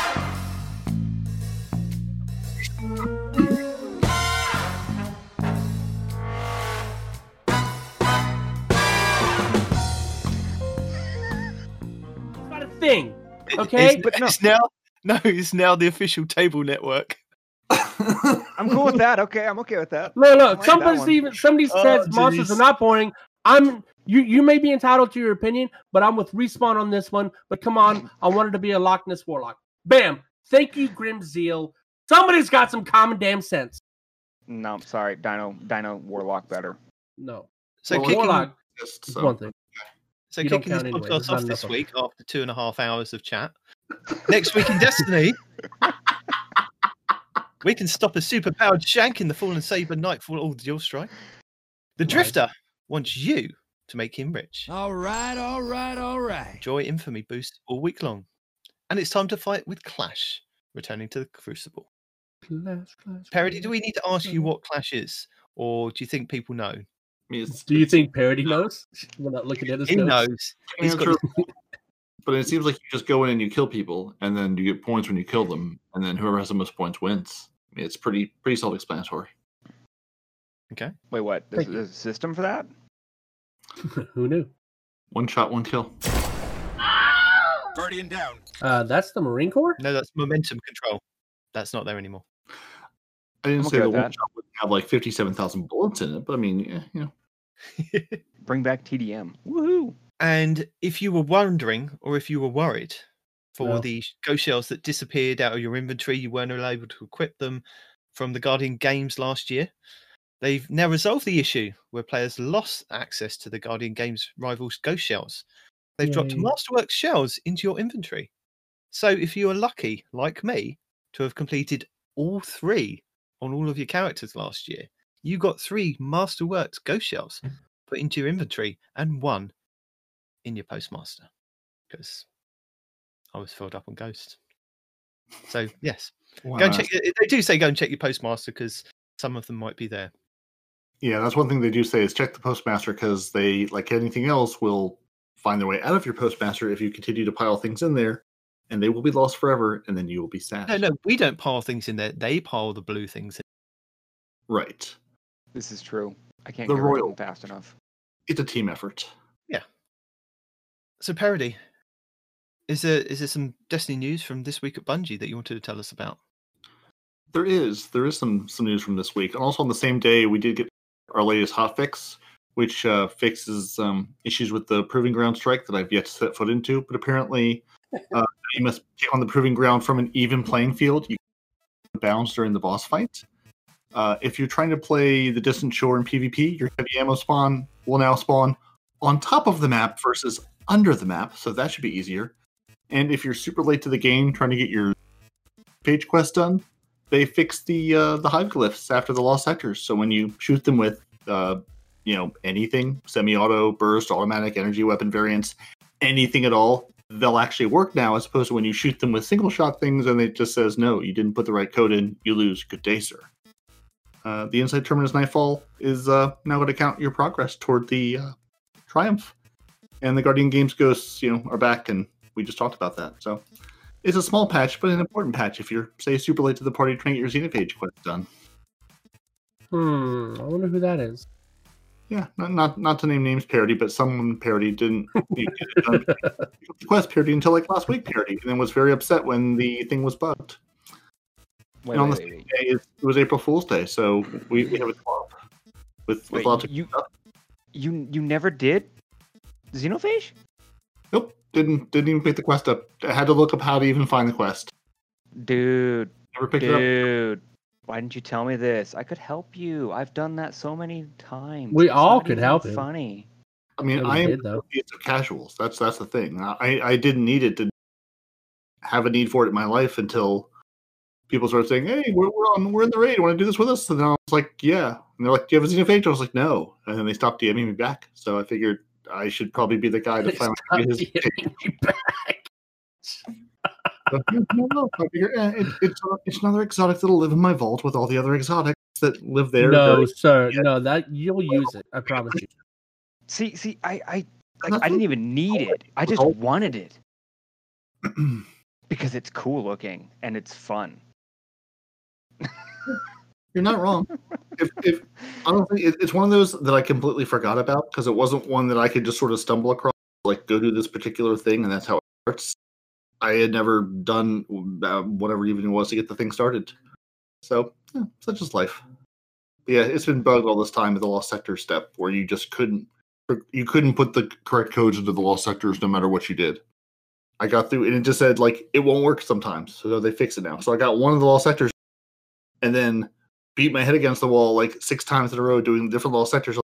Speaker 3: Thing. Okay,
Speaker 4: it's,
Speaker 7: but no.
Speaker 4: it's now no, it's now the official table network. (laughs)
Speaker 7: I'm cool with that. Okay, I'm okay with that.
Speaker 3: Look, no.
Speaker 7: like that
Speaker 3: Somebody
Speaker 7: one.
Speaker 3: even somebody
Speaker 4: Oh,
Speaker 3: says monsters are not boring. I'm you. You may be entitled to your opinion, but I'm with respawn on this one. But come on, I wanted to be a Loch Ness warlock. Bam! Thank you, Grim Zeal. Somebody's got some common damn sense.
Speaker 7: No, I'm sorry, Dino, Dino Warlock better.
Speaker 3: No,
Speaker 4: So
Speaker 5: Well,
Speaker 4: kicking,
Speaker 3: warlock
Speaker 5: Just
Speaker 3: is
Speaker 5: so-
Speaker 3: one thing.
Speaker 4: So
Speaker 3: you
Speaker 4: kicking this podcast off this week after two and a half hours of chat. Next week in Destiny, we can stop a superpowered shank in the Fallen Saber Nightfall or Dual Strike. The
Speaker 3: Right.
Speaker 4: Drifter wants you to make him rich.
Speaker 10: All right, all right, all right.
Speaker 4: Enjoy infamy boost all week long. And it's time to fight with Clash, returning to the Crucible.
Speaker 3: Clash, clash,
Speaker 4: Parody, do we need to ask you what Clash is? Or do you think people know?
Speaker 5: I mean,
Speaker 3: Do you think Parody knows? (laughs) We're not looking at his
Speaker 4: He
Speaker 3: notes.
Speaker 4: knows. He's got (laughs)
Speaker 5: but it seems like you just go in and you kill people, and then you get points when you kill them, and then whoever has the most points wins. I mean, it's pretty pretty self-explanatory. Okay.
Speaker 7: Wait, what? There's, there's a system for that? (laughs)
Speaker 3: Who knew?
Speaker 5: One shot, one kill.
Speaker 10: Guardian down.
Speaker 3: Uh, that's the Marine Corps.
Speaker 4: No, that's momentum control. That's not there anymore.
Speaker 5: I didn't
Speaker 7: I'm
Speaker 5: say
Speaker 7: okay
Speaker 5: the one
Speaker 7: that.
Speaker 5: shot would have like fifty-seven thousand bullets in it, but I mean, yeah, you know, (laughs)
Speaker 7: Bring back TDM. Woohoo!
Speaker 4: And if you were wondering, or if you were worried for
Speaker 3: No.
Speaker 4: the ghost shells that disappeared out of your inventory, you weren't able to equip them from the Guardian games last year. They've now resolved the issue where players lost access to the Guardian Games rivals ghost shells. They've dropped
Speaker 3: Yay.
Speaker 4: Masterworks shells into your inventory. So if you are lucky, like me, to have completed all three on all of your characters last year, you got three Masterworks Ghost Shells mm. put into your inventory and one in your Postmaster because I was filled up on ghosts. So yes,
Speaker 5: Wow.
Speaker 4: go and check. They do say go and check your Postmaster because some of them might be there.
Speaker 5: Yeah, that's one thing they do say is check the postmaster because they, like anything else, will find their way out of your postmaster if you continue to pile things in there, and they will be lost forever, and then you will be sad.
Speaker 4: No, no, we don't pile things in there. They pile the blue things in.
Speaker 5: Right.
Speaker 7: This is true. I can't
Speaker 5: The
Speaker 7: get rid of
Speaker 5: royal-
Speaker 7: them fast enough.
Speaker 5: It's a team effort. Yeah.
Speaker 4: So parody. Is there is there some Destiny news from this week at Bungie that you wanted to tell us about?
Speaker 5: There is there is some some news from this week, and also on the same day we did get our latest hotfix, which uh, fixes um, issues with the proving ground strike that I've yet to set foot into. But apparently, (laughs) uh, you must take on the proving ground from an even playing field. You bounce during the boss fight. Uh, if you're trying to play the distant shore in PvP, your heavy ammo spawn will now spawn on top of the map versus under the map, so that should be easier. And if you're super late to the game trying to get your page quest done, they fixed the uh, the hive glyphs after the lost sectors. So when you shoot them with uh, you know anything, semi-auto, burst, automatic, energy weapon variants, anything at all, they'll actually work now. As opposed to when you shoot them with single shot things and it just says no, you didn't put the right code in, you lose. Good day, sir. Uh, the inside terminus nightfall is uh, now going to count your progress toward the uh, triumph, and the guardian games ghosts, you know, are back, and we just talked about that. So it's a small patch, but an important patch if you're, say, super late to the party trying to get your Xenophage quest done.
Speaker 3: Hmm. I wonder who that is.
Speaker 5: Yeah, not not, not to name names parody, but someone parody didn't you get it done. (laughs) quest parody until like last week parody, and then was very upset when the thing was bugged.
Speaker 7: Wait,
Speaker 5: and on
Speaker 7: wait,
Speaker 5: the
Speaker 7: wait,
Speaker 5: same
Speaker 7: wait.
Speaker 5: day, it, it was April Fool's Day, so we, we have a club with, with
Speaker 7: Wait,
Speaker 5: lots of
Speaker 7: you-
Speaker 5: stuff.
Speaker 7: You you never did Xenophage?
Speaker 5: Nope, didn't didn't even pick the quest up. I had to look up how to even find the quest.
Speaker 7: Dude,
Speaker 5: Never picked it up.
Speaker 7: dude. Why didn't you tell me this? I could help you. I've done that so many times.
Speaker 3: We
Speaker 7: It's
Speaker 3: all could
Speaker 7: even
Speaker 3: help him.
Speaker 7: Funny.
Speaker 5: I mean,
Speaker 3: Yeah,
Speaker 5: I am
Speaker 3: did, though.
Speaker 5: it's of casuals. That's that's the thing. I I didn't need it to have a need for it in my life until people started saying, "Hey, we're we're on we're in the raid. Want to do this with us?" And then I was like, "Yeah." And they're like, "Do you have a Xenophage?" I was like, "No." And then they stopped DMing me back. So I figured I should probably be the guy to
Speaker 3: They
Speaker 5: finally get his.
Speaker 3: DMing (laughs) you back.
Speaker 5: So, no, no, no. I figured eh, it, it's it's another exotic that'll live in my vault with all the other exotics that live there.
Speaker 3: no,
Speaker 5: They're-
Speaker 3: sir. No, that you'll use it. I promise you.
Speaker 7: See, see, I, I, like, I didn't even need it. I just wanted it (clears throat) because it's cool looking and it's fun. (laughs)
Speaker 5: You're not wrong. if, if honestly, it, it's one of those that I completely forgot about because it wasn't one that I could just sort of stumble across, like go do this particular thing, and that's how it starts. I had never done uh, whatever even it was to get the thing started. So, yeah, such is life. But yeah, it's been bugged all this time with the lost sector step, where you just couldn't you couldn't put the correct codes into the lost sectors no matter what you did. I got through, and it just said like it won't work sometimes, so they fix it now. So I got one of the lost sectors, and then beat my head against the wall like six times in a row doing different lost sectors.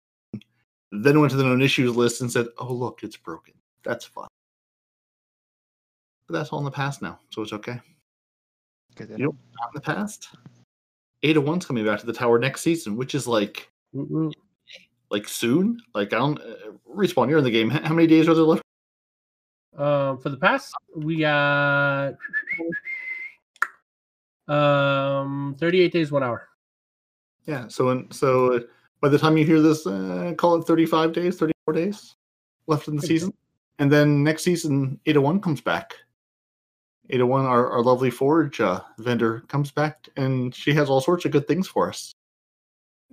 Speaker 5: Then went to the known issues list and said, "Oh look, it's broken. That's fine." But that's all in the past now, so it's okay.
Speaker 7: Good
Speaker 5: You
Speaker 7: know.
Speaker 5: in the past. Ada One's coming back to the tower next season, which is like
Speaker 3: woot.
Speaker 5: like soon. Like I don't uh, respawn. You're in the game. How many days are there left?
Speaker 3: Um, for the past, we got um 38 days, one hour.
Speaker 5: Yeah. So in, so by the time you hear this, uh, call it 35 days, 34 days left in the season, and then next season, Ada One comes back. Ada One, our, our lovely Forge uh, vendor, comes back, and she has all sorts of good things for us.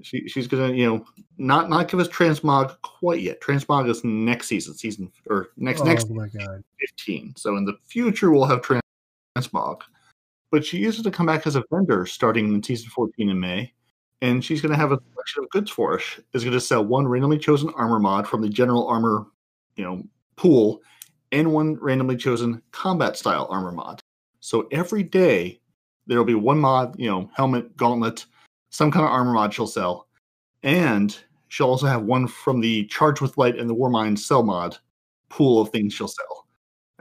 Speaker 5: She she's gonna you know not not give us transmog quite yet. Transmog is next season, season or next
Speaker 3: oh
Speaker 5: next
Speaker 3: my god.
Speaker 5: 15. So in the future, we'll have transmog. But she is to come back as a vendor starting in season 14 in May. And she's going to have a selection of goods for us. Is going to sell one randomly chosen armor mod from the general armor, you know, pool, and one randomly chosen combat style armor mod. So every day there'll be one mod, you know, helmet, gauntlet, some kind of armor mod she'll sell, and she'll also have one from the Charge with Light and the Warmind cell mod pool of things she'll sell.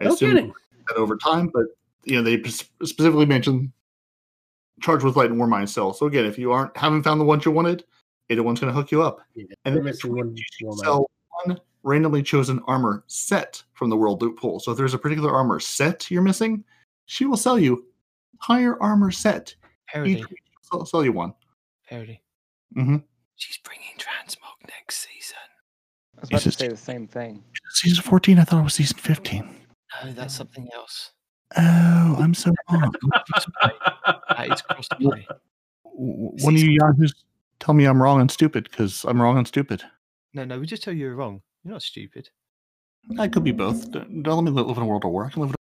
Speaker 5: I
Speaker 3: No
Speaker 5: assume
Speaker 3: kidding.
Speaker 5: that over time, but you know they specifically mention charged with light and Warmind cell. So again, if you aren't haven't found the ones you wanted, Ada One's going to hook you up.
Speaker 3: Yeah,
Speaker 5: And then
Speaker 3: missing one
Speaker 5: sell one randomly chosen armor set from the world loot pool. So if there's a particular armor set you're missing, she will sell you higher armor set.
Speaker 4: Parody.
Speaker 5: Each week she'll sell you one.
Speaker 4: Parody.
Speaker 5: Mm-hmm.
Speaker 4: She's bringing transmog next season.
Speaker 7: I was about to
Speaker 5: Jesus.
Speaker 7: say the same thing.
Speaker 5: Season 14, I thought it was season 15.
Speaker 4: No, that's something else.
Speaker 5: Oh, I'm so (laughs) wrong.
Speaker 4: That is crossplay.
Speaker 5: One of you yahoos tell me I'm wrong and stupid because I'm wrong and stupid.
Speaker 4: No, no, we just tell you you're wrong. You're not stupid.
Speaker 5: I could be both. Don't don't let me live in a world of war. I can live in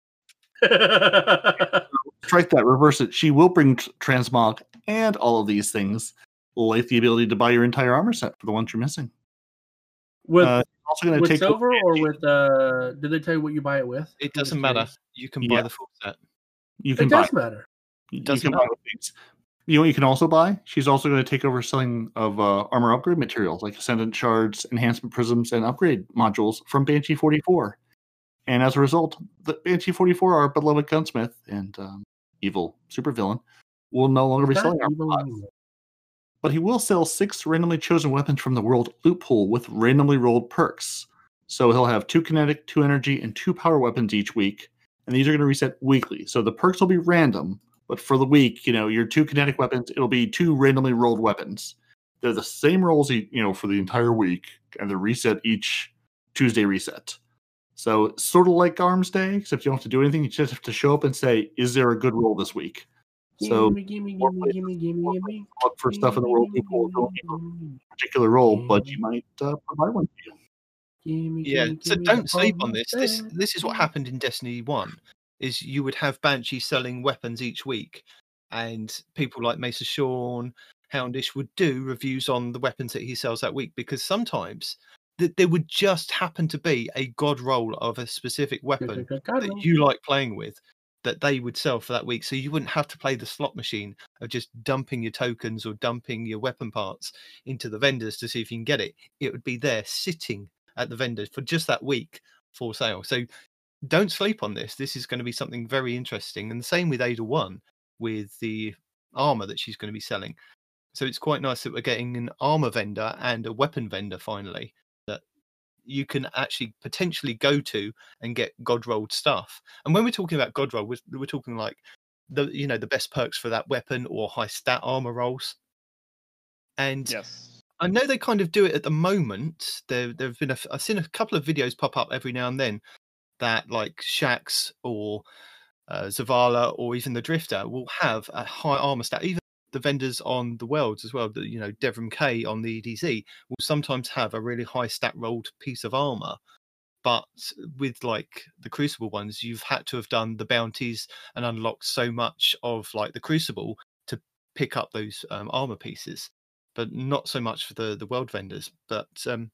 Speaker 5: (laughs) strike that, reverse it. She will bring transmog and all of these things, like the ability to buy your entire armor set for the ones you're missing.
Speaker 3: With
Speaker 5: Uh, also going to
Speaker 3: with
Speaker 5: take
Speaker 3: silver or with uh? Did they tell you what you buy it with?
Speaker 4: It doesn't matter.
Speaker 3: curious.
Speaker 4: You can buy
Speaker 5: Yeah.
Speaker 4: the full set.
Speaker 5: you can
Speaker 3: It
Speaker 5: buy
Speaker 3: does matter.
Speaker 5: you
Speaker 4: doesn't
Speaker 5: can buy things. You know what you can also buy? She's also going to take over selling of uh, armor upgrade materials like ascendant shards, enhancement prisms, and upgrade modules from Banshee 44. And as a result, the Banshee 44, our beloved gunsmith and um, evil supervillain, will no longer be
Speaker 3: That
Speaker 5: selling armor. But he will sell six randomly chosen weapons from the world loot pool with randomly rolled perks. So he'll have two kinetic, two energy, and two power weapons each week, and these are going to reset weekly. So the perks will be random, but for the week, you know, your two kinetic weapons, it'll be two randomly rolled weapons. They're the same rolls, you know, for the entire week, and they're reset each Tuesday reset. So sort of like Arms Day, except you don't have to do anything. You just have to show up and say, "Is there a good roll this week?" So
Speaker 3: gimme, gimme,
Speaker 5: more
Speaker 3: gimme,
Speaker 5: places-
Speaker 3: gimme, gimme, gimme.
Speaker 5: look for stuff in the world people. Don't need a particular role, but you might uh, provide one for you.
Speaker 3: Gimme,
Speaker 4: Yeah.
Speaker 3: gimme,
Speaker 4: So
Speaker 3: gimme
Speaker 4: don't sleep on this. This this is what happened in Destiny One. Is you would have Banshee selling weapons each week, and people like Mesa Sean, Houndish would do reviews on the weapons that he sells that week because sometimes th- there would just happen to be a god roll of a specific weapon that you like playing with that they would sell for that week. So you wouldn't have to play the slot machine of just dumping your tokens or dumping your weapon parts into the vendors to see if you can get it. It would be there sitting at the vendors for just that week for sale. So don't sleep on this. This is going to be something very interesting. And the same with Ada One with the armor that she's going to be selling. So it's quite nice that we're getting an armor vendor and a weapon vendor finally you can actually potentially go to and get god rolled stuff. And when we're talking about god roll, we're, we're talking like the you know the best perks for that weapon or high stat armor rolls. And
Speaker 7: Yes.
Speaker 4: I know they kind of do it at the moment. There, there have been a, I've seen a couple of videos pop up every now and then that like Shaxx or uh, Zavala or even the Drifter will have a high armor stat. Even the vendors on the worlds as well, you know, Devrim Kay on the EDZ will sometimes have a really high stat rolled piece of armor. But with like the Crucible ones, you've had to have done the bounties and unlocked so much of like the Crucible to pick up those um, armor pieces but not so much for the the world vendors. But um,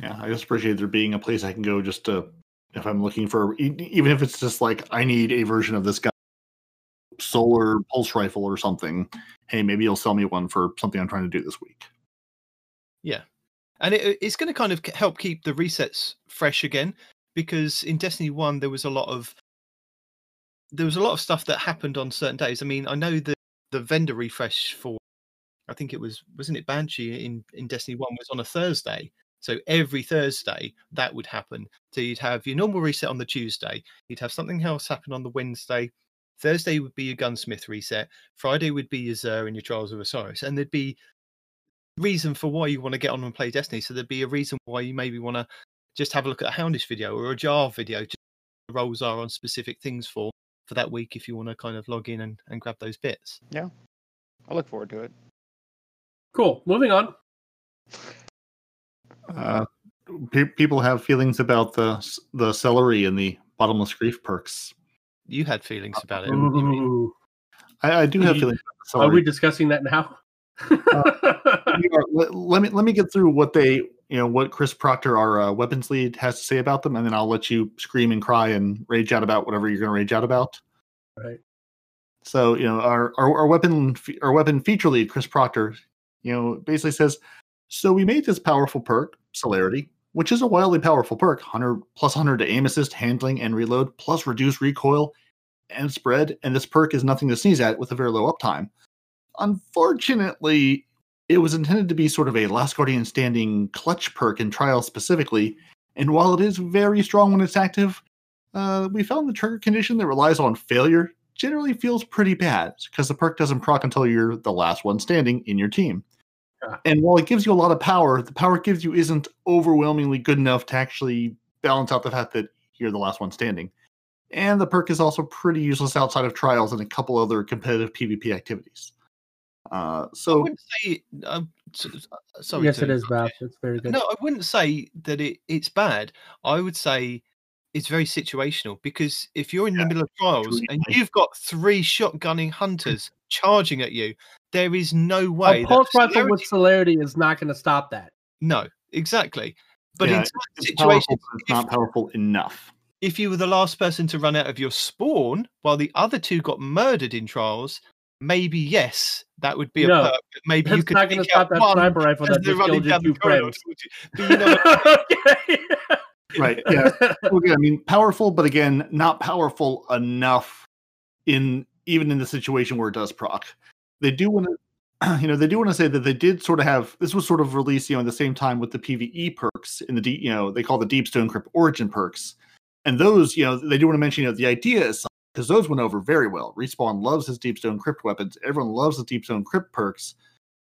Speaker 5: Yeah, I just appreciate there being a place I can go just to if I'm looking for even if it's just like I need a version of this guy solar pulse rifle or something. Hey, maybe you'll sell me one for something I'm trying to do this week.
Speaker 4: yeah, and it, it's going to kind of help keep the resets fresh again because in Destiny One there was a lot of there was a lot of stuff that happened on certain days. I mean, I know the the vendor refresh for I think it was wasn't it Banshee in in Destiny One was on a Thursday. So every Thursday that would happen. So you'd have your normal reset on the Tuesday. You'd have something else happen on the Wednesday. Thursday would be your gunsmith reset. Friday would be your Xur and your Trials of Osiris, and there'd be reason for why you want to get on and play Destiny. So there'd be a reason why you maybe want to just have a look at a Houndish video or a Jar video. Just what the roles are on specific things for for that week if you want to kind of log in and, and grab those bits.
Speaker 7: Yeah, I look forward to it.
Speaker 3: Cool. Moving on.
Speaker 5: Uh, pe- people have feelings about the the celerity and the bottomless grief perks.
Speaker 4: You had feelings about it. didn't you, Ian?
Speaker 3: Ooh.
Speaker 5: I, I do have
Speaker 3: Ye-
Speaker 5: feelings about the
Speaker 3: Are we discussing that now?
Speaker 5: We are- let, let me let me get through what they you know what Chris Proctor, our uh, weapons lead, has to say about them, and then I'll let you scream and cry and rage out about whatever you're going to rage out about.
Speaker 3: right.
Speaker 5: So you know our our, our weapon our weapon feature lead Chris Proctor, you know, basically says, so we made this powerful perk celerity which is a wildly powerful perk 100 plus 100 to aim assist, handling, and reload, plus reduce recoil and spread. And this perk is nothing to sneeze at with a very low uptime. Unfortunately, it was intended to be sort of a Last Guardian standing clutch perk in trials specifically. And while it is very strong when it's active, uh, we found the trigger condition that relies on failure generally feels pretty bad because the perk doesn't proc until you're the last one standing in your team.
Speaker 3: Yeah.
Speaker 5: And while it gives you a lot of power, the power it gives you isn't overwhelmingly good enough to actually balance out the fact that you're the last one standing. And the perk is also pretty useless outside of trials and a couple other competitive PvP activities. Uh,
Speaker 4: I
Speaker 5: so
Speaker 4: wouldn't say. Um, s- s- uh, sorry
Speaker 3: yes,
Speaker 4: to
Speaker 3: it is, bad. It's very good.
Speaker 4: No, I wouldn't say that it, it's bad. I would say it's very situational because if you're in the middle of trials and you've got three shotgunning hunters charging at you, there is no way. that
Speaker 3: pulse
Speaker 4: the
Speaker 3: rifle with
Speaker 4: celerity-
Speaker 3: celerity is not going to stop that.
Speaker 4: No, exactly. But
Speaker 5: Yeah,
Speaker 4: in
Speaker 5: it's
Speaker 4: certain
Speaker 5: powerful,
Speaker 4: situations,
Speaker 5: but it's not powerful enough.
Speaker 4: if you were the last person to run out of your spawn while the other two got murdered in trials, maybe yes, that would be a perk. Maybe you could
Speaker 3: not going to stop that sniper rifle that just killed your two friends.
Speaker 4: you. (laughs) Know.
Speaker 5: Right. Yeah. Well, again, I mean, powerful, but again, not powerful enough in even in the situation where it does proc. They do want (clears throat) to, you know, they do want to say that they did sort of have this was sort of released, you know, at the same time with the PVE perks in the deep, you know, they call the Deep Stone Crypt Origin perks, and those, you know, they do want to mention, you know, the idea is because those went over very well. Respawn loves his Deep Stone Crypt weapons. Everyone loves the Deep Stone Crypt perks.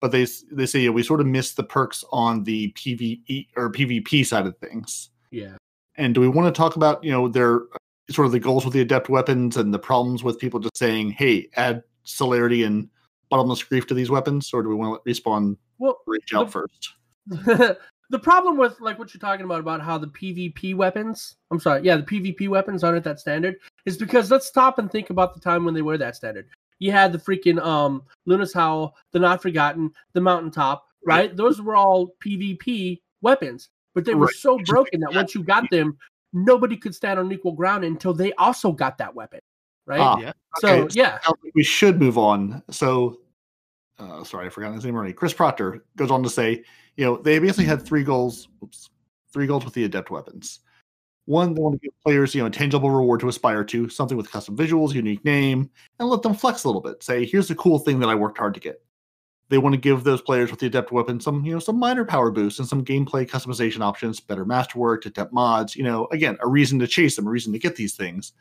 Speaker 5: But they they say yeah, we sort of missed the perks on the PVE or PvP side of things.
Speaker 3: Yeah.
Speaker 5: And do we want to talk about, you know, their sort of the goals with the adept weapons and the problems with people just saying, hey, add celerity and bottomless grief to these weapons? Or do we want to respawn
Speaker 3: Well,
Speaker 5: reach out
Speaker 3: the-
Speaker 5: first? (laughs)
Speaker 3: the problem with like what you're talking about about how the PvP weapons, I'm sorry, yeah, the PvP weapons aren't at that standard is because let's stop and think about the time when they were that standard. You had the freaking um Luna's Howl, the Not Forgotten, the Mountaintop, right? Those were all PvP weapons, but they were
Speaker 5: Right.
Speaker 3: so broken that once you got them, nobody could stand on equal ground until they also got that weapon, right?
Speaker 5: Ah,
Speaker 4: Yeah.
Speaker 3: so
Speaker 5: okay,
Speaker 3: yeah,
Speaker 5: we should move on. So, uh, sorry, I forgot his name already. Chris Proctor goes on to say, you know, they basically had three goals. Oops, three goals with the adept weapons. One, they want to give players, you know, a tangible reward to aspire to, something with custom visuals, unique name, and let them flex a little bit. Say, here's the cool thing that I worked hard to get. They want to give those players with the adept weapon some, you know, some minor power boosts and some gameplay customization options, better masterwork, adept mods. You know, again, a reason to chase them, a reason to get these things.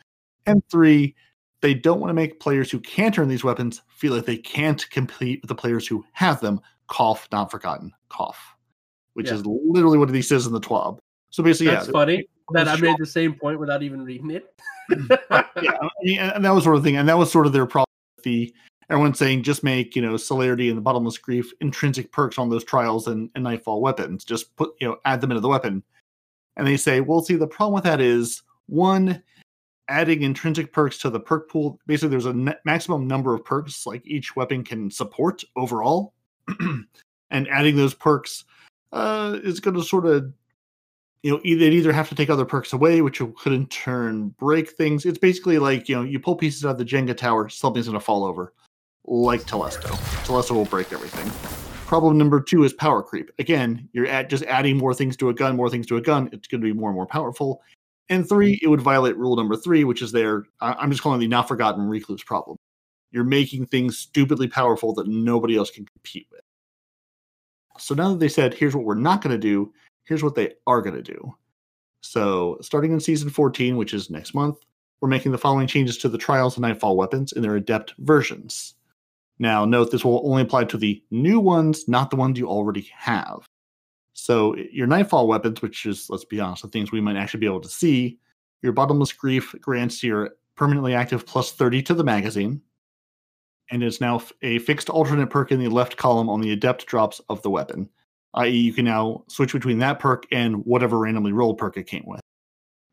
Speaker 5: And three, they don't want to make players who can't earn these weapons feel like they can't compete with the players who have them. Cough, not forgotten. Cough, which
Speaker 3: Yeah.
Speaker 5: is literally what he says in the TWAB. So basically,
Speaker 3: that's
Speaker 5: yeah,
Speaker 3: funny that I made the same point without even reading it. Mm-hmm.
Speaker 5: yeah, I mean, and that was sort of the thing, and that was sort of their problem. with The everyone's saying just make you know celerity and the bottomless grief intrinsic perks on those trials and, and nightfall weapons. Just put you know add them into the weapon, and they say, well, see, the problem with that is one adding intrinsic perks to the perk pool. Basically, there's a maximum number of perks like each weapon can support overall, (clears throat) and adding those perks uh, is going to sort of you know, e- they'd either have to take other perks away, which could in turn break things. It's basically like, you know, you pull pieces out of the Jenga tower, something's going to fall over, like Telesto. Telesto will break everything. Problem number two is power creep. Again, you're at just adding more things to a gun, more things to a gun. It's going to be more and more powerful. And three, it would violate rule number three, which is there. I'm just calling the not forgotten recluse problem. You're making things stupidly powerful that nobody else can compete with. So now that they said, here's what we're not going to do, here's what they are going to do. So, starting in season 14, which is next month, we're making the following changes to the trials and nightfall weapons in their adept versions. Now, note this will only apply to the new ones, not the ones you already have. So, your nightfall weapons, which is, let's be honest, the things we might actually be able to see, your bottomless grief grants your permanently active plus 30 to the magazine, and is now a fixed alternate perk in the left column on the adept drops of the weapon i.e., you can now switch between that perk and whatever randomly rolled perk it came with.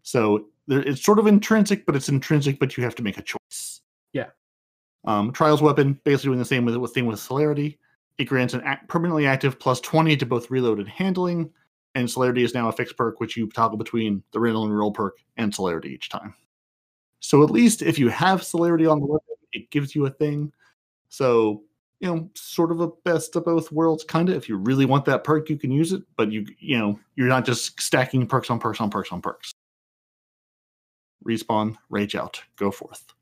Speaker 5: So there, it's sort of intrinsic, but it's intrinsic, but you have to make a choice.
Speaker 3: Yeah.
Speaker 5: Um, Trials weapon, basically doing the same with, with thing with celerity. It grants an act, permanently active plus 20 to both reload and handling, and celerity is now a fixed perk, which you toggle between the randomly roll perk and celerity each time. So at least if you have celerity on the weapon, it gives you a thing. So you know, sort of a best of both worlds kind of. If you really want that perk, you can use it, but you you know, you're not just stacking perks on perks on perks on perks. Respawn, rage out, go forth.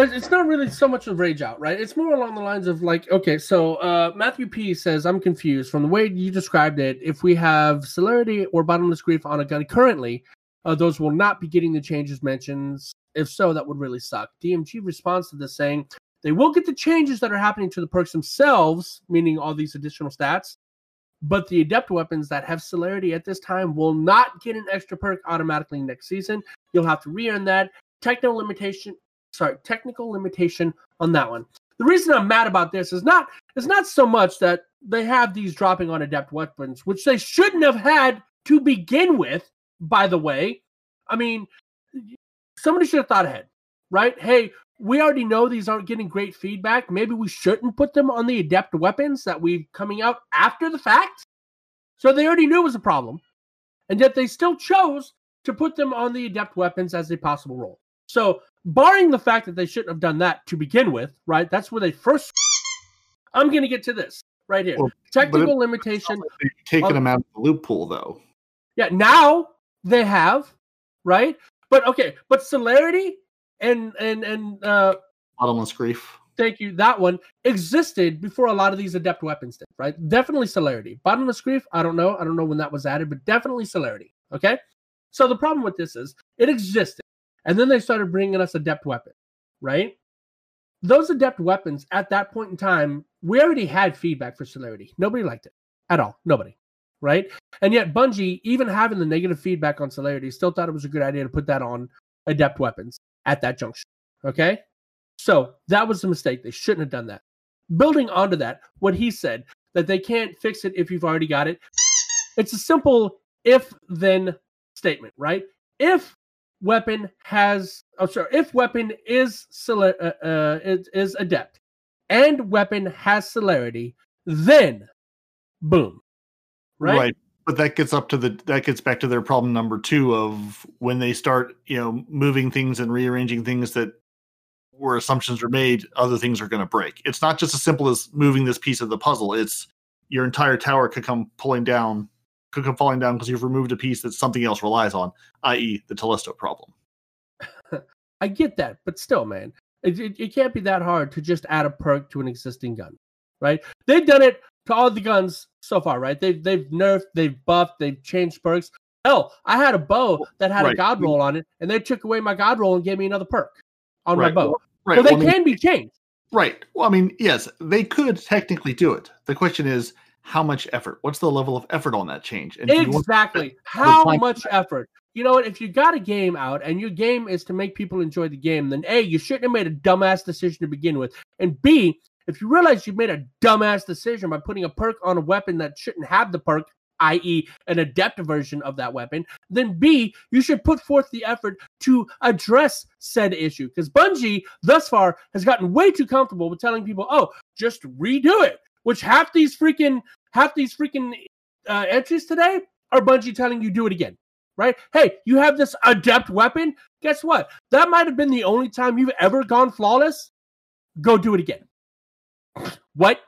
Speaker 3: It's not really so much of rage out, right? It's more along the lines of like, okay, so uh, Matthew P says, I'm confused from the way you described it. If we have celerity or bottomless grief on a gun currently, uh, those will not be getting the changes mentioned. If so, that would really suck. DMG responds to this saying they will get the changes that are happening to the perks themselves, meaning all these additional stats, but the adept weapons that have celerity at this time will not get an extra perk automatically next season. You'll have to re-earn that. Technical limitation, sorry, technical limitation on that one. The reason I'm mad about this is not it's not so much that they have these dropping on adept weapons, which they shouldn't have had to begin with. By the way, I mean somebody should have thought ahead, right? Hey, we already know these aren't getting great feedback. Maybe we shouldn't put them on the adept weapons that we coming out after the fact. So they already knew it was a problem, and yet they still chose to put them on the adept weapons as a possible role. So, barring the fact that they shouldn't have done that to begin with, right? That's where they first. (laughs) I'm going to get to this right here.
Speaker 5: Well,
Speaker 3: Technical
Speaker 5: it-
Speaker 3: limitation.
Speaker 5: They've taken
Speaker 3: Oh.
Speaker 5: them out of the loophole though.
Speaker 3: Yeah, now they have, right? But okay, but celerity and and and uh
Speaker 5: Bottomless grief.
Speaker 3: thank you, that one existed before a lot of these adept weapons did, right? Definitely celerity. Bottomless grief, I don't know. I don't know when that was added, but definitely celerity. Okay. So the problem with this is it existed, and then they started bringing us adept weapon, right? Those adept weapons at that point in time, we already had feedback for celerity. Nobody liked it at all. Nobody, right? And yet Bungie, even having the negative feedback on celerity, still thought it was a good idea to put that on adept weapons at that junction. Okay. So that was a mistake. They shouldn't have done that. Building onto that, what he said that they can't fix it if you've already got it. It's a simple if then statement, right? If weapon has, oh sorry, if weapon is celer- uh, uh, is, is adept and weapon has celerity, then boom, right?
Speaker 5: But that gets up to the that gets back to their problem number two of when they start, you know, moving things and rearranging things that where assumptions are made, other things are going to break. It's not just as simple as moving this piece of the puzzle. It's your entire tower could come pulling down, could come falling down because you've removed a piece that something else relies on, i.e., the Telesto problem. (laughs)
Speaker 3: I get that, but still, man, it, it, it can't be that hard to just add a perk to an existing gun, right? They've done it to all the guns so far, right? They've they've nerfed, they've buffed, they've changed perks. Hell, I had a bow that had a god roll on it, and they took away my god roll and gave me another perk on
Speaker 5: Right.
Speaker 3: my bow.
Speaker 5: Right.
Speaker 3: so they
Speaker 5: well, I mean-
Speaker 3: can be changed.
Speaker 5: Right. Well, I mean, yes, they could technically do it. The question is, how much effort? What's the level of effort on that change? And
Speaker 3: Exactly. How much effort? You know what? If you got a game out and your game is to make people enjoy the game, then A, you shouldn't have made a dumbass decision to begin with. And B, if you realize you made a dumbass decision by putting a perk on a weapon that shouldn't have the perk, i.e., an adept version of that weapon, then B, you should put forth the effort to address said issue. Because Bungie, thus far, has gotten way too comfortable with telling people, oh, just redo it. Which half these freaking half these freaking uh, entries today are Bungie telling you do it again, right? Hey, you have this adept weapon. Guess what? That might have been the only time you've ever gone flawless. Go do it again. (laughs) What?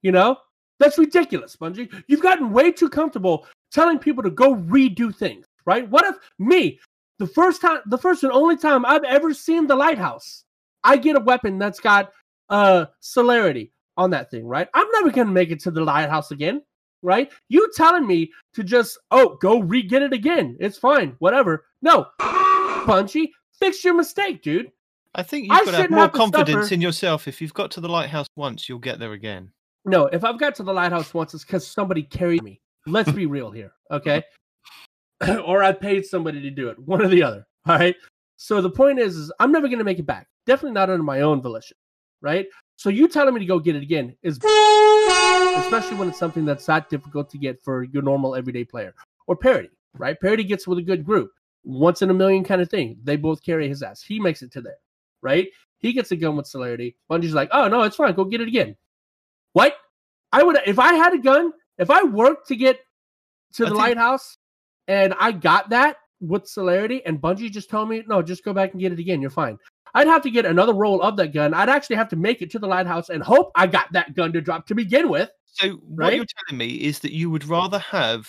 Speaker 3: You know, that's ridiculous, Bungie. You've gotten way too comfortable telling people to go redo things, right? What if me, the first time, the first and only time I've ever seen the lighthouse, I get a weapon that's got uh celerity on that thing, right? I'm never gonna make it to the lighthouse again, right? You telling me to just oh go re-get it again. It's fine, whatever. No, Bungie, fix your mistake, dude.
Speaker 4: I think
Speaker 3: I
Speaker 4: got to have more
Speaker 3: have
Speaker 4: confidence in yourself. If you've got to the lighthouse once, you'll get there again.
Speaker 3: No, if I've got to the lighthouse once, it's because somebody carried me. Let's be real here, okay? (coughs) or I paid somebody to do it, one or the other. All right. So the point is, is I'm never gonna make it back. Definitely not under my own volition, right? So you telling me to go get it again is, especially when it's something that's not difficult to get for your normal everyday player or parody, right? Parody gets with a good group, once in a million kind of thing. They both carry his ass. He makes it to there, right? He gets a gun with celerity. Bungie's like, oh no, it's fine. Go get it again. What? I would if I had a gun, if I worked to get to the
Speaker 4: think-
Speaker 3: lighthouse and I got that with celerity and Bungie just told me, no, just go back and get it again. You're fine. I'd have to get another roll of that gun. I'd actually have to make it to the lighthouse and hope I got that gun to drop to begin with.
Speaker 4: So what
Speaker 3: Right?
Speaker 4: you're telling me is that you would rather have,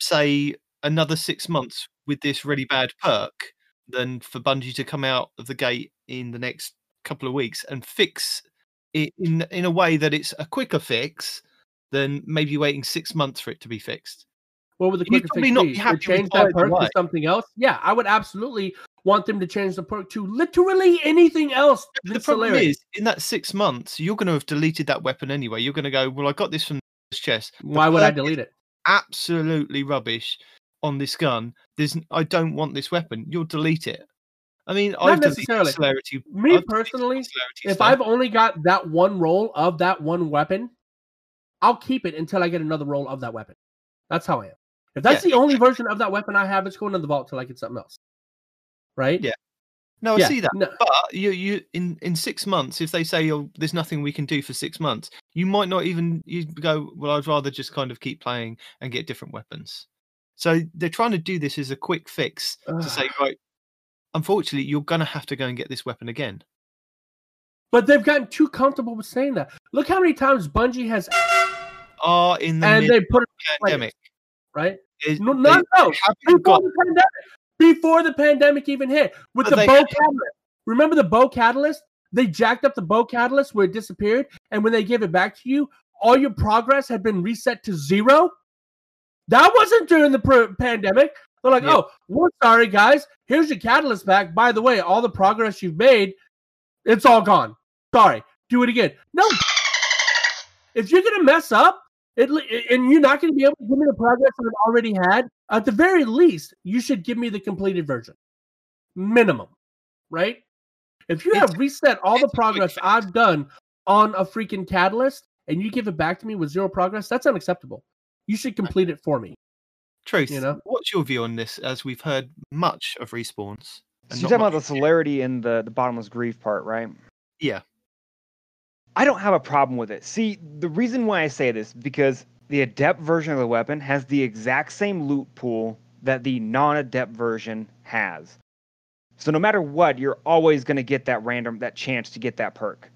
Speaker 4: say, another six months with this really bad perk than for Bungie to come out of the gate in the next couple of weeks and fix it in in a way that it's a quicker fix than maybe waiting six months for it to be fixed.
Speaker 3: What would the quicker
Speaker 4: probably
Speaker 3: fix
Speaker 4: not
Speaker 3: be?
Speaker 4: happy
Speaker 3: change that perk to something else? Yeah, I would absolutely want them to change the perk to literally anything else
Speaker 4: the problem is, in that six months, you're going to have deleted that weapon anyway. You're going to go, well, I got this from this chest. The
Speaker 3: Why would I delete it?
Speaker 4: Absolutely rubbish on this gun. There's, I don't want this weapon. You'll delete it. I mean, I've deleted
Speaker 3: necessarily.
Speaker 4: celerity.
Speaker 3: Me
Speaker 4: I've
Speaker 3: personally, If
Speaker 4: stuff.
Speaker 3: I've only got that one roll of that one weapon, I'll keep it until I get another roll of that weapon. That's how I am. If that's
Speaker 4: Yeah,
Speaker 3: the only version of that weapon I have, it's going in the vault till I get something else. Right?
Speaker 4: Yeah. No, I
Speaker 3: Yeah,
Speaker 4: see that.
Speaker 3: no-
Speaker 4: But you, you, in in six months, if they say, "Oh, there's nothing we can do for six months," you might not even you go. Well, I'd rather just kind of keep playing and get different weapons. So they're trying to do this as a quick fix to say, right, unfortunately, you're gonna have to go and get this weapon again.
Speaker 3: But they've gotten too comfortable with saying that. Look how many times Bungie has
Speaker 4: Are in the
Speaker 3: and they put it
Speaker 4: pandemic.
Speaker 3: right?
Speaker 4: is
Speaker 3: No,
Speaker 4: they
Speaker 3: no, no.
Speaker 4: haven't got
Speaker 3: the pandemic. Before the pandemic even hit. With the
Speaker 4: they
Speaker 3: bow catalyst. Remember the bow catalyst? They jacked up the bow catalyst where it disappeared, and when they gave it back to you, all your progress had been reset to zero. That wasn't during the pr- pandemic. They're like,
Speaker 4: Yeah.
Speaker 3: oh, we're sorry, guys. Here's your catalyst back. By the way, all the progress you've made, it's all gone. Sorry. Do it again. No. If you're gonna mess up, it, and you're not gonna be able to give me the progress that I've already had, at the very least, you should give me the completed version. Minimum. Right? If you
Speaker 4: It's-
Speaker 3: have reset all the
Speaker 4: it's a quick
Speaker 3: progress. I've done on a freaking catalyst and you give it back to me with zero progress, that's unacceptable. You should complete it for me.
Speaker 4: truth.
Speaker 3: you know?
Speaker 4: what's your view on this? As we've heard much of respawns.
Speaker 7: So
Speaker 4: and
Speaker 7: you're talking about the celerity and the, the bottomless grief part, right?
Speaker 4: Yeah.
Speaker 7: I don't have a problem with it. See, the reason why I say this because the adept version of the weapon has the exact same loot pool that the non-adept version has. So no matter what, you're always going to get that random that chance to get that perk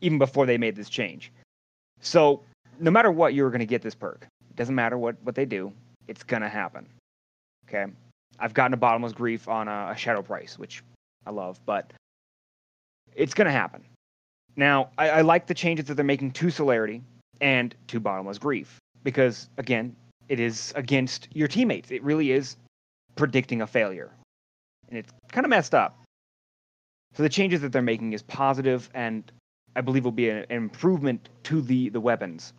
Speaker 7: even before they made this change. So no matter what, you're going to get this perk. It doesn't matter what what they do. It's going to happen. Okay? I've gotten a bottomless grief on a, a shadow price, which I love, but it's going to happen. Now, I, I like the changes that they're making to celerity and to bottomless grief because, again, it is against your teammates. It really is predicting a failure, and it's kind of messed up. So the changes that they're making is positive, and I believe will be an, improvement to the the weapons.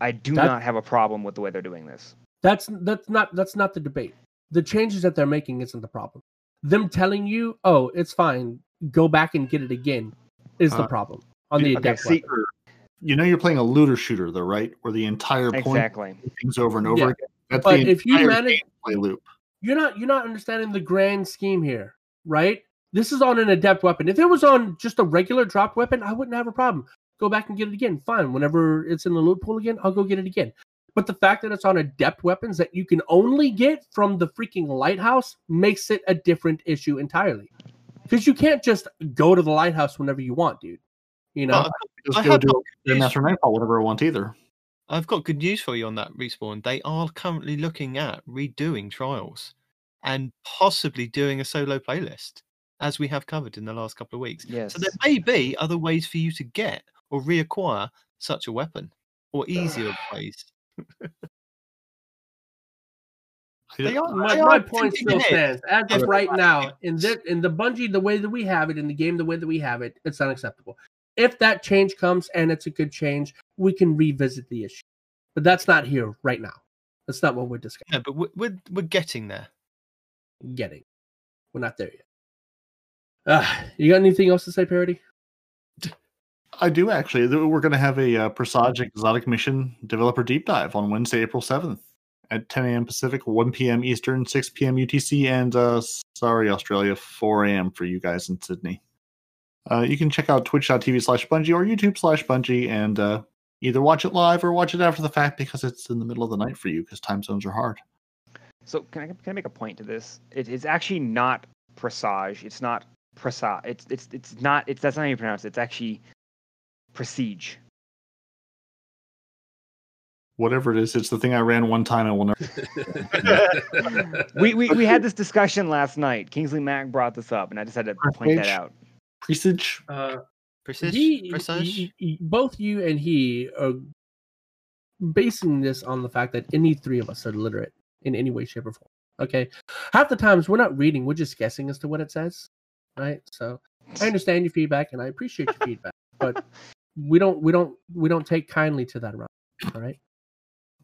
Speaker 7: I do
Speaker 3: That-
Speaker 7: not have a problem with the way they're doing this.
Speaker 3: That's that's not that's not the debate. The changes that they're making isn't the problem. Them telling you, "Oh, it's fine. Go back and get it again," is the
Speaker 5: Uh,
Speaker 3: problem on the
Speaker 7: okay,
Speaker 3: adept
Speaker 7: see-
Speaker 5: You know you're playing a looter shooter, though, right? Where the entire point
Speaker 7: Exactly.
Speaker 5: is things over and over
Speaker 3: Yeah.
Speaker 5: again. That's
Speaker 3: But
Speaker 5: the
Speaker 3: if you
Speaker 5: entire
Speaker 3: manage-
Speaker 5: gameplay loop.
Speaker 3: You're not you're not understanding the grand scheme here, right? This is on an adept weapon. If it was on just a regular drop weapon, I wouldn't have a problem. Go back and get it again. Fine. Whenever it's in the loot pool again, I'll go get it again. But the fact that it's on adept weapons that you can only get from the freaking lighthouse makes it a different issue entirely. Because you can't just go to the lighthouse whenever you want, dude. You know?
Speaker 4: Well,
Speaker 5: Just
Speaker 4: I
Speaker 5: go
Speaker 4: have
Speaker 5: do
Speaker 4: got
Speaker 5: it Master Nightfall, whatever I want either.
Speaker 4: I've got good news for you on that respawn. They are currently looking at redoing trials and possibly doing a solo playlist, as we have covered in the last couple of weeks.
Speaker 7: Yes.
Speaker 4: So there may be other ways for you to get or reacquire such a weapon, or easier ways. (laughs) They are,
Speaker 3: my,
Speaker 4: they
Speaker 3: my point still stands. As of right now, in the in the Bungie, the way that we have it, in the game, the way that we have it, it's unacceptable. If that change comes and it's a good change, we can revisit the issue. But that's not here right now. That's not what we're discussing.
Speaker 4: No, but we're, we're we're getting there.
Speaker 3: Getting, we're not there yet. Uh, you got anything else to say, Parody? (laughs)
Speaker 5: I do actually. We're going to have a uh, Presage Exotic Mission developer deep dive on Wednesday, April 7th at 10 a.m. Pacific, 1 p.m. Eastern, 6 p.m. UTC, and uh, sorry, Australia, 4 a.m. for you guys in Sydney. Uh, you can check out twitch.tv slash Bungie or YouTube slash Bungie and uh, either watch it live or watch it after the fact because it's in the middle of the night for you because time zones are hard.
Speaker 7: So can I can I make a point to this? It is actually not presage. It's not presage. It's it's it's not. It's that's not how you pronounce it. It's actually prestige.
Speaker 5: Whatever it is, it's the thing I ran one time and will never. (laughs)
Speaker 7: we, we we had this discussion last night. Kingsley Mack brought this up, and I just had to point that out.
Speaker 5: Presage.
Speaker 3: Uh,
Speaker 4: Presage?
Speaker 3: he,
Speaker 4: Presage?
Speaker 3: he- he- both you and he are basing this on the fact that any three of us are literate in any way, shape, or form. Okay, half the times we're not reading; we're just guessing as to what it says, right? So I understand your feedback and I appreciate your feedback, but (laughs) we don't, we don't, we don't take kindly to that around. All right.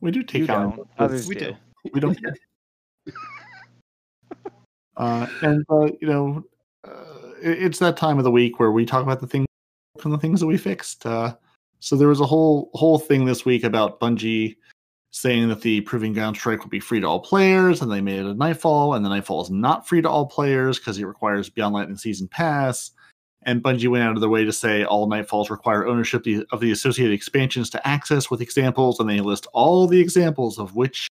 Speaker 5: We do take
Speaker 7: You
Speaker 5: on.
Speaker 7: don't. Others
Speaker 4: We
Speaker 7: do.
Speaker 4: do.
Speaker 5: We don't. (laughs) uh, and uh, you know, uh, it- it's that time of the week where we talk about the things from the things that we fixed. Uh, so there was a whole whole thing this week about Bungie saying that the Proving Ground Strike will be free to all players, and they made it a Nightfall, and the Nightfall is not free to all players because it requires Beyond Light and Season Pass. And Bungie went out of their way to say all Nightfalls require ownership of the associated expansions to access with examples, and they list all the examples of which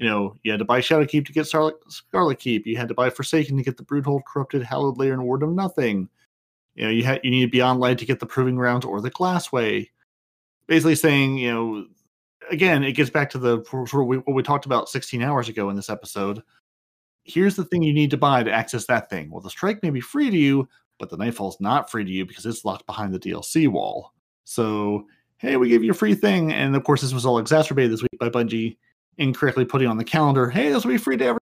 Speaker 5: you know, you had to buy Shadowkeep to get Scarlet, Scarlet Keep. You had to buy Forsaken to get the Broodhold, Corrupted, Hollowed Lair, and Warden of Nothing. You know, you had you needed Beyond Light to get the Proving Grounds or the Glassway. Basically saying, you know, again, it gets back to the what we talked about 16 hours ago in this episode. Here's the thing you need to buy to access that thing. Well, the Strike may be free to you, but the Nightfall's not free to you because it's locked behind the DLC wall. So, hey, we gave you a free thing, and of course, this was all exacerbated this week by Bungie incorrectly putting on the calendar, hey, this will be free to everyone.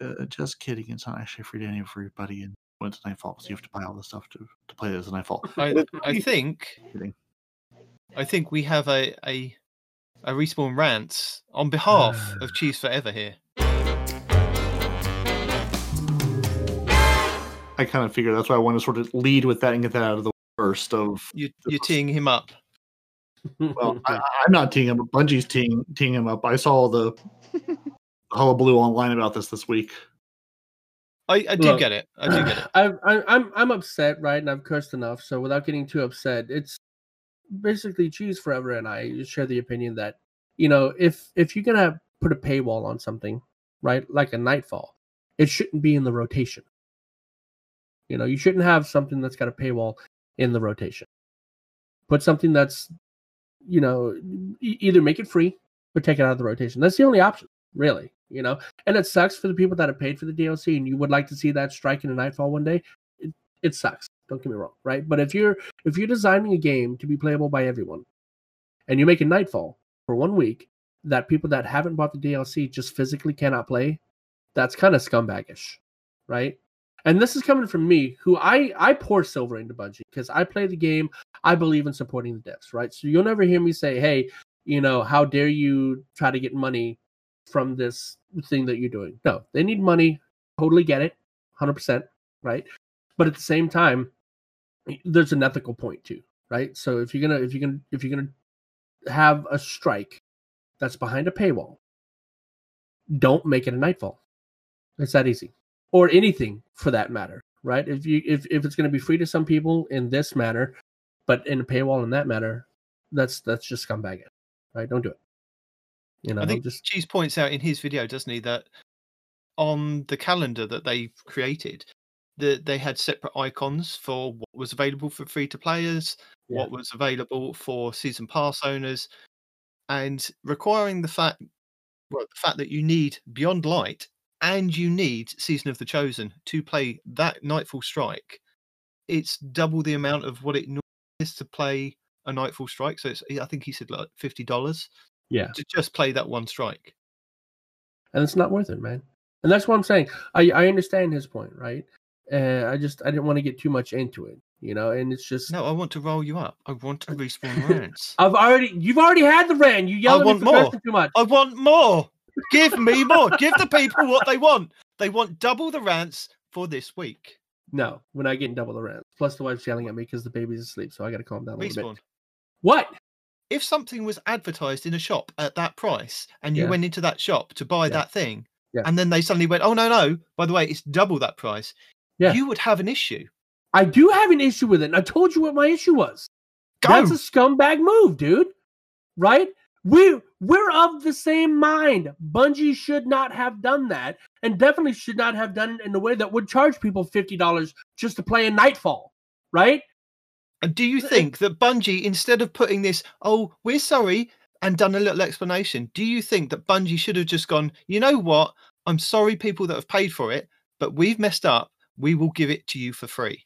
Speaker 5: Uh, just kidding. It's not actually free to everybody. And when it's Nightfall, so you have to buy all the stuff to, to play it as a Nightfall. (laughs)
Speaker 4: I, I think (laughs)
Speaker 5: Kidding.
Speaker 4: I think we have a a, a respawn rant on behalf of (sighs) Cheese Forever here.
Speaker 5: I kind of figured that's why I want to sort of lead with that and get that out of the way first. Of
Speaker 4: You, you're teeing him up.
Speaker 5: well, (laughs) I, I'm not teeing him, up. Bungie's teeing teeing him up. I saw the (laughs) hullabaloo online about this this week.
Speaker 4: I, I do
Speaker 3: Look,
Speaker 4: get it. I do get it. (sighs)
Speaker 3: I, I, I'm I'm upset, right? And I've cursed enough, so without getting too upset, it's basically Cheese Forever and I share the opinion that you know if if you're gonna put a paywall on something, right, like a Nightfall, it shouldn't be in the rotation. You know, you shouldn't have something that's got a paywall in the rotation. Put something that's, you know, either make it free or take it out of the rotation. That's the only option, really. You know, and it sucks for the people that have paid for the DLC and you would like to see that strike in a Nightfall one day. It, it sucks. Don't get me wrong, right? But if you're if you're designing a game to be playable by everyone, and you make a Nightfall for one week that people that haven't bought the DLC just physically cannot play, that's kind of scumbagish, right? And this is coming from me, who I I pour silver into Bungie because I play the game. I believe in supporting the devs, right? So you'll never hear me say, "Hey, you know, how dare you try to get money from this thing that you're doing?" No, they need money. Totally get it, hundred percent, right? But at the same time, there's an ethical point too, right? So if you're gonna if you're gonna if you're gonna have a strike that's behind a paywall, don't make it a nightfall. It's that easy, or anything for that matter, right? If you if if it's gonna be free to some people in this manner, but in a paywall in that manner, that's that's just scumbag it, right? Don't do it. You know,
Speaker 4: I think
Speaker 3: just
Speaker 4: Cheese points out in his video, doesn't he, that on the calendar that they created, that they had separate icons for what was available for free to players,
Speaker 3: Yeah.
Speaker 4: what was available for season pass owners, and requiring the fact, well, the fact that you need Beyond Light and you need Season of the Chosen to play that Nightfall Strike. It's double the amount of what it normally is to play a Nightfall Strike. So it's, I think he said like fifty dollars
Speaker 3: yeah,
Speaker 4: to just play that one strike.
Speaker 3: and it's not worth it, man. And that's what I'm saying. I I understand his point, right? Uh, I just I didn't want to get too much into it, you know. And it's just
Speaker 4: No, I want to roll you up. I want to (laughs) respawn rants.
Speaker 3: I've already you've already had the rant. You yelled at
Speaker 4: want
Speaker 3: me for
Speaker 4: more.
Speaker 3: too much.
Speaker 4: I want more. Give me more. Give the people what they want. They want double the rants for this week.
Speaker 3: No, we're not getting double the rent. Plus, the wife's yelling at me because the baby's asleep, so I got to calm down a little
Speaker 4: Respawn.
Speaker 3: bit. What?
Speaker 4: If something was advertised in a shop at that price and you
Speaker 3: Yeah.
Speaker 4: went into that shop to buy
Speaker 3: Yeah.
Speaker 4: that thing,
Speaker 3: Yeah.
Speaker 4: and then they suddenly went, oh, no, no, by the way, it's double that price,
Speaker 3: Yeah.
Speaker 4: you would have an issue.
Speaker 3: I do have an issue with it. And I told you what my issue was.
Speaker 4: Go.
Speaker 3: That's a scumbag move, dude. Right? We we're of the same mind. Bungie should not have done that, and definitely should not have done it in a way that would charge people fifty dollars just to play a Nightfall, right?
Speaker 4: And do you think that Bungie, instead of putting this, oh, we're sorry, and done a little explanation, do you think that Bungie should have just gone, you know what? I'm sorry, people that have paid for it, but we've messed up. We will give it to you for free.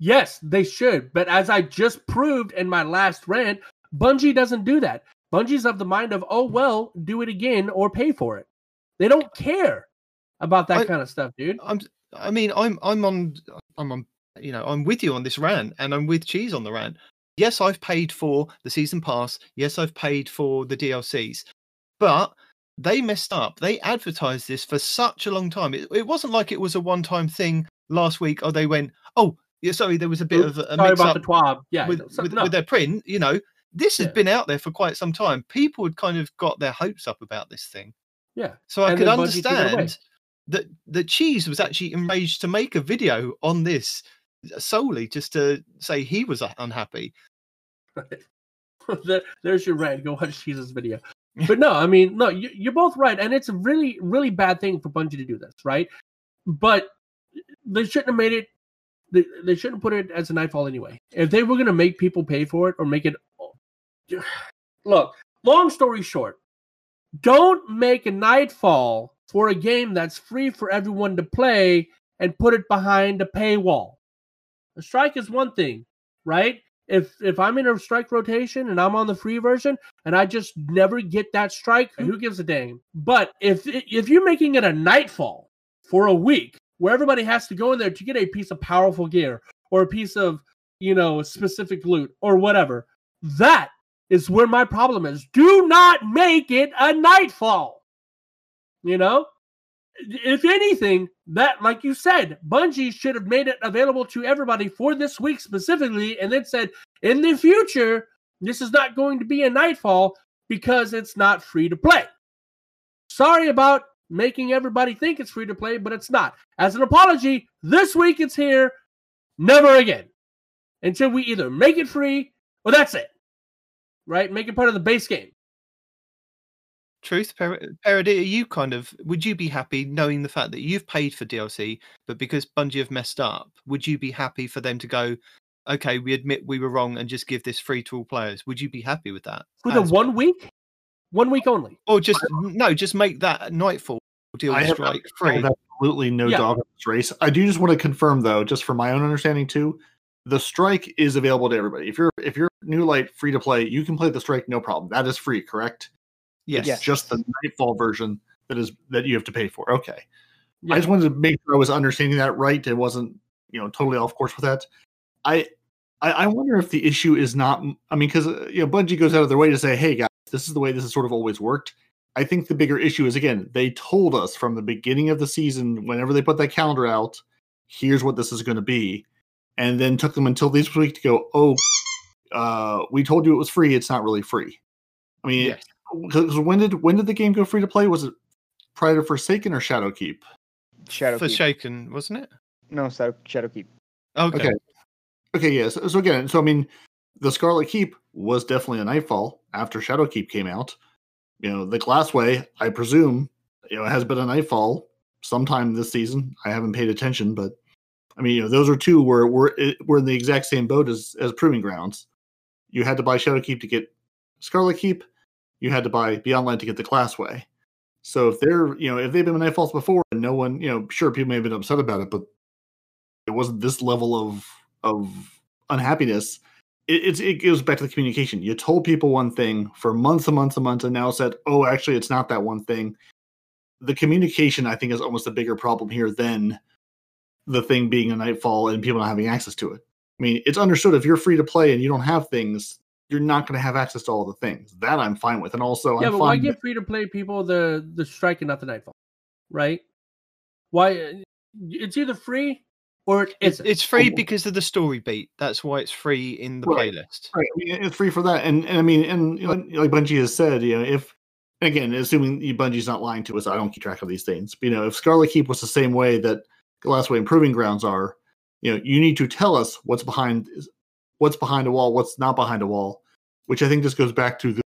Speaker 3: Yes, they should. But as I just proved in my last rant, Bungie doesn't do that. Bungie's of the mind of, oh, well, do it again or pay for it. They don't care about that
Speaker 4: I-
Speaker 3: kind of stuff, dude.
Speaker 4: I'm. I mean, I'm. I'm on. I'm on. You know, I'm with you on this rant, and I'm with Cheese on the rant. Yes, I've paid for the season pass. Yes, I've paid for the DLCs, but they messed up. They advertised this for such a long time. It, it wasn't like it was a one-time thing last week. Or they went, oh, yeah, sorry, there was a bit
Speaker 3: Oops,
Speaker 4: of a, mix
Speaker 3: about
Speaker 4: up
Speaker 3: the twab. Yeah,
Speaker 4: with,
Speaker 3: no,
Speaker 4: with, with their print. You know, this has
Speaker 3: Yeah.
Speaker 4: been out there for quite some time. People had kind of got their hopes up about this thing.
Speaker 3: yeah.
Speaker 4: So I
Speaker 3: And
Speaker 4: could
Speaker 3: then Bungie took it away.
Speaker 4: understand that the cheese was actually enraged to make a video on this solely just to say he was unhappy. (laughs)
Speaker 3: there, there's your rant. Go watch Cheese's video. (laughs) But no, I mean, no, you, you're both right, and it's a really, really bad thing for Bungie to do this, right? But they shouldn't have made it. They, they shouldn't put it as a nightfall anyway. If they were going to make people pay for it or make it, (sighs) look. Long story short, don't make a nightfall for a game that's free for everyone to play and put it behind a paywall. A strike is one thing, right? If if I'm in a strike rotation and I'm on the free version and I just never get that strike, who gives a damn? But if if you're making it a nightfall for a week where everybody has to go in there to get a piece of powerful gear or a piece of you know specific loot or whatever, that is where my problem is. Do not make it a nightfall. You know, if anything, that like you said, Bungie should have made it available to everybody for this week specifically, and then said in the future this is not going to be a nightfall because it's not free to play. Sorry about making everybody think it's free to play, but it's not. As an apology, this week it's here, never again. Until we either make it free or that's it. Right? Make it part of the base game.
Speaker 4: Truth, Par- Parody, are you kind of would you be happy knowing the fact that you've paid for DLC, but because Bungie have messed up, would you be happy for them to go, okay, we admit we were wrong and just give this free to all players? Would you be happy with that?
Speaker 3: For the
Speaker 4: As-
Speaker 3: one week? One week only.
Speaker 4: or just no, just make that Nightfall deal
Speaker 5: I have,
Speaker 4: strike
Speaker 5: I
Speaker 4: free.
Speaker 5: have absolutely no
Speaker 3: Yeah.
Speaker 5: dog in this race. I do just want to confirm, though, just for my own understanding too, the strike is available to everybody. If you're if you're new light free to play, you can play the strike no problem. That is free, correct?
Speaker 4: Yes.
Speaker 7: Yes.
Speaker 5: Just the nightfall version that is that you have to pay for. Okay.
Speaker 3: Yeah.
Speaker 5: I just wanted to make sure I was understanding that right. It wasn't, you know, totally off course with that. I I, I wonder if the issue is not. I mean, because uh, you know, Bungie goes out of their way to say, "Hey guys, this is the way this has sort of always worked." I think the bigger issue is again, they told us from the beginning of the season, whenever they put that calendar out, here's what this is going to be, and then took them until this week to go, "Oh, uh, we told you it was free. It's not really free." I mean,
Speaker 4: Yes.
Speaker 5: because when did when did the game go free to play? Was it prior to Forsaken or Shadowkeep?
Speaker 7: Shadow
Speaker 4: For
Speaker 7: Keep.
Speaker 4: Shaken, wasn't it?
Speaker 7: no, Shadow, Shadow Keep.
Speaker 4: Okay.
Speaker 5: Okay. Okay, yes. So, so again, so I mean, the Scarlet Keep was definitely a Nightfall after Shadow Keep came out. You know, the Glassway, I presume, you know, has been a Nightfall sometime this season. I haven't paid attention, but I mean, you know, those are two where we're eh, we're in the exact same boat as as Proving Grounds. You had to buy Shadow Keep to get Scarlet Keep. You had to buy Beyond Light to get the Glassway. So if they're, you know, if they've been Nightfalls before and no one, you know, sure people may have been upset about it, but it wasn't this level of of unhappiness. It, it's it goes back to the communication. You told people one thing for months and months and months, and now said, "Oh, actually, it's not that one thing." The communication, I think, is almost a bigger problem here than the thing being a nightfall and people not having access to it. I mean, it's understood if you're free to play and you don't have things, you're not going to have access to all the things. That I'm fine with, and also
Speaker 3: yeah,
Speaker 5: I'm
Speaker 3: but why give free to play people the the strike and not the nightfall? Right? Why? It's either free or it
Speaker 4: It's, it's free
Speaker 5: Oh.
Speaker 4: because of the story beat. That's why it's free in the
Speaker 5: Right.
Speaker 4: playlist.
Speaker 5: Right. I mean, it's free for that, and, and I mean, and you know, like Bungie has said, you know, if again, assuming you- Bungie's not lying to us, I don't keep track of these things. But, you know, if Scarlet Keep was the same way that Glassway way improving Grounds are, you know, you need to tell us what's behind what's behind a wall, what's not behind a wall, which I think just goes back to the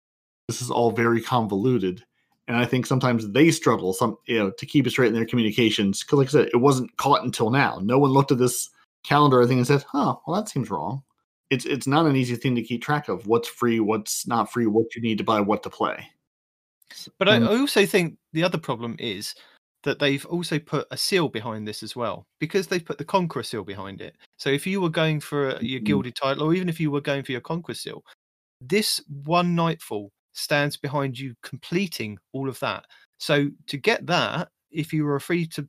Speaker 5: this is all very convoluted. And I think sometimes they struggle some you know to keep it straight in their communications. Because like I said, it wasn't caught until now. No one looked at this calendar or thing and said, huh, well that seems wrong. It's it's not an easy thing to keep track of what's free, what's not free, what you need to buy, what to play.
Speaker 4: But I, I also think the other problem is that they've also put a seal behind this as well because they've put the Conqueror seal behind it. So if you were going for a, your
Speaker 5: Mhm.
Speaker 4: gilded title, or even if you were going for your Conqueror seal, this one Nightfall stands behind you completing all of that. So to get that, if you were a free to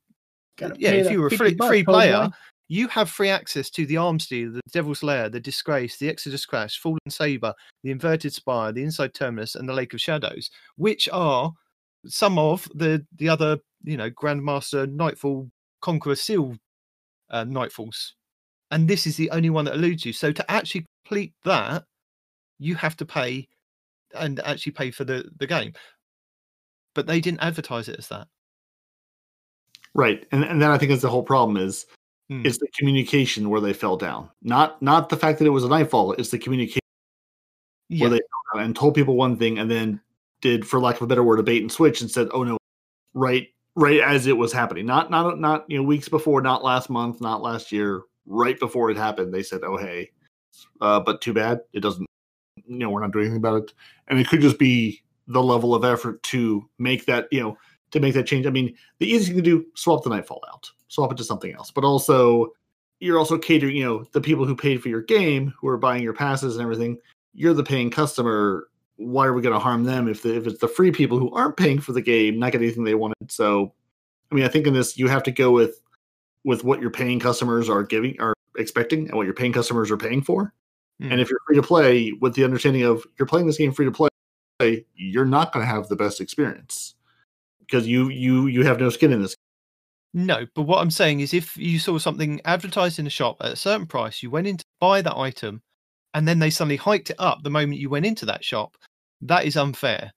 Speaker 4: yeah, if you were a free, free player, you have free access to the Arms Dealer, the Devil's Lair, the Disgrace, the Exodus Crash, Fallen Saber, the Inverted Spire, the Insight Terminus, and the Lake of Shadows, which are some of the the other, you know, Grandmaster Nightfall Conqueror Seal uh, Nightfalls, and this is the only one that eludes you. So to actually complete that, you have to pay and actually pay for the the game. But they didn't advertise it as that.
Speaker 5: Right. And and then I think that's the whole problem is
Speaker 4: Hmm.
Speaker 5: it's the communication where they fell down. Not not the fact that it was a nightfall, it's the communication
Speaker 4: Yeah.
Speaker 5: where they fell down and told people one thing and then did, for lack of a better word, a bait and switch and said, "Oh no," right, right as it was happening. Not not not you know weeks before, not last month, not last year. Right before it happened, they said, "Oh hey," uh, but too bad it doesn't. You know, we're not doing anything about it, and it could just be the level of effort to make that you know to make that change. I mean, the easiest thing to do swap the nightfall out, swap it to something else, but also you're also catering, you know, the people who paid for your game, who are buying your passes and everything. You're the paying customer. Why are we going to harm them if the, if it's the free people who aren't paying for the game, not getting anything they wanted? So, I mean, I think in this you have to go with with what your paying customers are giving are expecting and what your paying customers are paying for.
Speaker 4: Mm.
Speaker 5: And if you're free to play, with the understanding of you're playing this game free to play, you're not going to have the best experience because you you you have no skin in this.
Speaker 4: No, but what I'm saying is if you saw something advertised in a shop at a certain price, you went in to buy that item, and then they suddenly hiked it up the moment you went into that shop, that is unfair.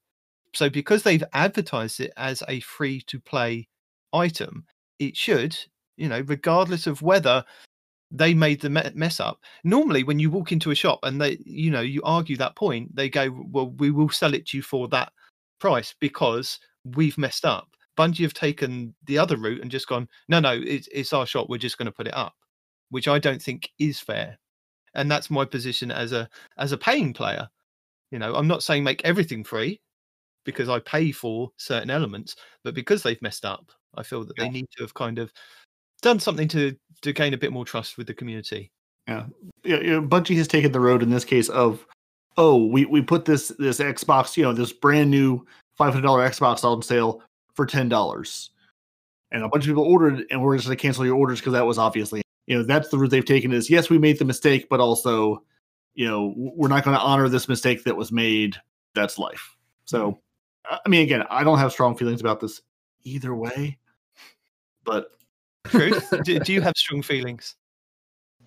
Speaker 4: So because they've advertised it as a free to play item, it should, you know, regardless of whether they made the mess up. Normally, when you walk into a shop and they, you know, you argue that point, they go, "Well, we will sell it to you for that price because we've messed up." Bungie have taken the other route and just gone, "No, no, it's it's our shop. We're just going to put it up," which I don't think is fair. And that's my position as a as a paying player. You know, I'm not saying make everything free because I pay for certain elements, but because they've messed up, I feel that they need to have kind of done something to to gain a bit more trust with the community.
Speaker 5: Yeah, yeah, yeah, Bungie has taken the road in this case of, oh, we we put this this Xbox, you know, this brand new five hundred dollar Xbox on sale for ten dollars, and a bunch of people ordered, and we're just going to cancel your orders because that was obviously, you know, that's the route they've taken. Is yes, we made the mistake, but also, you know, we're not going to honor this mistake that was made. That's life. So, mm-hmm. I I mean, again, I don't have strong feelings about this either way, but
Speaker 4: Truth, do, do you have strong feelings?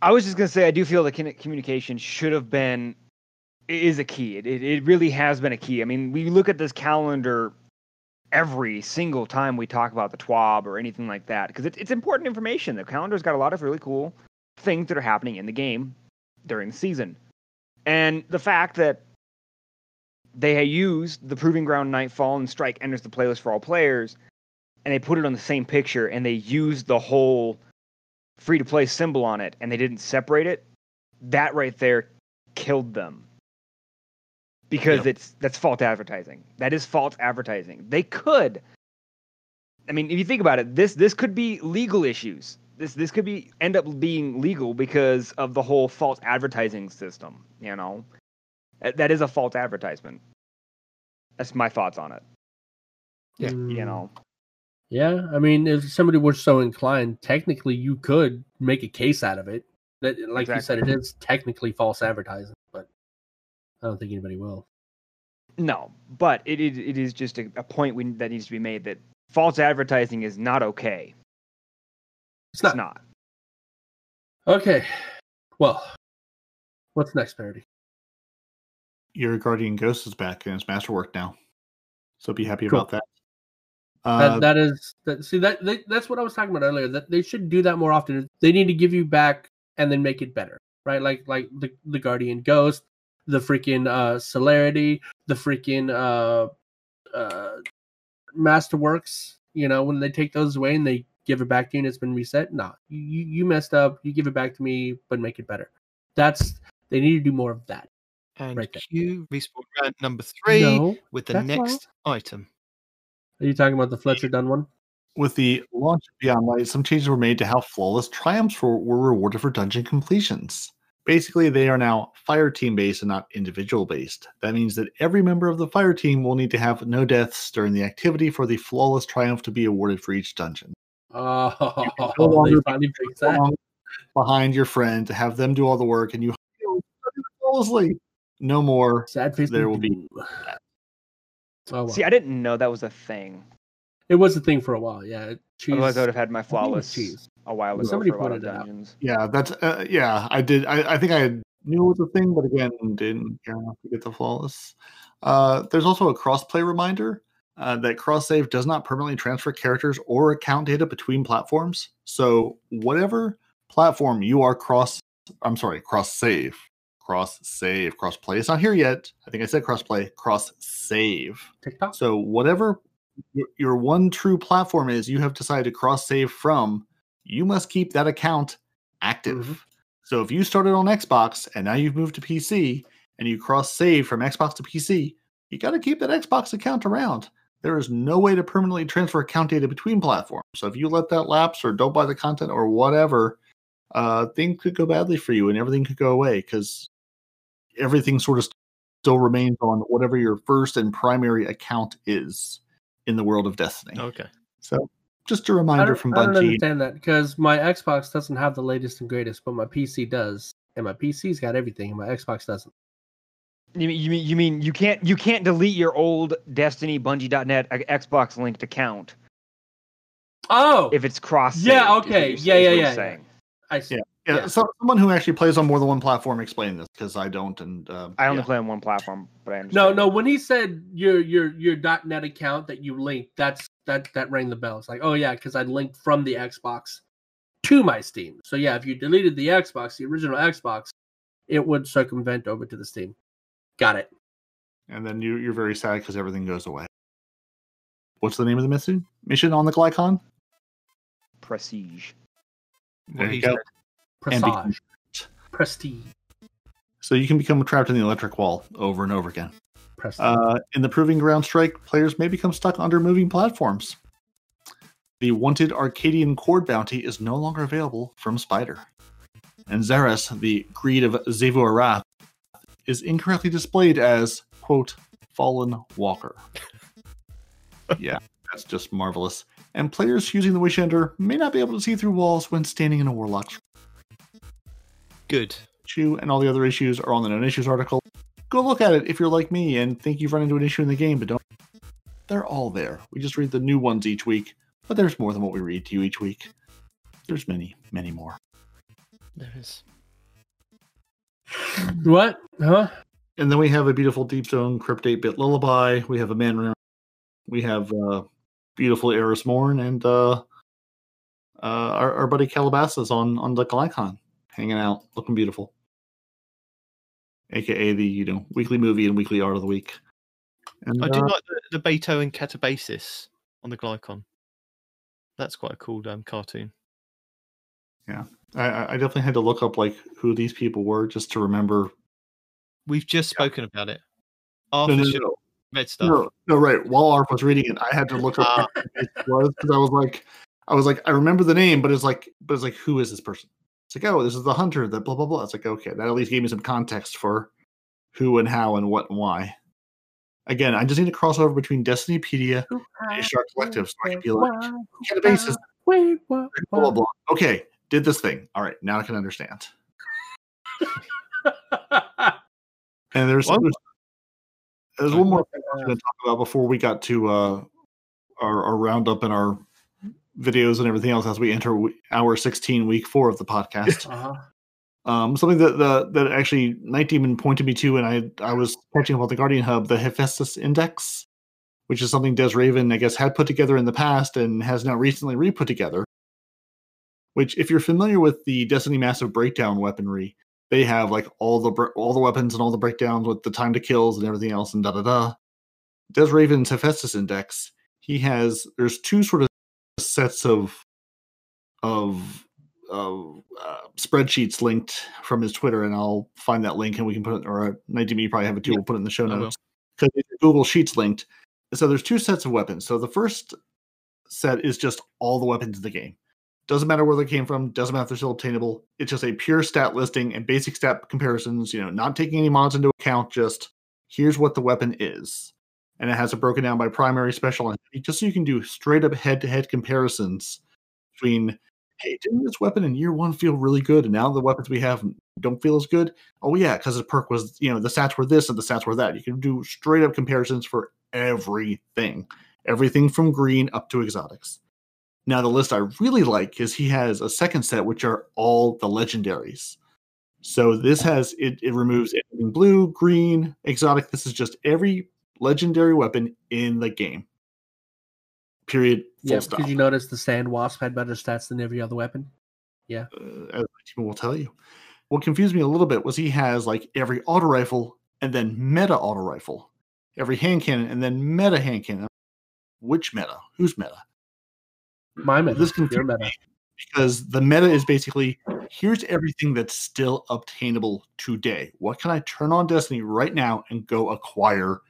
Speaker 7: I was just gonna say I do feel the commu- communication should have been is a key. It, it it really has been a key. I mean, we look at this calendar every single time we talk about the TWAB or anything like that because it's it's important information. The calendar's got a lot of really cool things that are happening in the game during the season, and the fact that they used the Proving Ground Nightfall and Strike enters the playlist for all players, and they put it on the same picture, and they used the whole free to play symbol on it and they didn't separate it, that right there killed them. Because
Speaker 5: Yeah.
Speaker 7: it's that's false advertising. That is false advertising. They could I mean, if you think about it, this this could be legal issues. This this could be end up being legal because of the whole false advertising system, you know. That- That is a false advertisement. That's my thoughts on it.
Speaker 4: Yeah.
Speaker 7: You know.
Speaker 3: Yeah, I mean, if somebody were so inclined, technically you could make a case out of it. That, like you said, it is technically false advertising, but I don't think anybody will.
Speaker 7: No, but it is it is just a, a point we, that needs to be made that false advertising is not okay.
Speaker 3: It's not.
Speaker 7: not.
Speaker 3: Okay, well, what's next, Parody?
Speaker 5: your guardian ghost is back and it's masterwork now, so be happy
Speaker 3: Cool.
Speaker 5: about that. Uh,
Speaker 3: that, that is that. See that they, that's what I was talking about earlier. That they should do that more often. They need to give you back and then make it better, right? Like like the the Guardian Ghost, the freaking uh, celerity, the freaking uh, uh, Masterworks. You know, when they take those away and they give it back to you and it's been reset, nah, you you messed up. You give it back to me, but make it better. That's they need to do more of that.
Speaker 4: And
Speaker 3: Right there.
Speaker 4: cue respawn round number three
Speaker 3: No,
Speaker 4: with the
Speaker 3: that's
Speaker 4: next item.
Speaker 3: Are you talking about the Fletcher Dunn one?
Speaker 5: With the launch of Beyond Light, some changes were made to how flawless triumphs were, were rewarded for dungeon completions. Basically, they are now fire team based and not individual based. That means that every member of the fire team will need to have no deaths during the activity for the flawless triumph to be awarded for each dungeon.
Speaker 3: Oh,
Speaker 5: no
Speaker 3: they
Speaker 5: longer
Speaker 3: finally fixed that.
Speaker 5: Behind your friend to have them do all the work and you flawlessly. No more.
Speaker 3: Sad face.
Speaker 5: There will be.
Speaker 3: Oh, well.
Speaker 7: See, I didn't know that was a thing.
Speaker 3: It was a thing for a while. Yeah, cheese.
Speaker 7: Otherwise, I would have had my
Speaker 3: I think it was
Speaker 7: flawless
Speaker 3: cheese.
Speaker 7: a while ago
Speaker 3: Somebody
Speaker 7: for a lot of
Speaker 3: pointed it out.
Speaker 5: Yeah, that's uh, yeah. I did. I, I think I knew it was a thing, but again, didn't care enough to get the flawless. Uh, there's also a crossplay reminder uh, that cross save does not permanently transfer characters or account data between platforms. So whatever platform you are cross, I'm sorry, cross save, cross save, cross play. It's not here yet. I think I said cross play, cross save.
Speaker 3: TikTok.
Speaker 5: So whatever your, your one true platform is, you have decided to cross save from. You must keep that account active.
Speaker 3: Mm-hmm.
Speaker 5: So if you started on Xbox and now you've moved to PC and you cross save from Xbox to PC, you got to keep that Xbox account around. There is no way to permanently transfer account data between platforms. So if you let that lapse or don't buy the content or whatever, uh, things could go badly for you and everything could go away because everything sort of still remains on whatever your first and primary account is in the world of Destiny.
Speaker 4: Okay.
Speaker 5: So just a reminder
Speaker 3: don't,
Speaker 5: from
Speaker 3: I don't
Speaker 5: Bungie.
Speaker 3: understand that because my Xbox doesn't have the latest and greatest, but my PC does, and my PC's got everything, and my Xbox doesn't.
Speaker 7: You mean you mean you mean you can't you can't delete your old Destiny Bungie.net uh, Xbox linked account
Speaker 3: Oh,
Speaker 7: if it's cross.
Speaker 3: Yeah, okay. Yeah, yeah, yeah, yeah. I see.
Speaker 5: Yeah. Yeah, so someone who actually plays on more than one platform explain this because I don't, and uh,
Speaker 7: I only
Speaker 5: yeah.
Speaker 7: play on one platform, but I
Speaker 3: No,
Speaker 7: understand.
Speaker 3: no. When he said your your your .net account that you linked, that's that that rang the bell. It's like, oh yeah, because I linked from the Xbox to my Steam. So yeah, if you deleted the Xbox, the original Xbox, it would circumvent over to the Steam. Got it.
Speaker 5: and then you, you're very sad because everything goes away. What's the name of the mission? Mission on the Glykon?
Speaker 7: Prestige.
Speaker 5: There
Speaker 4: he
Speaker 5: you go.
Speaker 4: Said.
Speaker 5: And become-
Speaker 3: Prestige. Prestige.
Speaker 5: So you can become trapped in the electric wall over and over again. Uh, in the Proving Ground Strike, players may become stuck under moving platforms. The wanted Arcadian Chord bounty is no longer available from Spider. And Xeris, the greed of Xivu Arath, is incorrectly displayed as, quote, Fallen Walker. (laughs) yeah, that's just marvelous. And players using the Wish Ender may not be able to see through walls when standing in a Warlock's
Speaker 4: Good.
Speaker 5: issue and all the other issues are on the known issues article. Go look at it if you're like me and think you've run into an issue in the game, but don't. They're all there. We just read the new ones each week, but there's more than what we read to you each week. There's many, many more.
Speaker 4: There is. (laughs)
Speaker 3: what? Huh?
Speaker 5: And then we have a beautiful Deep Stone Crypt 8 bit lullaby. We have a man. We have uh, beautiful Eris Morn and uh, uh, our, our buddy Kataebasis on on the Glykon, hanging out, looking beautiful. AKA the you know weekly movie and weekly art of the week. And,
Speaker 4: I do
Speaker 5: uh,
Speaker 4: like the, the Beto and Kataebasis on the Glykon. That's quite a cool um, cartoon.
Speaker 5: Yeah, I, I definitely had to look up like who these people were just to remember.
Speaker 4: We've just spoken about it.
Speaker 5: No,
Speaker 4: Arthur
Speaker 5: no,
Speaker 4: should
Speaker 5: no,
Speaker 4: read stuff.
Speaker 5: no, no, right. While Arf was reading it, I had to look up who it was because I was like, I was like, I remember the name, but it's like, but it's like, who is this person? It's like, oh, this is the hunter. That blah blah blah. It's like, okay, that at least gave me some context for who and how and what and why. Again, I just need to cross over between Destinypedia and Ishtar Collective so I can be like, get a basis,
Speaker 3: Wait,
Speaker 5: blah blah blah. Okay, did this thing. All right, now I can understand. And there's
Speaker 4: Well,
Speaker 5: there's, there's one more thing I was going to talk about before we got to uh, our, our roundup and our videos and everything else as we enter hour 16, week four of the podcast. (laughs)
Speaker 3: Uh-huh.
Speaker 5: um, something that the, that actually Night Demon pointed me to, and I I was catching up on the Guardian Hub, the Hephaestus Index, which is something Des Raven I guess had put together in the past and has now recently re-put together. Which, if you're familiar with the Destiny Massive Breakdown weaponry, they have like all the all the weapons and all the breakdowns with the time to kills and everything else and da da da. Des Raven's Hephaestus Index, he has there's two sort of sets of of of uh, spreadsheets linked from his Twitter, and I'll find that link and we can put it. Or uh, Najim, you probably have it too.
Speaker 4: Yeah,
Speaker 5: we'll put it in the show notes because Google Sheets linked. So there's two sets of weapons. So the first set is just all the weapons in the game. Doesn't matter where they came from. Doesn't matter if they're still obtainable. It's just a pure stat listing and basic stat comparisons. You know, not taking any mods into account. Just here's what the weapon is, and it has it broken down by primary, special, just so you can do straight up head to head comparisons between. Hey, didn't this weapon in year one feel really good, and now the weapons we have don't feel as good? Oh yeah, because the perk was you know the stats were this and the stats were that. You can do straight up comparisons for everything, everything from green up to exotics. Now, the list I really like is he has a second set, which are all the legendaries. So this has it, it removes blue, green, exotic. This is just every legendary weapon in the game. Period.
Speaker 3: Yeah,
Speaker 5: stop.
Speaker 3: because you notice the sand wasp had better stats than every other weapon. Yeah.
Speaker 5: uh, as my team will tell you. What confused me a little bit was he has like every auto rifle and then meta auto rifle, every hand cannon and then meta hand cannon. Which meta? Who's meta?
Speaker 3: My meta.
Speaker 5: This
Speaker 3: Your meta.
Speaker 5: me because the meta is basically here's everything that's still obtainable today. What can I turn on Destiny right now and go acquire?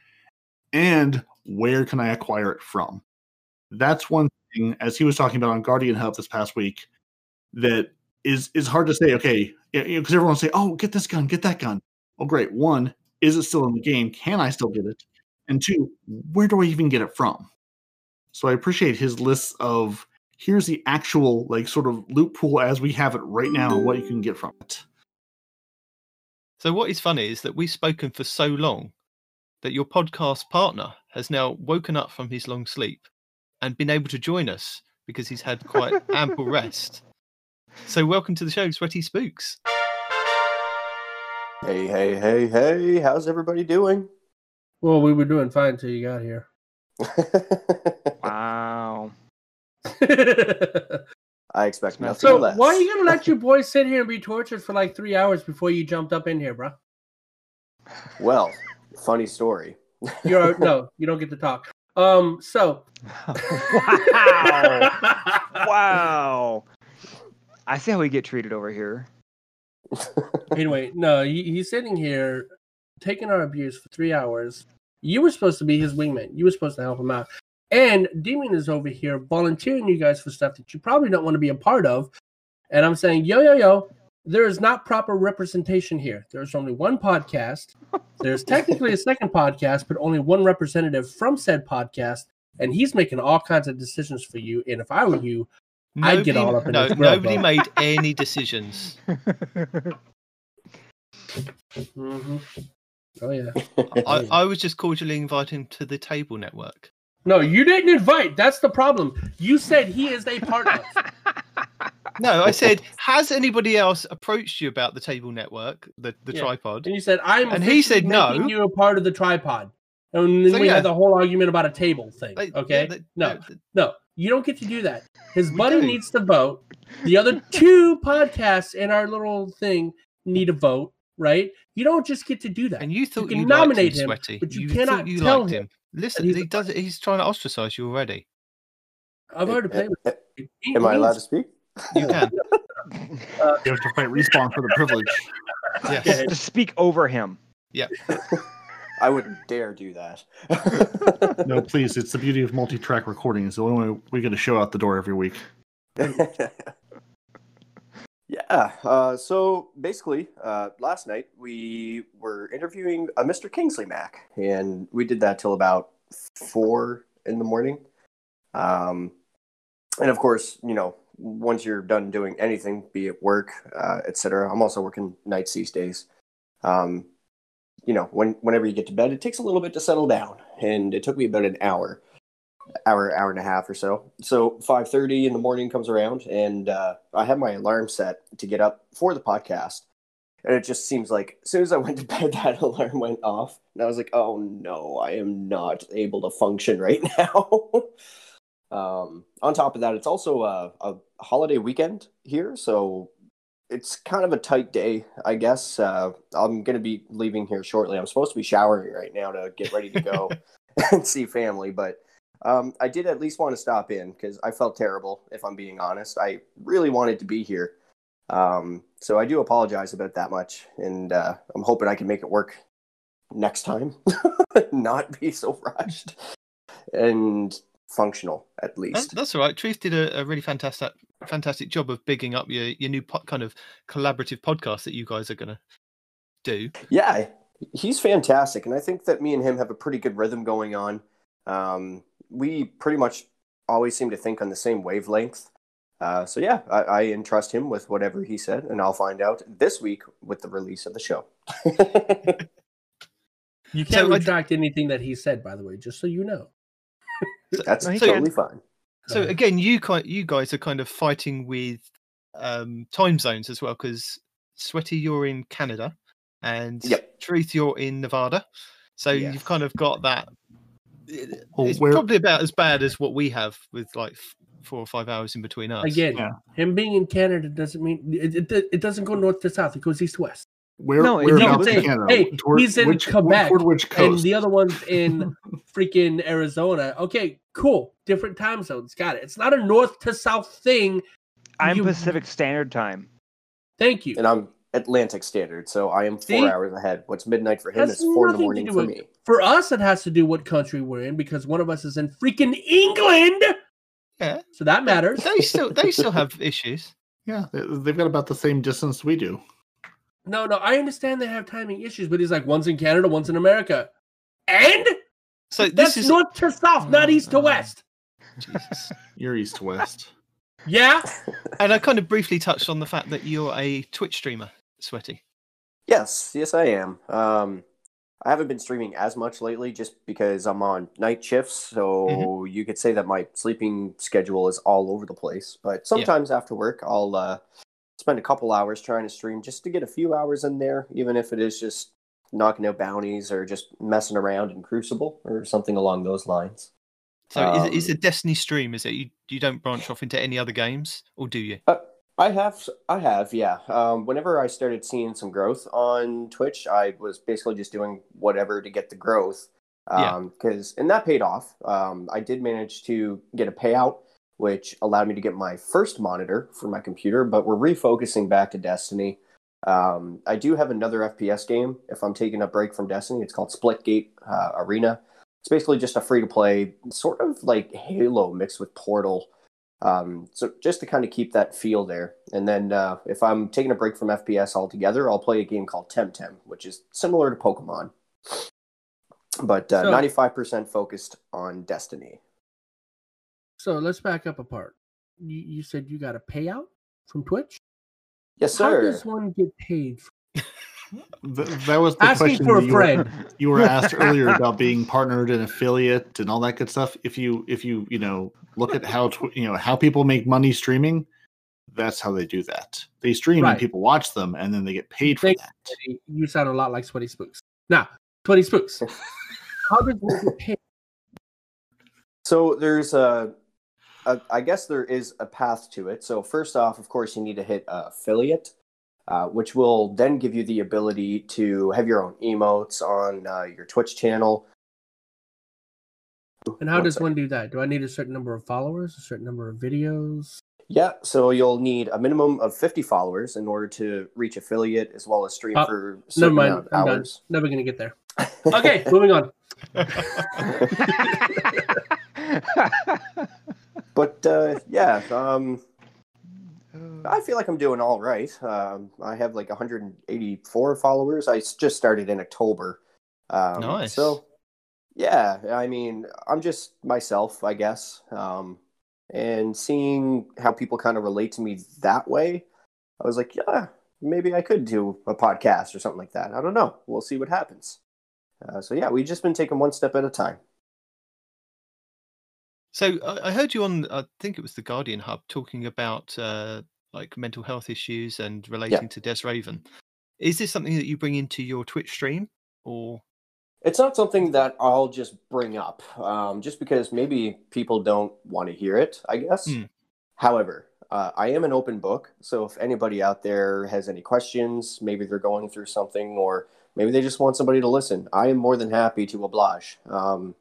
Speaker 5: And where can I acquire it from? That's one thing, as he was talking about on Guardian Hub this past week, that is is hard to say. Okay, because everyone will say, "Oh, get this gun, get that gun." Oh, great. One, is it still in the game? Can I still get it? And two, where do I even get it from? So I appreciate his lists of here's the actual like sort of loot pool as we have it right now and what you can get from it.
Speaker 4: So what is funny is that we've spoken for so long that your podcast partner has now woken up from his long sleep and been able to join us because he's had quite ample rest. So welcome to the show, Sweaty Spooks.
Speaker 11: Hey, hey, hey, hey, how's everybody doing?
Speaker 3: Well, we were doing fine until you got here. (laughs)
Speaker 7: Wow. (laughs)
Speaker 11: I expect nothing
Speaker 3: so
Speaker 11: less.
Speaker 3: why are you gonna let (laughs) your boys sit here and be tortured for like three hours before you jumped up in here, bro?
Speaker 11: Well, funny story.
Speaker 3: You're no, (laughs) you don't get to talk. Um, so
Speaker 7: wow. (laughs) wow. I see how we get treated over here.
Speaker 3: anyway, no, he, he's sitting here taking our abuse for three hours. You were supposed to be his wingman. You were supposed to help him out. And Demon is over here volunteering you guys for stuff that you probably don't want to be a part of. And I'm saying, yo, yo, yo, there is not proper representation here. There's only one podcast. There's technically a second podcast, but only one representative from said podcast. And he's making all kinds of decisions for you. And if I were you, I'd get all up in
Speaker 4: no,
Speaker 3: his grill,
Speaker 4: nobody made any decisions.
Speaker 3: hmm Oh yeah.
Speaker 4: I, I was just cordially inviting him to the Table Network.
Speaker 3: No, you didn't invite. That's the problem. You said he is a part of. (laughs)
Speaker 4: No, I said, has anybody else approached you about the Table Network, the, the
Speaker 3: Yeah.
Speaker 4: tripod?
Speaker 3: And you said I'm.
Speaker 4: And he said no.
Speaker 3: making You a part of the tripod. And then
Speaker 4: So,
Speaker 3: we
Speaker 4: yeah.
Speaker 3: had the whole argument about a table thing.
Speaker 4: They-
Speaker 3: okay.
Speaker 4: yeah, they-
Speaker 3: no,
Speaker 4: they-
Speaker 3: no, you don't get to do that. His buddy
Speaker 4: do.
Speaker 3: needs to vote. The other (laughs) two podcasts in our little thing need a vote. Right? You don't just get to do that.
Speaker 4: And you thought
Speaker 3: can
Speaker 4: you,
Speaker 3: nominate
Speaker 4: liked him,
Speaker 3: him,
Speaker 4: Sweaty.
Speaker 3: but you
Speaker 4: thought
Speaker 3: cannot
Speaker 4: you
Speaker 3: tell
Speaker 4: liked
Speaker 3: him
Speaker 4: him. Listen,
Speaker 3: he's
Speaker 4: he does. He's trying to ostracize you already.
Speaker 3: I've already played with. him.
Speaker 11: Am I allowed to speak?
Speaker 4: You can. (laughs)
Speaker 5: You have to fight respawn for the privilege.
Speaker 4: Yes.
Speaker 7: Just speak over him.
Speaker 4: Yeah. (laughs)
Speaker 11: I wouldn't dare do that. (laughs)
Speaker 5: No, please. It's the beauty of multi-track recording. It's the only way we get a show out the door every week.
Speaker 11: yeah. Uh, so basically, uh, last night we were interviewing a Mr. Kingsley Mac, and we did that till about four in the morning. Um, and of course, you know, once you're done doing anything, be it work, uh, etc. I'm also working nights these days. Um, you know, when whenever you get to bed, it takes a little bit to settle down, and it took me about an hour, hour, hour and a half or so. So five thirty in the morning comes around, and uh, I have my alarm set to get up for the podcast, and it just seems like as soon as I went to bed, (laughs) that alarm went off, and I was like, "Oh no, I am not able to function right (laughs) now." um, on top of that, it's also a, a holiday weekend here, so it's kind of a tight day, I guess. Uh, I'm going to be leaving here shortly. I'm supposed to be showering right now to get ready to go (laughs) and see family, but um, I did at least want to stop in because I felt terrible, if I'm being honest. I really wanted to be here. Um, so I do apologize about that much, and uh, I'm hoping I can make it work next time, (laughs) not be so rushed and functional at least.
Speaker 4: that's all right. Truth did a, a really fantastic fantastic job of bigging up your your new po- kind of collaborative podcast that you guys are going to do.
Speaker 11: Yeah, he's fantastic, and I think that me and him have a pretty good rhythm going on. Um, we pretty much always seem to think on the same wavelength. Uh, so yeah, I, I entrust him with whatever he said, and I'll find out this week with the release of the show. (laughs)
Speaker 3: You can't
Speaker 4: I-
Speaker 3: retract anything that he said, by the way, just so you know.
Speaker 11: That's
Speaker 4: So-
Speaker 11: totally fine.
Speaker 4: So again, you kind you guys are kind of fighting with um, time zones as well because Sweaty, you're in Canada, and
Speaker 11: Yep.
Speaker 4: Truth, you're in Nevada. So
Speaker 11: Yes.
Speaker 4: you've kind of got that. it-
Speaker 9: Well,
Speaker 4: it's
Speaker 9: where-
Speaker 4: probably about as bad as what we have with like four or five hours in between us.
Speaker 3: Again,
Speaker 9: Yeah.
Speaker 3: him being in Canada doesn't mean it, it, it doesn't go north to south. It goes east to west.
Speaker 9: Where,
Speaker 7: No,
Speaker 9: where
Speaker 7: you
Speaker 9: in
Speaker 3: say,
Speaker 9: Canada?
Speaker 3: hey,
Speaker 9: Toward-
Speaker 3: he's in
Speaker 9: which,
Speaker 3: Quebec,
Speaker 9: Toward which
Speaker 3: And the other one's in (laughs) freaking Arizona. Okay, cool. Different time zones. Got it. It's not a north to south thing.
Speaker 7: I'm
Speaker 3: You-
Speaker 7: Pacific Standard Time.
Speaker 3: Thank you.
Speaker 11: And I'm Atlantic Standard, so I am four
Speaker 3: See?
Speaker 11: hours ahead. What's midnight for him is four in the morning for
Speaker 3: with-
Speaker 11: me.
Speaker 3: For us, it has to do what country we're in because one of us is in freaking England.
Speaker 4: Yeah.
Speaker 3: So that matters.
Speaker 4: They still they still (laughs) have issues.
Speaker 9: yeah, they've got about the same distance we do.
Speaker 3: No, no, I understand they have timing issues, but he's like once in Canada, once in America. And
Speaker 4: So this
Speaker 3: that's
Speaker 4: is
Speaker 3: north to south, not east to
Speaker 9: Uh,
Speaker 3: west.
Speaker 4: Jesus. (laughs)
Speaker 9: You're east to west.
Speaker 3: Yeah. (laughs)
Speaker 4: and I kind of briefly touched on the fact that you're a Twitch streamer, Sweaty.
Speaker 11: Yes, yes, I am. Um, I haven't been streaming as much lately just because I'm on night shifts. So
Speaker 4: Mm-hmm.
Speaker 11: you could say that my sleeping schedule is all over the place. But sometimes after work, I'll uh, spend a couple hours trying to stream just to get a few hours in there, even if it is just knocking out bounties or just messing around in Crucible or something along those lines.
Speaker 4: So is, it, is
Speaker 11: Um,
Speaker 4: a Destiny stream? Is it you? You don't branch off into any other games, or do you?
Speaker 11: Uh, I have, I have, yeah. Um, whenever I started seeing some growth on Twitch, I was basically just doing whatever to get the growth.
Speaker 4: Yeah.
Speaker 11: Um, because and that paid off. Um, I did manage to get a payout, which allowed me to get my first monitor for my computer. But we're refocusing back to Destiny. Um, I do have another FPS game. If I'm taking a break from Destiny, it's called Splitgate uh, Arena. It's basically just a free to play, sort of like Halo mixed with Portal. Um, so just to kind of keep that feel there. And then uh, if I'm taking a break from FPS altogether, I'll play a game called Temtem, which is similar to Pokemon, but uh,
Speaker 3: So-
Speaker 11: 95% focused on Destiny.
Speaker 3: So let's back up a part. You, you said you got a payout from Twitch.
Speaker 11: Yes, sir.
Speaker 3: How does one get paid? (laughs)
Speaker 9: Th- that was the
Speaker 3: Asking
Speaker 9: question
Speaker 3: for a
Speaker 9: that you were- (laughs) you were asked (laughs) earlier about being partnered in affiliate and all that good stuff. If you if you you know look at how tw- you know how people make money streaming, that's how they do that. They stream
Speaker 3: Right.
Speaker 9: and people watch them, and then they get paid for
Speaker 3: Thank
Speaker 9: that.
Speaker 3: you. You sound a lot like Sweaty Spooks. Now, Sweaty Spooks. How does one get paid?
Speaker 11: So there's a, a, I guess there is a path to it. So first off, of course, you need to hit uh, affiliate, uh, which will then give you the ability to have your own emotes on uh, your Twitch channel.
Speaker 3: And how
Speaker 11: One
Speaker 3: does
Speaker 11: sec.
Speaker 3: one do that? Do I need a certain number of followers, a certain number of videos?
Speaker 11: Yeah, so you'll need a minimum of 50 followers in order to reach affiliate as well as stream
Speaker 3: Uh,
Speaker 11: for a
Speaker 3: Never mind.
Speaker 11: of
Speaker 3: I'm done.
Speaker 11: hours.
Speaker 3: Never gonna get there. (laughs) Okay, moving on. (laughs) (laughs)
Speaker 11: But uh, yeah, um, I feel like I'm doing all right. Um, I have like 184 followers. I just started in October. Um,
Speaker 4: Nice.
Speaker 11: So yeah, I mean, I'm just myself, I guess. Um, and seeing how people kind of relate to me that way, I was like, yeah, maybe I could do a podcast or something like that. I don't know. We'll see what happens. Uh, so yeah, we've just been taking one step at a time.
Speaker 4: So I I heard you on, I think it was the Guardian Hub, talking about uh, like mental health issues and relating to Des Raven. Is this something that you bring into your Twitch stream, or
Speaker 11: It's not something that I'll just bring up, um, just because maybe people don't want to hear it. I guess.
Speaker 4: Hmm.
Speaker 11: However, uh, I am an open book. So if anybody out there has any questions, maybe they're going through something, or maybe they just want somebody to listen, I am more than happy to oblige. Um,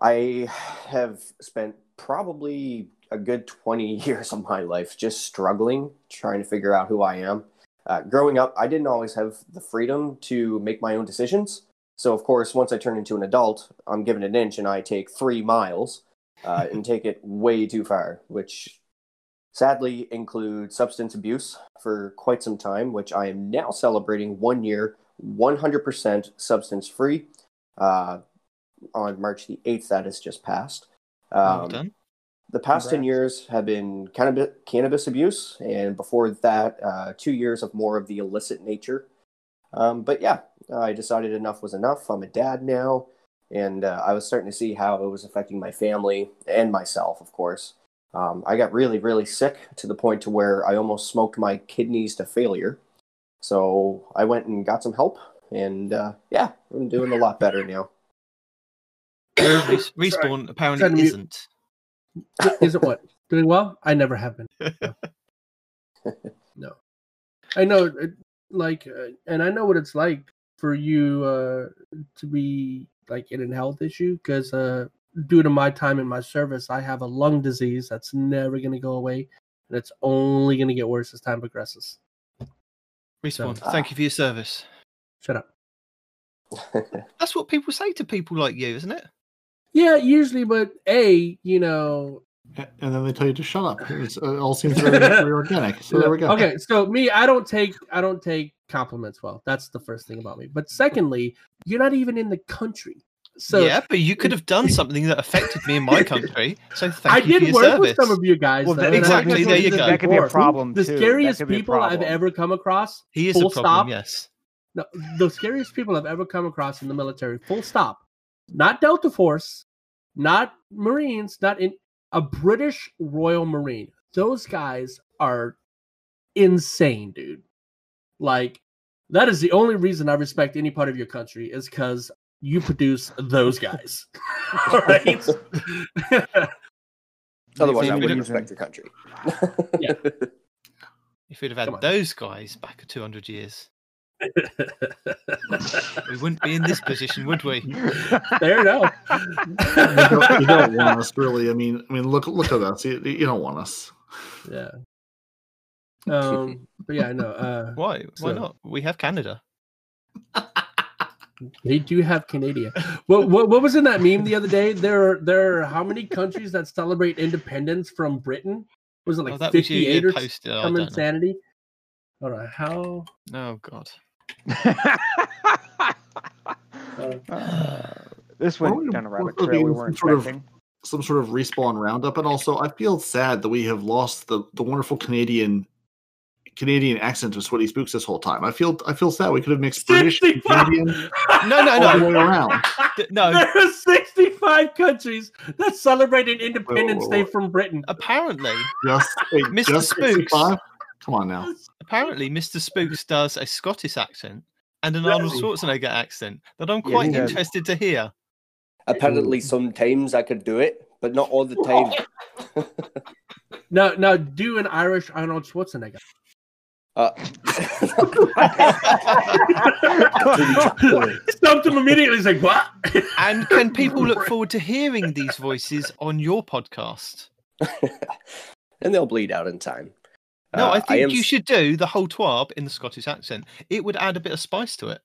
Speaker 11: I have spent probably a good 20 (laughs) years of my life just struggling, trying to figure out who I am. Uh, growing up, I didn't always have the freedom to make my own decisions. So, of course, once I turn into an adult, I'm given an inch and I take three miles uh, (laughs) and take it way too far, which sadly includes substance abuse for quite some time, which I am now celebrating one year, 100% substance free. Uh, on March the 8th, that has just passed.
Speaker 4: Well
Speaker 11: Um,
Speaker 4: done.
Speaker 11: the past 10 years have been cannabis, cannabis abuse, and before that, uh, two years of more of the illicit nature. Um, but yeah, I decided enough was enough. I'm a dad now, and uh, I was starting to see how it was affecting my family and myself, of course. Um, I got really, really sick to the point to where I almost smoked my kidneys to failure. So I went and got some help, and uh, yeah, I'm doing a lot better now. (laughs)
Speaker 4: Res- (coughs) Respawn apparently
Speaker 3: Trying to mute-
Speaker 4: isn't.
Speaker 3: Is it what? (laughs) Doing well? I never have been. (laughs) No. no. I know, uh, like, uh, and I know what it's like for you uh, to be like in a health issue because uh, due to my time in my service, I have a lung disease that's never going to go away, and it's only going to get worse as time progresses.
Speaker 4: Respawn,
Speaker 3: So-
Speaker 4: thank you for your service.
Speaker 3: Shut up. (laughs)
Speaker 4: That's what people say to people like you, isn't it?
Speaker 3: Yeah, usually, but a you know
Speaker 5: And then they tell you to shut up. It's, uh, it all seems very, (laughs) very organic. So there we go.
Speaker 3: Okay, so me, I don't take I don't take compliments well. That's the first thing about me. But secondly, you're not even in the country. So
Speaker 4: yeah, but you could have done (laughs) something that affected me in my (laughs) country. So thank
Speaker 3: I
Speaker 4: you for
Speaker 3: did
Speaker 4: your
Speaker 3: work
Speaker 4: service.
Speaker 3: with some of you guys.
Speaker 7: Well,
Speaker 3: though,
Speaker 7: that-
Speaker 3: and I
Speaker 4: exactly, there you go.
Speaker 7: That could be a problem,
Speaker 3: The
Speaker 7: too.
Speaker 3: Scariest
Speaker 7: could be a
Speaker 3: people I've ever come across.
Speaker 4: He is
Speaker 3: full
Speaker 4: a problem,
Speaker 3: stop.
Speaker 4: yes.
Speaker 3: No, the scariest people I've ever come across in the military. Full stop. Not Delta Force, not Marines, not in a British Royal Marine. Those guys are insane, dude. Like that is the only reason I respect any part of your country is because you produce those guys. (laughs) All right. (laughs)
Speaker 11: Otherwise, I wouldn't
Speaker 4: we
Speaker 11: respect your country. (laughs)
Speaker 3: Yeah.
Speaker 4: If we'd have had those guys back 200 years, (laughs) we wouldn't be in this position, would we?
Speaker 3: Fair enough.
Speaker 5: you, don't, you don't want us, really. I mean, I mean, look, look at us. You, you don't want us.
Speaker 3: Yeah. Um, but yeah, no. Uh, (laughs)
Speaker 4: Why? Why
Speaker 3: So-
Speaker 4: not? We have Canada. (laughs)
Speaker 3: They do have Canada. What, what what was in that meme the other day? There are there are how many countries that celebrate independence from Britain? Was it
Speaker 4: Oh,
Speaker 3: like
Speaker 4: that was you,
Speaker 3: fifty
Speaker 4: you
Speaker 3: eight or
Speaker 4: posted. Oh, I
Speaker 3: some
Speaker 4: don't know.
Speaker 3: insanity? Hold on, how?
Speaker 4: Oh God.
Speaker 3: Uh, (laughs) (sighs)
Speaker 7: this
Speaker 5: Why
Speaker 7: went
Speaker 5: don't
Speaker 7: down a rabbit trail we weren't
Speaker 5: some sort of- Some sort of respawn roundup, and also I feel sad that we have lost the, the wonderful Canadian Canadian accent of Sweaty Spooks this whole time. I feel I feel sad. We could have mixed British and Canadian (laughs)
Speaker 4: No, no,
Speaker 5: all the
Speaker 4: no.
Speaker 5: way around. (laughs)
Speaker 4: No.
Speaker 3: there are sixty five countries that celebrate an Independence
Speaker 5: whoa,
Speaker 3: Day
Speaker 5: whoa.
Speaker 3: from Britain.
Speaker 4: Apparently,
Speaker 5: Just, wait,
Speaker 4: Mr.
Speaker 5: just
Speaker 4: Spooks.
Speaker 5: 65? Come on now.
Speaker 4: apparently, Mr. Spooks does a Scottish accent and an Arnold Schwarzenegger accent that I'm quite
Speaker 7: he does.
Speaker 4: interested to hear.
Speaker 11: Apparently, sometimes I could do it, but not all the time. (laughs)
Speaker 3: Now now do an Irish Arnold Schwarzenegger.
Speaker 11: Uh, (laughs)
Speaker 3: Stumped him immediately. He's like, what?
Speaker 4: And can people look (laughs) forward to hearing these voices on your podcast?
Speaker 11: and they'll bleed out in time.
Speaker 4: No,
Speaker 11: Uh,
Speaker 4: I think
Speaker 11: am
Speaker 4: you should do the whole twab in the Scottish accent. It would add a bit of spice to it.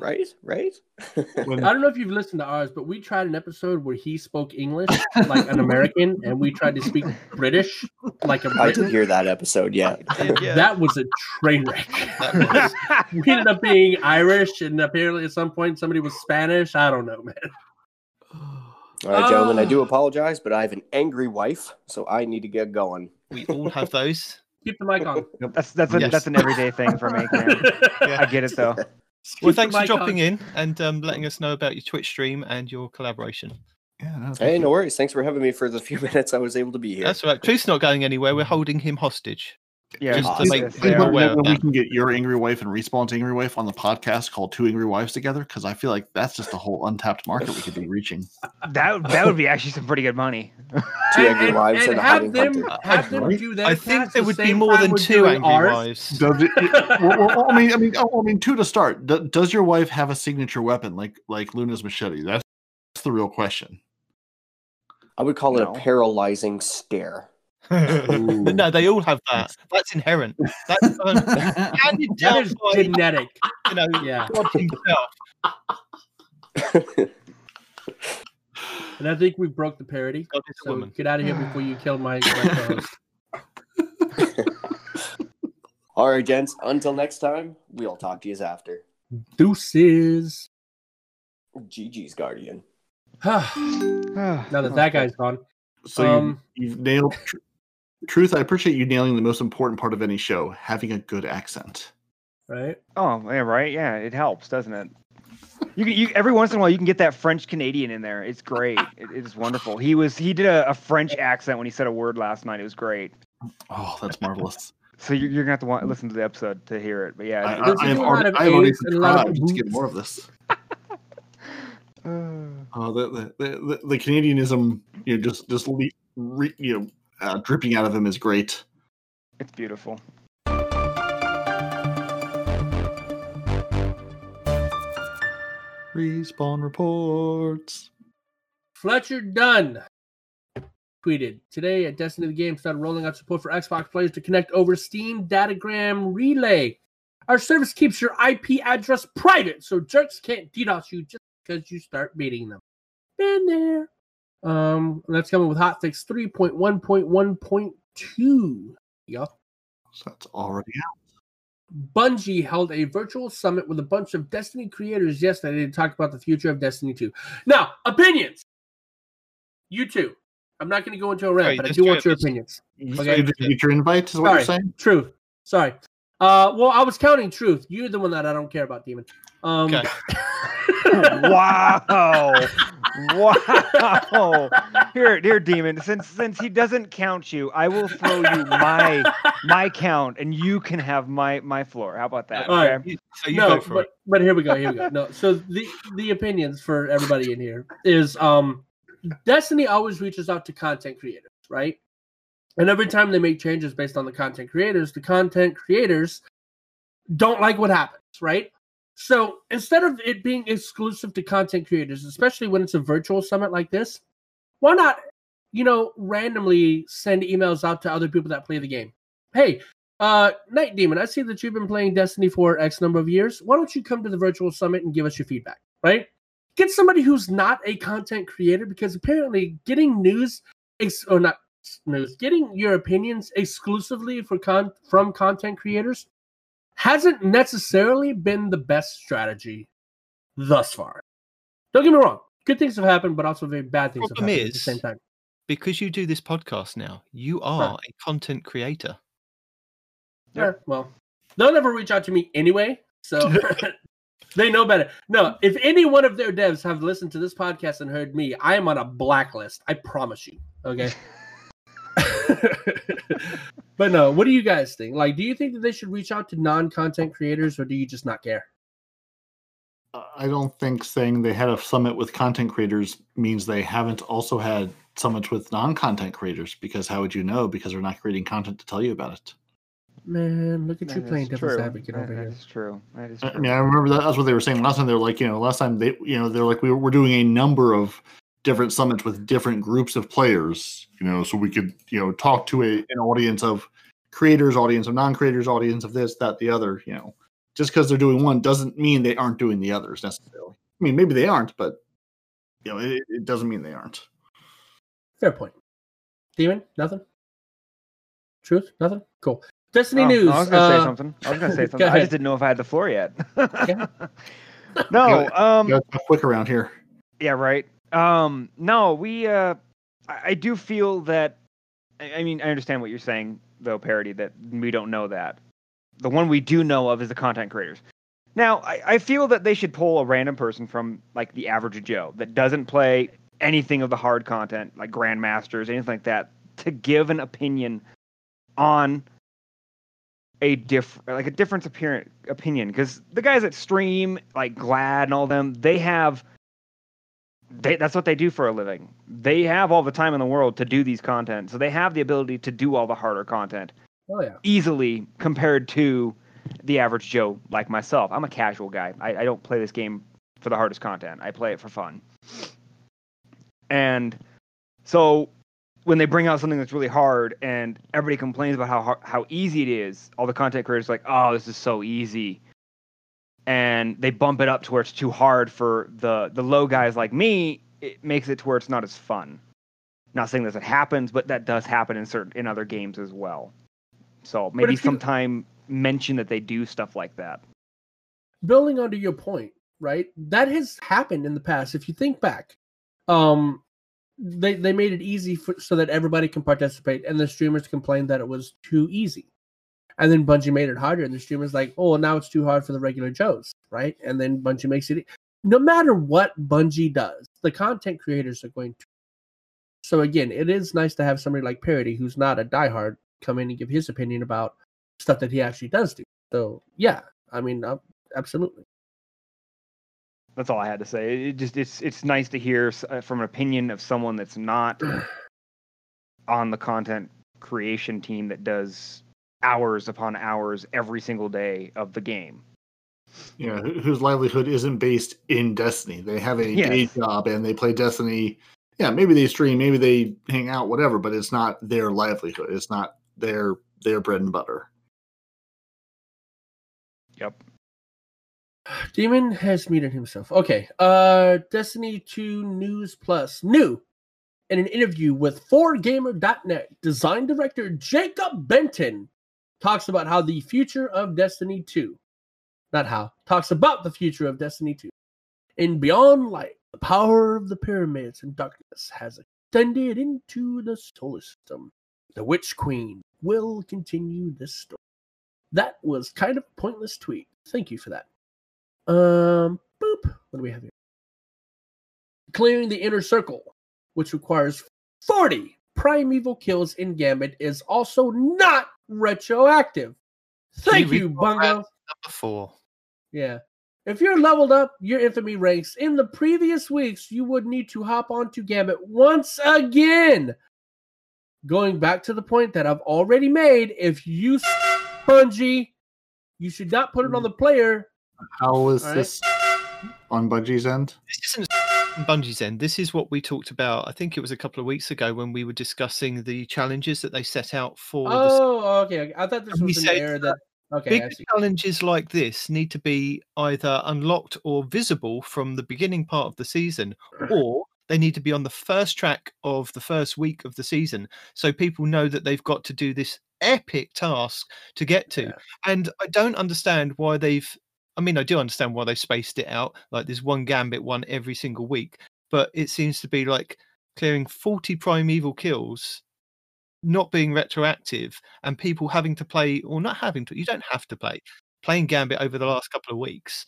Speaker 11: Right, right. (laughs)
Speaker 5: When-
Speaker 3: I don't know if you've listened to ours, but we tried an episode where he spoke English like an American, and we tried to speak British like a
Speaker 11: I did
Speaker 3: Briton.
Speaker 11: hear that episode. Yeah.
Speaker 4: Yeah,
Speaker 3: That was a train wreck. (laughs) we ended up being Irish, and apparently at some point somebody was Spanish. I don't know, man.
Speaker 11: All right, gentlemen. I
Speaker 3: Ah.
Speaker 11: do apologize, but I have an angry wife, so I need to get going.
Speaker 4: We all have those.
Speaker 3: Keep the mic on.
Speaker 7: That's that's a,
Speaker 4: Yes.
Speaker 7: that's an everyday thing for me. (laughs) Man. I get it though.
Speaker 4: Well,
Speaker 3: Keep the
Speaker 4: thanks for dropping
Speaker 3: on.
Speaker 4: in and um, letting us know about your Twitch stream and your collaboration.
Speaker 5: yeah, no,
Speaker 11: Hey, no worries. Thanks for having me for the few (laughs) minutes I was able to be here.
Speaker 4: That's all right. Truth's not going anywhere. We're holding him hostage.
Speaker 7: Yeah,
Speaker 5: Just
Speaker 4: to
Speaker 5: to
Speaker 4: make
Speaker 5: make
Speaker 4: them
Speaker 5: maybe we can get your angry wife and respawn's angry wife on the podcast called Two Angry Wives Together because I feel like that's just a whole untapped market we could be reaching. (laughs)
Speaker 7: that that would be actually some pretty good money.
Speaker 11: Two angry wives
Speaker 3: and
Speaker 11: and a
Speaker 3: have them
Speaker 11: hunter.
Speaker 3: have them do their
Speaker 4: I think
Speaker 3: cast
Speaker 4: there would be more than two angry
Speaker 3: ours.
Speaker 4: wives. (laughs)
Speaker 5: Does it, it- well, well, I mean, I mean, oh, I mean, two to start. Do- Does your wife have a signature weapon like like Luna's machete? That's, that's the real question.
Speaker 11: I would call it a paralyzing stare.
Speaker 4: No, they all have that. That's inherent. That's um, handed down
Speaker 3: is
Speaker 4: by
Speaker 3: genetic.
Speaker 4: you know
Speaker 3: Yeah.
Speaker 4: God himself. (laughs)
Speaker 3: And I think we broke the parody.
Speaker 4: God is a
Speaker 3: So
Speaker 4: woman.
Speaker 3: get out of here before you kill my, my co-host. (laughs) (laughs)
Speaker 11: All right, gents. Until next time, we'll talk to you after.
Speaker 3: Deuces.
Speaker 11: GG's Guardian. (sighs)
Speaker 3: now that (sighs) that guy's gone.
Speaker 5: So
Speaker 3: Um,
Speaker 5: you, you've nailed tr- truth. I appreciate you nailing the most important part of any show: having a good accent.
Speaker 3: Right?
Speaker 7: Oh, yeah, right. Yeah, it helps, doesn't it? You, can- you every once in a while you can get that French Canadian in there. It's great. It, it's wonderful. He was he did a, a French accent when he said a word last night. It was great.
Speaker 5: Oh, that's marvelous. (laughs)
Speaker 7: So you're, you're gonna have to want, listen to the episode to hear it. But yeah,
Speaker 5: I,
Speaker 7: it-
Speaker 5: I,
Speaker 3: There's
Speaker 5: I
Speaker 3: a
Speaker 5: have already,
Speaker 3: of
Speaker 5: I have already
Speaker 3: A's and a lot of
Speaker 5: subscribed to get more of this. (laughs)
Speaker 7: Uh,
Speaker 5: Oh, the the, the, the, the Canadianism, you know, just just le- re, you know, uh, dripping out of him is great.
Speaker 7: it's beautiful.
Speaker 5: Respawn reports.
Speaker 3: Fletcher Dunn tweeted today at Destiny the Game started rolling out support for Xbox players to connect over Steam Datagram Relay. Our service keeps your IP address private, so jerks can't DDoS you just because you start beating them. Been there. Um, that's coming with hotfix 3.1.1.2. Yep.
Speaker 5: So that's already out.
Speaker 3: Bungie held a virtual summit with a bunch of Destiny creators yesterday to talk about the future of Destiny 2. Now, opinions. You two. I'm not going to go into a rant,
Speaker 4: Sorry,
Speaker 3: but I do want your opinions. Okay.
Speaker 5: Did you get your invite? Is what
Speaker 3: Sorry,
Speaker 5: you're saying?
Speaker 3: truth. Sorry. Uh, well, I was counting truth. You're the one that I don't care about, Demon. Um,
Speaker 4: Okay. (laughs)
Speaker 7: wow, wow. Here, dear demon. Since since he doesn't count you, I will throw you my my count, and you can have my my floor. How about that?
Speaker 3: All right.
Speaker 7: okay?
Speaker 4: You- So you
Speaker 3: no,
Speaker 4: go for
Speaker 3: but,
Speaker 4: it.
Speaker 3: but here we go. Here we go. No, so the the opinions for everybody in here is um, Destiny always reaches out to content creators, right? And every time they make changes based on the content creators, the content creators don't like what happens, right? So instead of it being exclusive to content creators, especially when it's a virtual summit like this, why not, you know, randomly send emails out to other people that play the game? Hey, uh, Night Demon, I see that you've been playing Destiny for X number of years. Why don't you come to the virtual summit and give us your feedback, right? Get somebody who's not a content creator because apparently getting news, ex- or not news, getting your opinions exclusively for con- from content creators hasn't necessarily been the best strategy thus far. Don't get me wrong. Good things have happened, but also very bad things have
Speaker 4: Problem
Speaker 3: happened at the same time.
Speaker 4: Because you do this podcast now, you are a content creator.
Speaker 3: Yeah, well, they'll never reach out to me anyway, so (laughs) (laughs) they know better. No, if any one of their devs have listened to this podcast and heard me, I am on a blacklist. I promise you. Okay. (laughs) (laughs) but no, what do you guys think? Like, do you think that they should reach out to non-content creators, or do you just not care?
Speaker 5: I don't think saying they had a summit with content creators means they haven't also had summits with non-content creators. Because how would you know? Because they're not creating content to tell you about it.
Speaker 3: Man, look at you playing devil's
Speaker 7: true.
Speaker 3: advocate
Speaker 7: That-
Speaker 3: over
Speaker 7: that
Speaker 3: here.
Speaker 7: is true. That is
Speaker 5: uh,
Speaker 7: I
Speaker 5: mean, I remember that, that's what they were saying last time. They were like, you know, last time they, you know, they're like, we were, we're doing a number of different summits with different groups of players, you know, so we could, you know, talk to a, an audience of creators, audience of non-creators, audience of this, that, the other, you know, just because they're doing one doesn't mean they aren't doing the others necessarily. I mean, maybe they aren't, but you know, it, it doesn't mean they aren't.
Speaker 3: Fair point. Demon, nothing. Truth, nothing. Cool. Destiny
Speaker 7: Oh,
Speaker 3: news.
Speaker 7: I was gonna say
Speaker 3: uh,
Speaker 7: something. I was gonna say (laughs)
Speaker 3: go
Speaker 7: something. I just didn't know if I had the floor yet.
Speaker 3: Yeah. (laughs)
Speaker 7: no, um,
Speaker 5: You quick around here.
Speaker 7: Yeah, right. Um, no, we. Uh, I, I do feel that. I, I mean, I understand what you're saying, though, parody. That we don't know that. The one we do know of is the content creators. Now, I, I feel that they should pull a random person from like the average Joe that doesn't play anything of the hard content, like grandmasters, anything like that, to give an opinion on a diff like a difference apparent opinion because the guys that stream like Gladd and all them they have they that's what they do for a living. They have all the time in the world to do these content, so they have the ability to do all the harder content
Speaker 3: Oh yeah.
Speaker 7: easily compared to the average Joe like myself. I'm a casual guy. I, I don't play this game for the hardest content. I play it for fun. And so when they bring out something that's really hard and everybody complains about how how easy it is, all the content creators are like, "Oh, this is so easy." And they bump it up to where it's too hard for the the low guys like me. It makes it to where it's not as fun. Not saying that it happens, but that does happen in certain in other games as well. So maybe
Speaker 3: if you-
Speaker 7: sometime mention that they do stuff like that.
Speaker 3: building onto your point, right? That has happened in the past. If you think back, um, they they made it easy for, so that everybody can participate, and the streamers complained that it was too easy. And then Bungie made it harder, and the streamers like, oh, well, now it's too hard for the regular Joes, right? And then Bungie makes it. No matter what Bungie does, the content creators are going to. So again, it is nice to have somebody like Parody, who's not a diehard, come in and give his opinion about stuff that he actually does do. So yeah, I mean, uh, absolutely.
Speaker 7: That's all I had to say. It just it's it's nice to hear uh, from an opinion of someone that's not (sighs) on the content creation team that does hours upon hours every single day of the game.
Speaker 9: you know, whose livelihood isn't based in Destiny. They have a day job and they play Destiny. Yeah, maybe they stream, maybe they hang out, whatever, but it's not their livelihood. It's not their their bread and butter.
Speaker 7: Yep.
Speaker 3: Demon has muted himself. Okay. Uh Destiny 2 News Plus. New. In an interview with 4gamer.net, design director Jacob Benton talks about how the future of Destiny 2, not how, talks about the future of Destiny 2. In Beyond Light, the power of the pyramids and darkness has extended into the solar system. The Witch Queen will continue this story. That was kind of pointless tweet. Thank you for that. Um, boop. What do we have here? Clearing the inner circle, which requires 40 primeval kills in Gambit, is also not retroactive. Thank
Speaker 4: See,
Speaker 3: you, Bungo.
Speaker 4: that Number four.
Speaker 3: Yeah. If you're leveled up your infamy ranks in the previous weeks, you would need to hop onto Gambit once again. Going back to the point that I've already made, if you Bungie, you should not put it on mm. the player.
Speaker 9: How is
Speaker 3: All right.
Speaker 9: this on Bungie's end?
Speaker 4: Isn't Bungie's end. This is what we talked about. I think it was a couple of weeks ago when we were discussing the challenges that they set out for. the
Speaker 3: Oh, okay. okay. I thought this
Speaker 4: And
Speaker 3: was an error that. Okay,
Speaker 4: Big challenges like this need to be either unlocked or visible from the beginning part of the season, or they need to be on the first track of the first week of the season, so people know that they've got to do this epic task to get to.
Speaker 3: Yeah.
Speaker 4: And I don't understand why they've. I mean, I do understand why they spaced it out. Like there's one gambit one every single week, but it seems to be like clearing 40 primeval kills not being retroactive and people having to play or not having to you don't have to play playing gambit over the last couple of weeks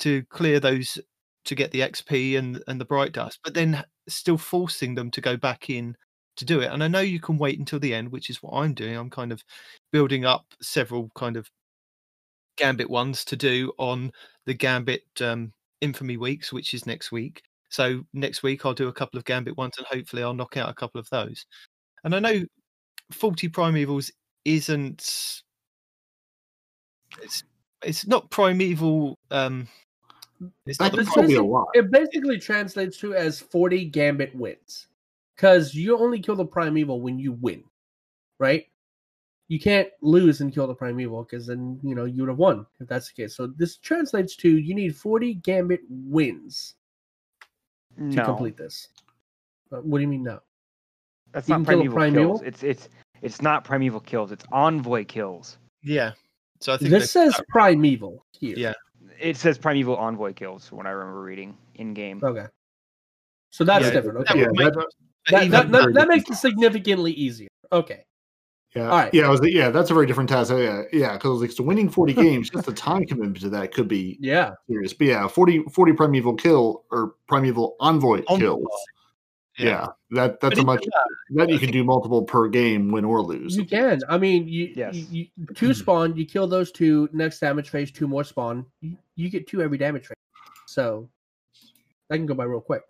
Speaker 4: to clear those to get the xp and and the bright dust but then still forcing them to go back in to do it and i know you can wait until the end which is what i'm doing i'm kind of building up several kind of gambit ones to do on the gambit um infamy weeks which is next week so next week i'll do a couple of gambit ones and hopefully i'll knock out a couple of those and I know 40 primevals isn't it's it's not primeval um it's not
Speaker 9: That
Speaker 4: the
Speaker 9: could still be a
Speaker 4: primeval-
Speaker 3: It basically translates to as 40 Gambit wins. Because you only kill the Primeval when you win, right? You can't lose and kill the Primeval because then, you know, you would have won if that's the case. So this translates to you need 40 Gambit wins to
Speaker 7: No,
Speaker 3: complete this. Uh, what do you mean no?
Speaker 7: that's
Speaker 3: you
Speaker 7: not
Speaker 3: can kill
Speaker 7: primeval, kills. It's it's it's not primeval kills. It's envoy kills.
Speaker 4: yeah so i think
Speaker 3: This
Speaker 4: they-
Speaker 3: says Primeval here.
Speaker 4: yeah
Speaker 7: It says primeval envoy kills when I remember reading in game.
Speaker 3: Okay. So that's
Speaker 4: Yeah,
Speaker 3: different.
Speaker 4: that
Speaker 3: Okay.
Speaker 9: Yeah, that-
Speaker 4: but
Speaker 3: That, that, that, that makes it significantly easier. Okay.
Speaker 9: Yeah,
Speaker 3: All right.
Speaker 9: yeah, I was, yeah, that's a very different task. Yeah, yeah, because like so winning forty (laughs) games, just the time commitment to that could be
Speaker 3: Yeah.
Speaker 9: serious. But yeah, 40, 40 primeval kill or primeval envoy
Speaker 4: Envoy.
Speaker 9: kills Yeah, that that's
Speaker 3: But
Speaker 9: a much
Speaker 3: that,
Speaker 9: that you can do multiple per game, win or lose.
Speaker 3: You can. I mean, you,
Speaker 7: Yes.
Speaker 3: you, you (clears throat) two spawn. You kill those two. Next damage phase, two more spawn. You, you get two every damage phase. So that can go by real quick.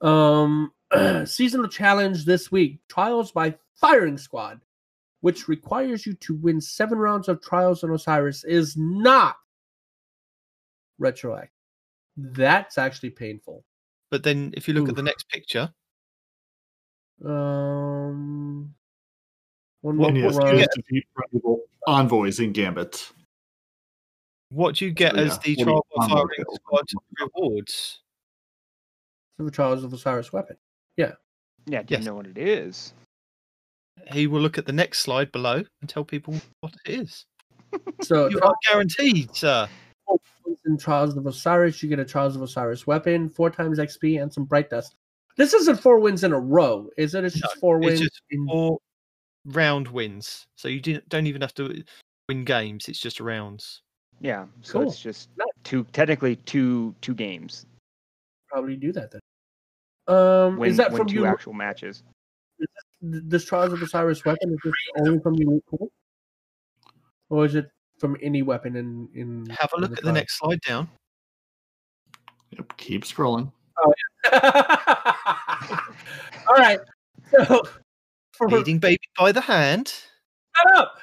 Speaker 3: Um, (clears throat) seasonal challenge this week: Trials by Firing Squad, which requires you to win seven rounds of Trials on Osiris, is not retroactive. That's actually painful.
Speaker 4: But then if you look at the next picture,
Speaker 3: Um, one
Speaker 4: What-
Speaker 9: and
Speaker 3: more
Speaker 9: yes,
Speaker 4: what
Speaker 9: you
Speaker 4: you
Speaker 9: defeat envoys in Gambit.
Speaker 4: what do you get
Speaker 9: So,
Speaker 4: as
Speaker 9: yeah,
Speaker 4: the
Speaker 9: what do you
Speaker 4: trial
Speaker 9: find
Speaker 4: firing
Speaker 9: out there?
Speaker 4: squad rewards?
Speaker 3: Silver Trials of Osiris weapon.
Speaker 7: Yeah. Yeah, do
Speaker 4: Yes.
Speaker 7: you know what it is?
Speaker 4: He will look at the next slide below and tell people what it is. (laughs)
Speaker 3: So
Speaker 4: You are guaranteed, sir.
Speaker 3: in Trials of Osiris, you get a Trials of Osiris weapon, four times XP, and some Bright Dust. This isn't four wins in a row, is it? It's just
Speaker 4: No,
Speaker 3: four
Speaker 4: It's
Speaker 3: wins.
Speaker 4: just
Speaker 3: in-
Speaker 4: four round wins, so you don't even have to win games. It's just rounds.
Speaker 7: Yeah, so
Speaker 3: Cool.
Speaker 7: it's just two, technically two two games.
Speaker 3: probably do that then. Um,
Speaker 7: Win,
Speaker 3: is that
Speaker 7: win
Speaker 3: from
Speaker 7: two
Speaker 3: you?
Speaker 7: actual matches.
Speaker 3: Th- This Trials of Osiris weapon is this only from you, pool? or is it from any weapon in in?
Speaker 4: Have a
Speaker 3: in
Speaker 4: look at the next slide down.
Speaker 9: Yep, keep scrolling. (laughs)
Speaker 3: All right. So for
Speaker 4: Leading baby by the hand.
Speaker 3: Shut up.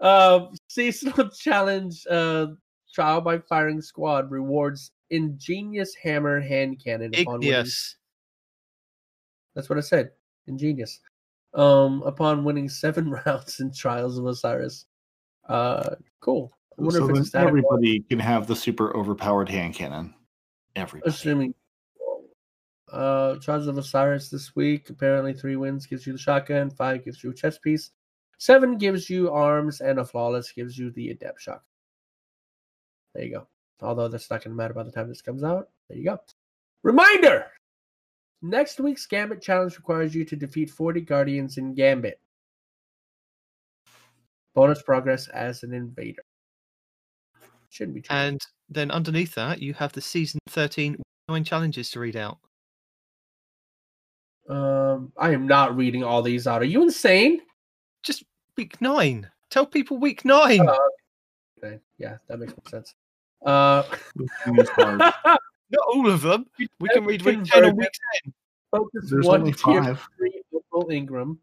Speaker 3: Uh, seasonal (laughs) challenge uh, trial by firing squad rewards ingenious hammer hand cannon. upon
Speaker 4: Igneous.
Speaker 3: That's what I said. Ingenious. Um, upon winning seven (laughs) rounds in Trials of Osiris. Uh, cool. I wonder
Speaker 9: So
Speaker 3: if it's static one,
Speaker 9: everybody can have the super overpowered hand cannon. Everybody.
Speaker 3: assuming. Uh, Trials of Osiris this week. Apparently, three wins gives you the shotgun. Five gives you a chest piece. Seven gives you arms, and a flawless gives you the adept shotgun. There you go. Although that's not going to matter by the time this comes out. There you go. Reminder: Next week's Gambit challenge requires you to defeat 40 Guardians in Gambit. Bonus progress as an invader. Shouldn't be too
Speaker 4: And then underneath that, you have the season 13 nine challenges to read out.
Speaker 3: Um, I am not reading all these out. Are you insane?
Speaker 4: Just week nine. Tell people week nine.
Speaker 3: Uh, okay, yeah, that makes more sense. Uh,
Speaker 9: It's hard. (laughs)
Speaker 4: Not all of them. We can read week 10
Speaker 3: convert
Speaker 4: or week
Speaker 3: it. focus
Speaker 9: There's
Speaker 3: one
Speaker 9: only
Speaker 3: tier
Speaker 9: five.
Speaker 3: three Opal Engram, and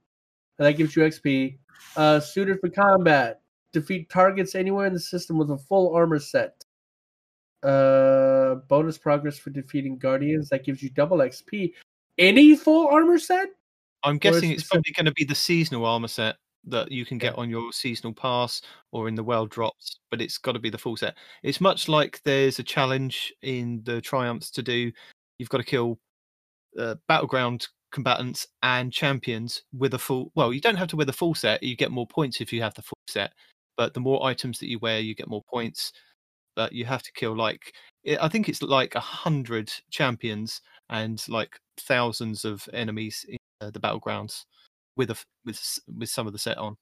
Speaker 3: that gives you XP. Uh, suited for combat, defeat targets anywhere in the system with a full armor set. Uh, bonus progress for defeating guardians that gives you double XP. Any full armor set?
Speaker 4: I'm guessing it's probably going to be the seasonal armor set that you can get on your seasonal pass or in the well drops, but it's got to be the full set. It's much like there's a challenge in the triumphs to do. You've got to kill uh, battleground combatants and champions with a full. Well, you don't have to wear the full set. You get more points if you have the full set, but the more items that you wear, you get more points. But you have to kill like I think it's like a hundred champions and like thousands of enemies in uh, the battlegrounds with a with with some of the set on.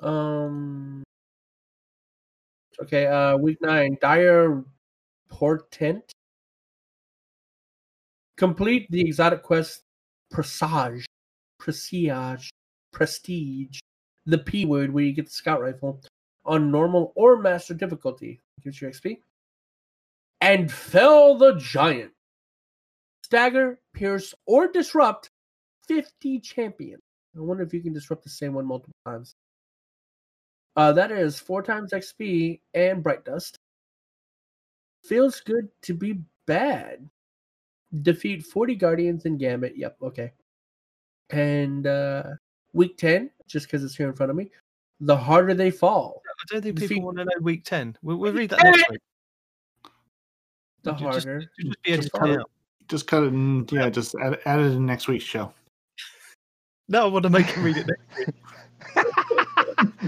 Speaker 3: Um. Okay. Uh, week nine. Dire portent. Complete the exotic quest Presage, Presage, Prestige, the P word where you get the scout rifle on normal or master difficulty. Gives you XP. And fell the giant. Stagger, pierce, or disrupt 50 champions. I wonder if you can disrupt the same one multiple times. Uh, that is four times XP and Bright Dust. Feels good to be bad. Defeat 40 Guardians in Gambit. Yep, okay. And uh, week 10, just because it's here in front of me, the harder they fall,
Speaker 4: I don't think
Speaker 3: Defeat-
Speaker 4: people want to know week ten. We'll, we'll read that next week.
Speaker 3: the
Speaker 4: Ju-
Speaker 3: harder.
Speaker 4: Just, just be
Speaker 9: Just
Speaker 4: find
Speaker 9: cut it, just cut it and yeah, just add, add it in next week's show.
Speaker 4: No, I want to make him read it next week. (laughs)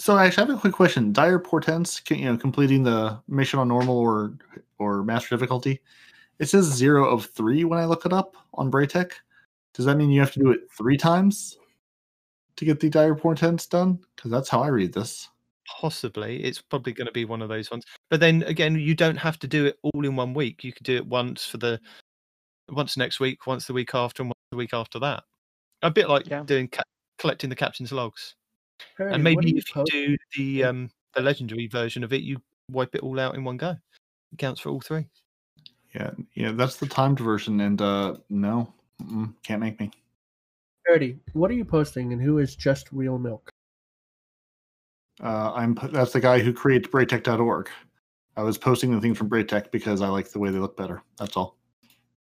Speaker 9: So actually, I have a quick question. Dire portents, can- you know, completing the mission on normal or or master difficulty. It says zero of three when I look it up on Braytech. Does that mean you have to do it three times to get the dire portents done? Because that's how I read this.
Speaker 4: Possibly, it's probably going to be one of those ones. But then again, you don't have to do it all in one week. You could do it once for the once next week, once the week after, and once the week after that. A bit like
Speaker 7: Yeah.
Speaker 4: doing ca- collecting the captain's logs.
Speaker 3: Perry,
Speaker 4: and maybe
Speaker 3: you
Speaker 4: if you do the um the legendary version of it, you wipe it all out in one go. It counts for all three.
Speaker 5: Yeah, yeah, that's the timed version, and uh no, mm-mm, can't make me.
Speaker 3: Perry, what are you posting, and who is just real milk?
Speaker 5: Uh, I'm that's the guy who creates Braytech.org. I was posting the things from Braytech because I like the way they look better. That's all.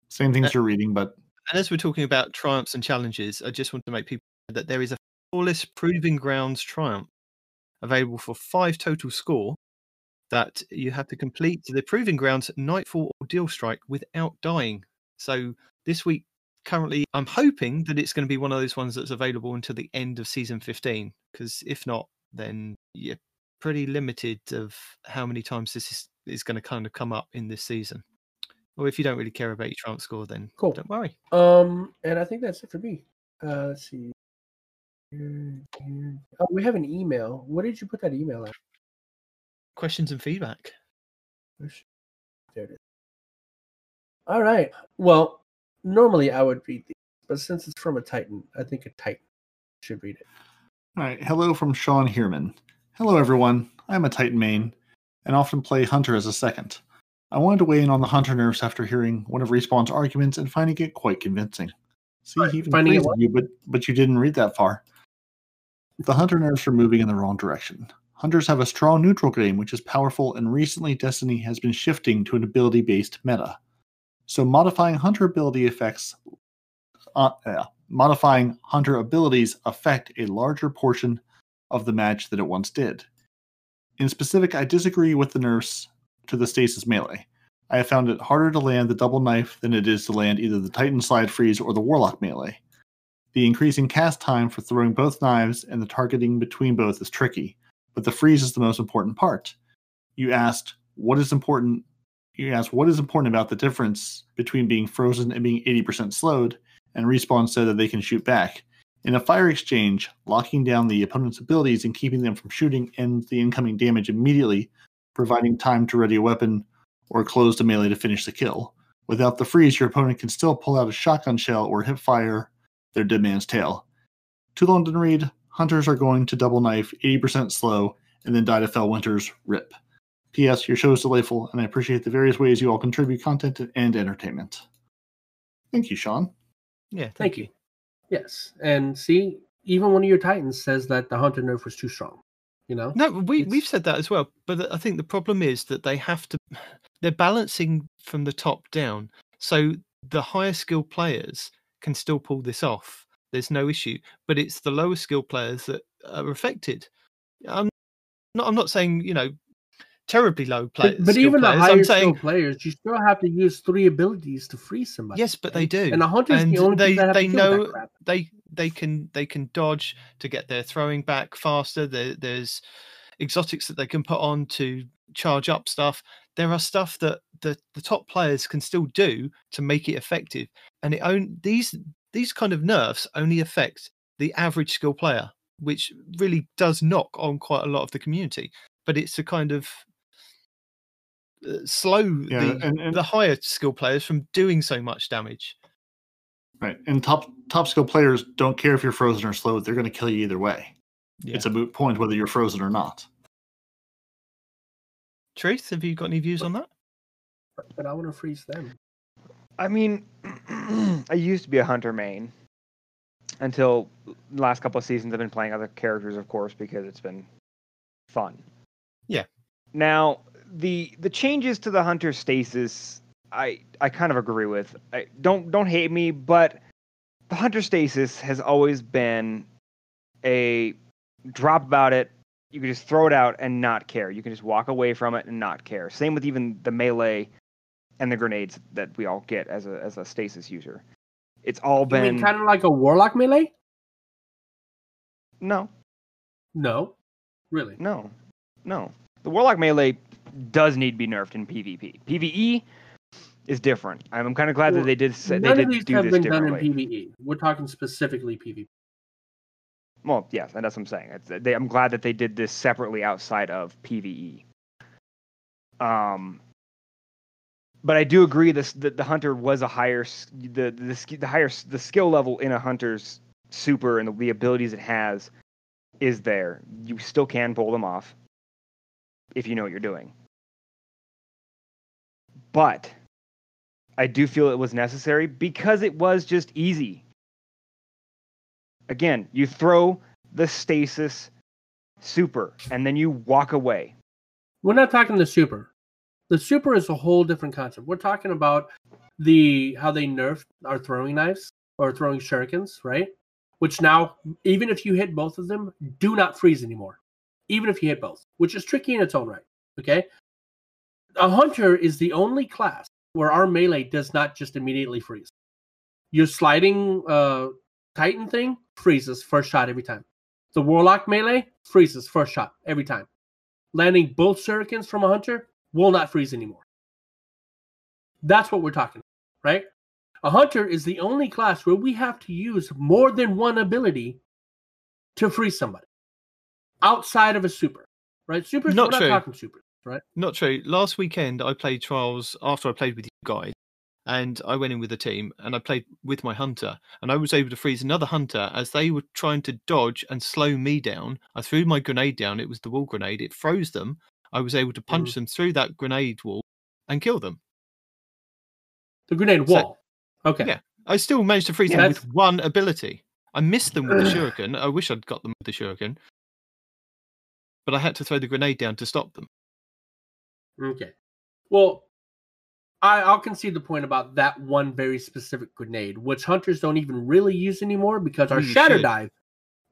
Speaker 5: Same things
Speaker 4: Uh,
Speaker 5: you're reading, but
Speaker 4: And as we're talking about triumphs and challenges, I just want to make people that there is a flawless proving grounds triumph available for five total score that you have to complete the proving grounds nightfall or deal strike without dying. So this week, currently, I'm hoping that it's going to be one of those ones that's available until the end of season 15. Because if not, then you're pretty limited of how many times this is, is going to kind of come up in this season. Or if you don't really care about your triumph score, then
Speaker 3: Cool.
Speaker 4: don't worry.
Speaker 3: Um, and I think that's it for me. Uh, let's see. Here, here. Oh, we have an email. What did you put that email at?
Speaker 4: Questions and feedback.
Speaker 3: There it is. All right. Well, normally I would read these, but since it's from a Titan, I think a Titan should read it.
Speaker 5: All right. Hello from Sean Heerman. Hello, everyone. I'm a Titan main and often play Hunter as a second. I wanted to weigh in on the Hunter nerfs after hearing one of Respawn's arguments and finding it quite convincing. See, he even
Speaker 3: finding it
Speaker 5: you, but, but you didn't read that far. The Hunter nerfs are moving in the wrong direction. Hunters have a strong neutral game, which is powerful, and recently Destiny has been shifting to an ability based meta. So modifying Hunter ability effects uh, uh, modifying hunter abilities affect a larger portion of the match than it once did. In specific, I disagree with the nerfs to the stasis melee. I have found it harder to land the double knife than it is to land either the Titan slide freeze or the Warlock melee. The increasing cast time for throwing both knives and the targeting between both is tricky, but the freeze is the most important part. You asked, what is important? You asked, what is important about the difference between being frozen and being 80% slowed? and Respawn said that they can shoot back. In a fire exchange, locking down the opponent's abilities and keeping them from shooting ends the incoming damage immediately, providing time to ready a weapon or close the melee to finish the kill. Without the freeze, your opponent can still pull out a shotgun shell or hip fire their Dead Man's Tale. To London Reed, hunters are going to double knife 80% slow and then die to Felwinter's rip. P.S. Your show is delightful, and I appreciate the various ways you all contribute content and entertainment. Thank you, Sean.
Speaker 4: Yeah,
Speaker 3: Thank you. Yes, and see, even one of your Titans says that the Hunter nerf was too strong. You know,
Speaker 4: No, we
Speaker 3: It's-
Speaker 4: we've said that as well. But I think the problem is that they have to they're balancing from the top down. So the higher skilled players can still pull this off. There's no issue. But it's the lower skilled players that are affected. I'm not I'm not saying, you know, terribly low players.
Speaker 3: but, but even the
Speaker 4: players.
Speaker 3: higher
Speaker 4: I'm saying
Speaker 3: skilled players, you still have to use three abilities to freeze somebody.
Speaker 4: Yes, but they do.
Speaker 3: And the Hunter's
Speaker 4: and
Speaker 3: the only
Speaker 4: they they
Speaker 3: to kill that
Speaker 4: know
Speaker 3: crap.
Speaker 4: they they can they can dodge to get their throwing back faster. There, there's exotics that they can put on to charge up stuff. There are stuff that the, the top players can still do to make it effective. And it own these these kind of nerfs only affect the average skill player, which really does knock on quite a lot of the community. But it's a kind of slow
Speaker 5: Yeah,
Speaker 4: the,
Speaker 5: and- and-
Speaker 4: the higher skill players from doing so much damage.
Speaker 5: Right. And top top skill players don't care if you're frozen or slowed, they're going to kill you either way.
Speaker 4: Yeah.
Speaker 5: It's a moot point whether you're frozen or not.
Speaker 4: Truth, have you got any views on that?
Speaker 3: But I want to freeze them.
Speaker 7: I mean, (clears throat) I used to be a hunter main until the last couple of seasons. I've been playing other characters, of course, because it's been fun.
Speaker 4: Yeah.
Speaker 7: Now the the changes to the hunter stasis, I I kind of agree with. I, don't don't hate me, but the hunter stasis has always been a drop about it. You can just throw it out and not care. You can just walk away from it and not care. Same with even the melee and the grenades that we all get as a as a stasis user. It's all been
Speaker 3: kind of like a Warlock melee?
Speaker 7: no,
Speaker 3: No, really.
Speaker 7: no, no. The warlock melee does need to be nerfed in PvP. PvE is different. I'm kind of glad
Speaker 3: Well,
Speaker 7: that they did say, they
Speaker 3: None
Speaker 7: did
Speaker 3: of these
Speaker 7: do
Speaker 3: have been done in. PvE. We're talking specifically PvP.
Speaker 7: Well, yes, and that's what I'm saying. It's, they, I'm glad that they did this separately outside of PVE. Um, but I do agree this that the hunter was a higher the the the higher the skill level in a hunter's super and the, the abilities it has is there. You still can pull them off if you know what you're doing. But I do feel it was necessary because it was just easy. Again, you throw the stasis super and then you walk away.
Speaker 3: We're not talking the super. The super is a whole different concept. We're talking about the how they nerfed our throwing knives or throwing shurikens, right? Which now, even if you hit both of them, do not freeze anymore. Even if you hit both, which is tricky in its own right. Okay. A hunter is the only class where our melee does not just immediately freeze. Your sliding uh, Titan thing freezes first shot every time. The Warlock melee freezes first shot every time. Landing both shurikens from a hunter will not freeze anymore. That's what we're talking about, right? A hunter is the only class where we have to use more than one ability to freeze somebody outside of a super, right? Supers,
Speaker 4: Not
Speaker 3: we're
Speaker 4: true.
Speaker 3: not talking supers, right?
Speaker 4: Not true. Last weekend, I played trials after I played with you guys, and I went in with a team and I played with my hunter, and I was able to freeze another hunter as they were trying to dodge and slow me down. I threw my grenade down. It was the wall grenade. It froze them. I was able to punch mm. them through that grenade wall and kill them.
Speaker 3: The grenade
Speaker 4: So-
Speaker 3: wall. okay.
Speaker 4: Yeah, I still managed to freeze
Speaker 3: Yeah,
Speaker 4: them
Speaker 3: that's-
Speaker 4: with one ability. I missed them with the (clears throat) shuriken. I wish I'd got them with the shuriken, but I had to throw the grenade down to stop them.
Speaker 3: Okay. Well, I, I'll concede the point about that one very specific grenade, which hunters don't even really use anymore because our
Speaker 4: you
Speaker 3: shatter dive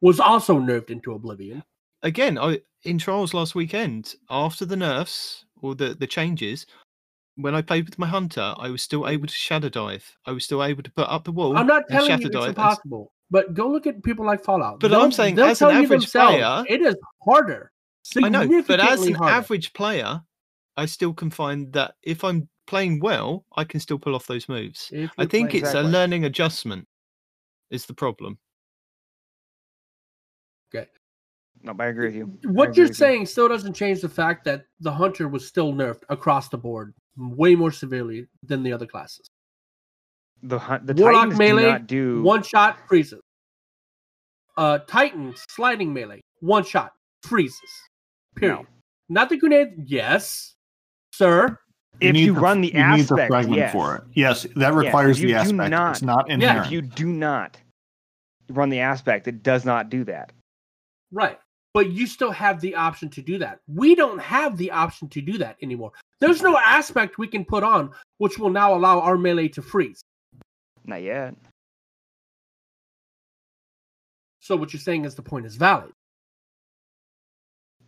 Speaker 3: was also nerfed into oblivion.
Speaker 4: again, I in trials last weekend after the nerfs or the the changes, when I played with my hunter, I was still able to shadow dive. I was still able to put up the wall.
Speaker 3: I'm not
Speaker 4: and
Speaker 3: telling you it's
Speaker 4: dive and-
Speaker 3: impossible, but go look at people like Fallout.
Speaker 4: But
Speaker 3: They'll-
Speaker 4: I'm saying, as an average player-
Speaker 3: it is harder.
Speaker 4: I know, but as an
Speaker 3: harder.
Speaker 4: average player, I still can find that if I'm playing well, I can still pull off those moves. I think
Speaker 3: playing-
Speaker 4: it's a learning adjustment. Is the problem?
Speaker 3: Okay.
Speaker 7: No, I agree with you.
Speaker 3: What you're
Speaker 7: with you.
Speaker 3: saying still doesn't change the fact that the hunter was still nerfed across the board, way more severely than the other classes.
Speaker 7: the hunt, the
Speaker 3: Warlock
Speaker 7: Titans
Speaker 3: melee,
Speaker 7: do not do
Speaker 3: One shot freezes. Uh, Titan sliding melee, one shot freezes. Period.
Speaker 7: No.
Speaker 3: Not the grenade. Yes, sir.
Speaker 7: If you
Speaker 9: the-
Speaker 7: run the
Speaker 9: you need the
Speaker 7: aspect,
Speaker 9: fragment
Speaker 7: yes.
Speaker 9: for it. Yes, that
Speaker 7: if
Speaker 9: requires
Speaker 7: you
Speaker 9: the
Speaker 7: do
Speaker 9: aspect.
Speaker 7: not-
Speaker 9: it's not
Speaker 3: Yeah,
Speaker 9: inherent.
Speaker 7: If you do not run the aspect, it does not do that.
Speaker 3: Right. But you still have the option to do that. We don't have the option to do that anymore. There's no aspect we can put on which will now allow our melee to freeze.
Speaker 7: Not yet.
Speaker 3: So what you're saying is the point is valid.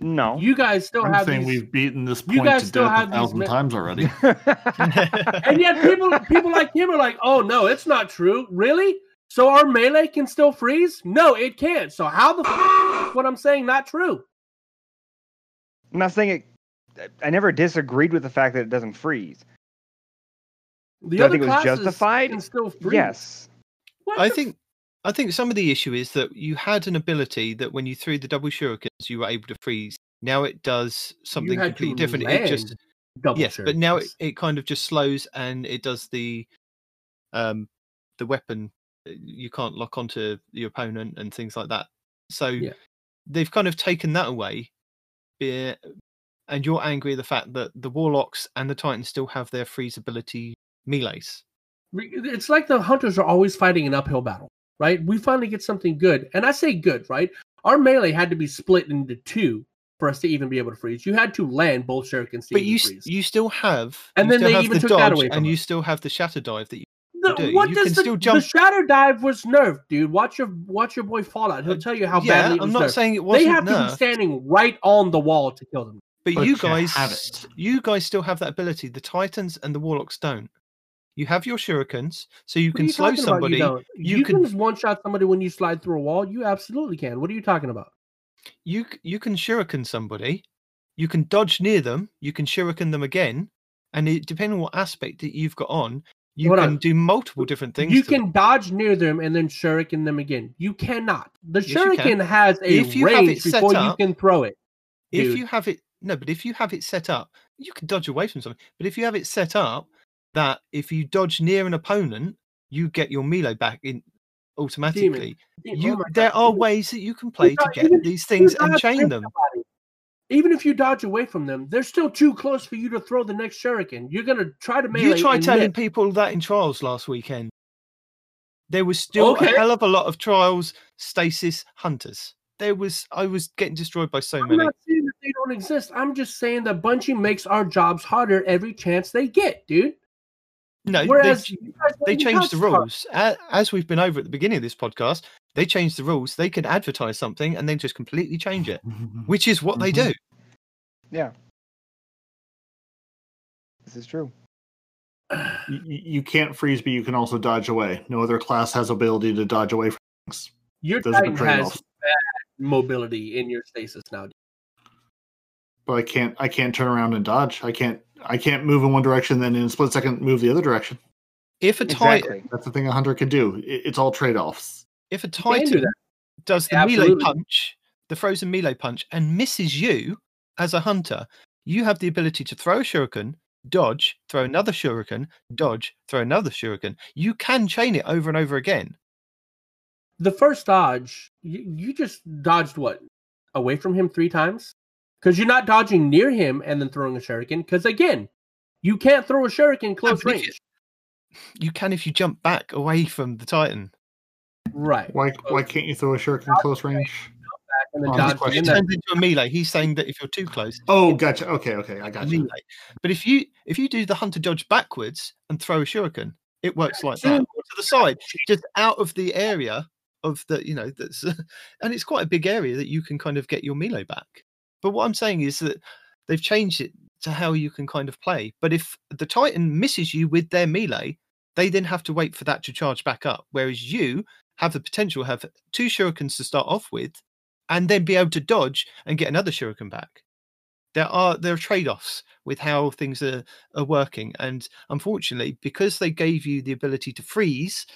Speaker 7: No.
Speaker 3: You guys still
Speaker 9: I'm
Speaker 3: have
Speaker 9: saying
Speaker 3: these,
Speaker 9: we've beaten this
Speaker 3: you
Speaker 9: point
Speaker 3: guys
Speaker 9: to
Speaker 3: still
Speaker 9: death a
Speaker 3: have these
Speaker 9: thousand
Speaker 3: me-
Speaker 9: times already. (laughs) (laughs)
Speaker 3: and yet people people like him are like, oh no, it's not true. Really? So our melee can still freeze? No, it can't. So how the f- what I'm saying not true?
Speaker 7: I'm not saying it. I never disagreed with the fact that it doesn't freeze.
Speaker 3: The
Speaker 7: Do I
Speaker 3: other
Speaker 7: think it was
Speaker 3: classes
Speaker 7: justified?
Speaker 3: can still freeze.
Speaker 7: Yes.
Speaker 3: What
Speaker 4: I
Speaker 3: the
Speaker 4: think I think some of the issue is that you had an ability that when you threw the double shurikens, you were able to freeze. Now it does something completely different. It just yes, but now it, it kind of just slows and it does the um the weapon. uh, You can't lock onto your opponent and things like that. So
Speaker 3: Yeah.
Speaker 4: they've kind of taken that away. And you're angry at the fact that the warlocks and the titans still have their freeze ability melees.
Speaker 3: It's like the hunters are always fighting an uphill battle, right? We finally get something good, and I say good, right? Our melee had to be split into two for us to even be able to freeze. You had to land both shurikens to
Speaker 4: But you
Speaker 3: freeze.
Speaker 4: you still have
Speaker 3: And then they
Speaker 4: have
Speaker 3: even
Speaker 4: the
Speaker 3: took that away from
Speaker 4: and you still have the shatter dive that you
Speaker 3: The-
Speaker 4: do.
Speaker 3: what
Speaker 4: You
Speaker 3: does
Speaker 4: can
Speaker 3: the,
Speaker 4: still
Speaker 3: the shatter dive was nerfed, dude? Watch your watch your boy Fallout. He'll
Speaker 4: Uh,
Speaker 3: tell you how
Speaker 4: yeah,
Speaker 3: badly it
Speaker 4: I'm not
Speaker 3: nerfed.
Speaker 4: saying it wasn't They
Speaker 3: have to be standing right on the wall to kill them.
Speaker 4: But,
Speaker 9: But
Speaker 4: you
Speaker 9: you
Speaker 4: guys, you guys still have that ability. The Titans and the Warlocks don't. You have your shurikens, so you
Speaker 3: What
Speaker 4: can
Speaker 3: you
Speaker 4: slow
Speaker 3: talking about?
Speaker 4: somebody.
Speaker 3: You,
Speaker 4: you can-
Speaker 3: can one shot somebody when you slide through a wall. You absolutely can. What are you talking about?
Speaker 4: You you can shuriken somebody. You can dodge near them. You can shuriken them again, and it, depending on what aspect that you've got on, you
Speaker 3: Hold
Speaker 4: can
Speaker 3: on.
Speaker 4: do multiple different things.
Speaker 3: You
Speaker 4: to them.
Speaker 3: can dodge near them and then shuriken them again. You cannot. The
Speaker 4: Yes, can.
Speaker 3: shuriken has a
Speaker 4: If you
Speaker 3: range before you can throw it.
Speaker 4: if you have it no, but if you have it set up, you can dodge away from something. But if you have it set up, that if you dodge near an opponent, you get your melee back in automatically.
Speaker 3: Demon,
Speaker 4: You
Speaker 3: oh
Speaker 4: there are ways that you can play to get
Speaker 3: even
Speaker 4: these things and chain them.
Speaker 3: somebody, Even if you dodge away from them, they're still too close for you to throw the next shuriken. You're gonna try to melee.
Speaker 4: You tried
Speaker 3: and
Speaker 4: telling
Speaker 3: miss.
Speaker 4: people that in trials last weekend. There was still
Speaker 3: Okay.
Speaker 4: a hell of a lot of trials stasis hunters. There was I was getting destroyed by so many.
Speaker 3: I'm
Speaker 4: many.
Speaker 3: not saying that they don't exist. I'm just saying that Bungie makes our jobs harder every chance they get, dude.
Speaker 4: No,
Speaker 3: Whereas
Speaker 4: they,
Speaker 3: you
Speaker 4: they changed the rules. A- As we've been over at the beginning of this podcast, they changed the rules. They can advertise something and then just completely change it, (laughs) which is what they
Speaker 3: Mm-hmm.
Speaker 4: do.
Speaker 7: Yeah. This is true.
Speaker 9: You, you can't freeze, but you can also dodge away. No other class has ability to dodge away from things.
Speaker 3: Your
Speaker 9: Those are
Speaker 3: Titan has
Speaker 9: trade-offs.
Speaker 3: bad mobility in your stasis now.
Speaker 9: But I can't. I can't turn around and dodge. I can't. I can't move in one direction, then in a split second move the other direction.
Speaker 4: If a Titan,
Speaker 7: Exactly.
Speaker 9: That's the thing a hunter can do. It, it's all trade offs.
Speaker 4: if a
Speaker 3: can do
Speaker 4: does the
Speaker 3: Yeah,
Speaker 4: melee punch, the frozen melee punch, and misses you as a hunter, you have the ability to throw a shuriken, dodge, throw another shuriken, dodge, throw another shuriken. You can chain it over and over again.
Speaker 3: The first dodge, you, you just dodged what away from him three times because you're not dodging near him and then throwing a shuriken. Because again, you can't throw a shuriken close
Speaker 4: but you-
Speaker 3: range.
Speaker 4: You can if you jump back away from the Titan.
Speaker 3: Right.
Speaker 9: Why? Why can't you throw a shuriken close range?
Speaker 3: Back and then
Speaker 9: Oh,
Speaker 3: dodge
Speaker 4: It turns into a melee. He's saying that if you're too close,
Speaker 9: Oh, gotcha. Okay, okay, I got you.
Speaker 4: melee. But if you if you do the hunter dodge backwards and throw a shuriken, it works like that. Or to the side, just out of the area of the you know that's (laughs) and it's quite a big area that you can kind of get your melee back. But what I'm saying is that they've changed it to how you can kind of play. But if the Titan misses you with their melee, they then have to wait for that to charge back up. Whereas you have the potential have two shurikens to start off with, and then be able to dodge and get another shuriken back there are there are trade-offs with how things are, are working and unfortunately because they gave you the ability to freeze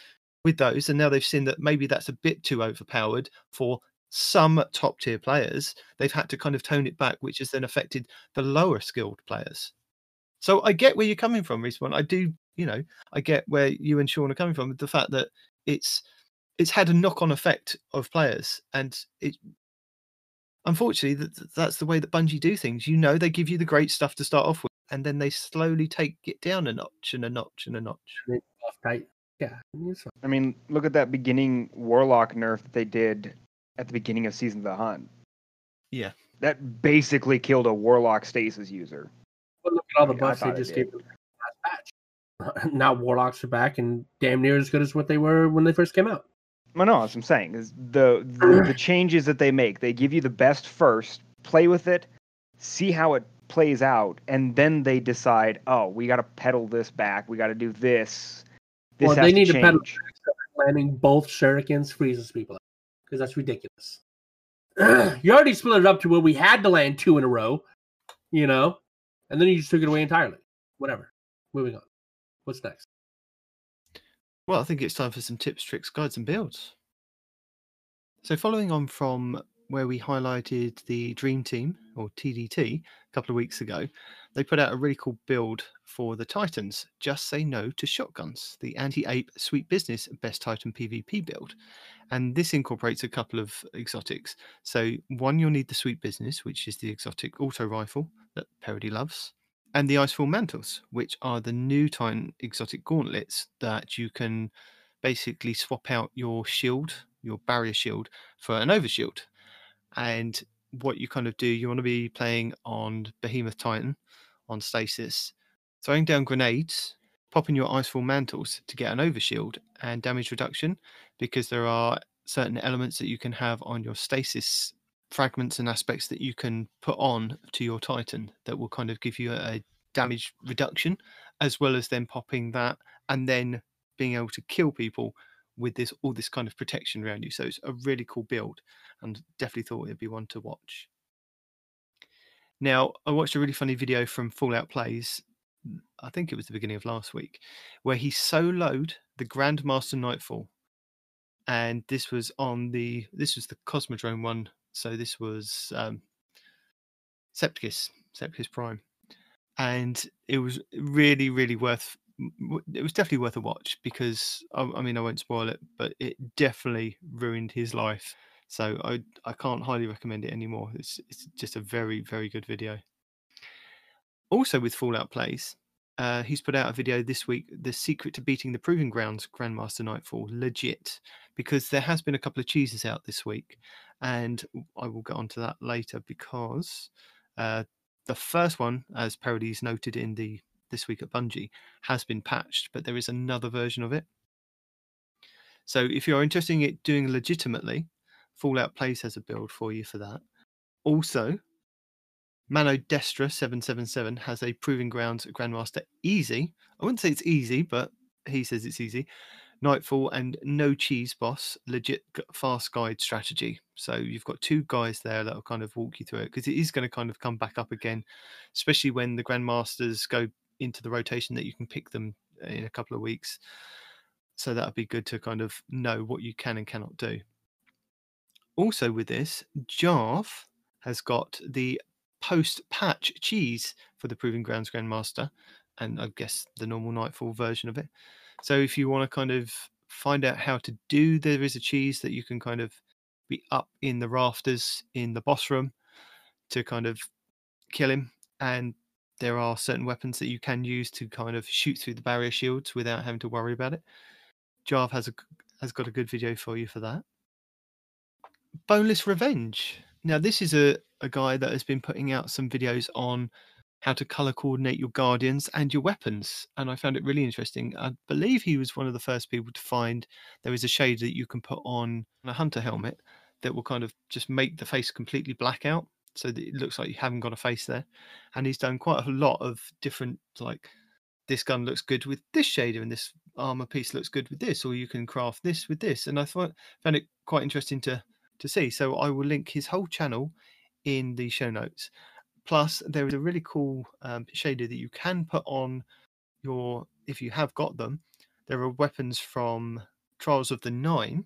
Speaker 4: with those and now they've seen that maybe that's a bit too overpowered for some top tier players they've had to kind of tone it back which has then affected the lower skilled players so i get where you're coming from respawn i do you know i get where you and sean are coming from with the fact that it's it's had a knock-on effect of players and it unfortunately th- th- that's the way that bungie do things you know they give you the great stuff to start off with and then they slowly take it down a notch and a notch and a notch
Speaker 3: Off. Yeah.
Speaker 7: I mean, look at that beginning warlock nerf that they did at the beginning of season of the hunt.
Speaker 4: Yeah.
Speaker 7: That basically killed a warlock stasis user.
Speaker 3: But look at all the
Speaker 7: Yeah, I
Speaker 3: buffs they just gave them last patch. (laughs) Now warlocks are back and damn near as good as what they were when they first came out.
Speaker 7: Well, no, that's what I'm saying is the, the the (clears throat) changes that they make. They give you the best first, play with it, see how it plays out, and then they decide, oh, we got to pedal this back. We got to do this. This
Speaker 3: well,
Speaker 7: has
Speaker 3: they
Speaker 7: to
Speaker 3: need to pedal back so landing both shurikens freezes people because that's ridiculous. (clears throat) you already split it up to where we had to land two in a row, you know, and then you just took it away entirely. Whatever. Moving on. What's next?
Speaker 4: Well, I think it's time for some tips, tricks, guides, and builds. So, following on from where we highlighted the Dream Team or TDT a couple of weeks ago, they put out a really cool build for the Titans. Just say no to shotguns, the anti-ape sweet business best Titan PvP build, and this incorporates a couple of exotics. So, one you'll need the sweet business, which is the exotic auto rifle that Parody loves and the Icefall Mantles, which are the new Titan exotic gauntlets that you can basically swap out your shield, your barrier shield, for an overshield. And what you kind of do, you want to be playing on Behemoth Titan, on Stasis, throwing down grenades, popping your Icefall Mantles to get an overshield and damage reduction, because there are certain elements that you can have on your Stasis fragments and aspects that you can put on to your Titan that will kind of give you a damage reduction, as well as then popping that and then being able to kill people with this all this kind of protection around you. So it's a really cool build, and definitely thought it'd be one to watch. Now, I watched a really funny video from Fallout Plays. I think it was the beginning of last week, where he soloed the Grandmaster Nightfall, and this was on the this was the Cosmodrome one. So this was um, Septicus, Septicus Prime, and it was really really worth it was definitely worth a watch because I, I mean I won't spoil it, but it definitely ruined his life. So I I can't highly recommend it anymore. It's it's just a very very good video. Also with Fallout Plays, uh, he's put out a video this week, the secret to beating the Proving Grounds Grandmaster Nightfall, legit, because there has been a couple of cheeses out this week, and I will get onto that later because uh, the first one, as Parodies noted in the this week at Bungie, has been patched, but there is another version of it. So if you're interested in it doing legitimately, Fallout Plays has a build for you for that. Also, Mano Destra 777 has a Proving Grounds Grandmaster easy. I wouldn't say it's easy, but he says it's easy. Nightfall and No Cheese Boss legit fast guide strategy. So you've got two guys there that will kind of walk you through it because it is going to kind of come back up again, especially when the Grandmasters go into the rotation that you can pick them in a couple of weeks. So that would be good to kind of know what you can and cannot do. Also, with this, Jarv has got the post patch cheese for the Proving Grounds Grandmaster, and I guess the normal Nightfall version of it. So if you want to kind of find out how to do, there is a cheese that you can kind of be up in the rafters in the boss room to kind of kill him, and there are certain weapons that you can use to kind of shoot through the barrier shields without having to worry about it. Jarv has a has got a good video for you for that. Boneless Revenge. Now, this is a, a guy that has been putting out some videos on how to color coordinate your guardians and your weapons. And I found it really interesting. I believe he was one of the first people to find there is a shade that you can put on a hunter helmet that will kind of just make the face completely black out so that it looks like you haven't got a face there. And he's done quite a lot of different, like, this gun looks good with this shader and this armor piece looks good with this, or you can craft this with this. And I thought found it quite interesting to to see. So I will link his whole channel in the show notes. Plus, there is a really cool um, shader that you can put on your if you have got them. There are weapons from Trials of the Nine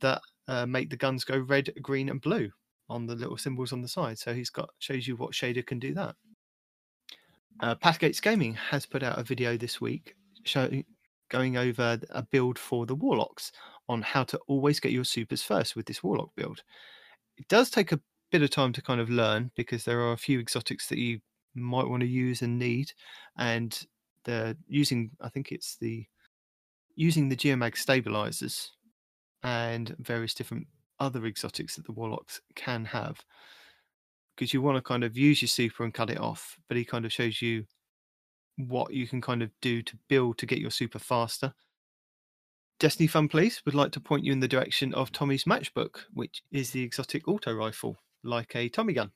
Speaker 4: that uh, make the guns go red, green, and blue on the little symbols on the side. So he's got shows you what shader can do that. Uh, Pathgates Gaming has put out a video this week showing going over a build for the Warlocks on how to always get your supers first with this Warlock build. It does take a bit of time to kind of learn because there are a few exotics that you might want to use and need, and they're using I think it's the using the Geomag stabilizers and various different other exotics that the Warlocks can have because you want to kind of use your super and cut it off, but he kind of shows you what you can kind of do to build to get your super faster. Destiny Fun Police would like to point you in the direction of Tommy's Matchbook, which is the exotic auto rifle, like a Tommy gun.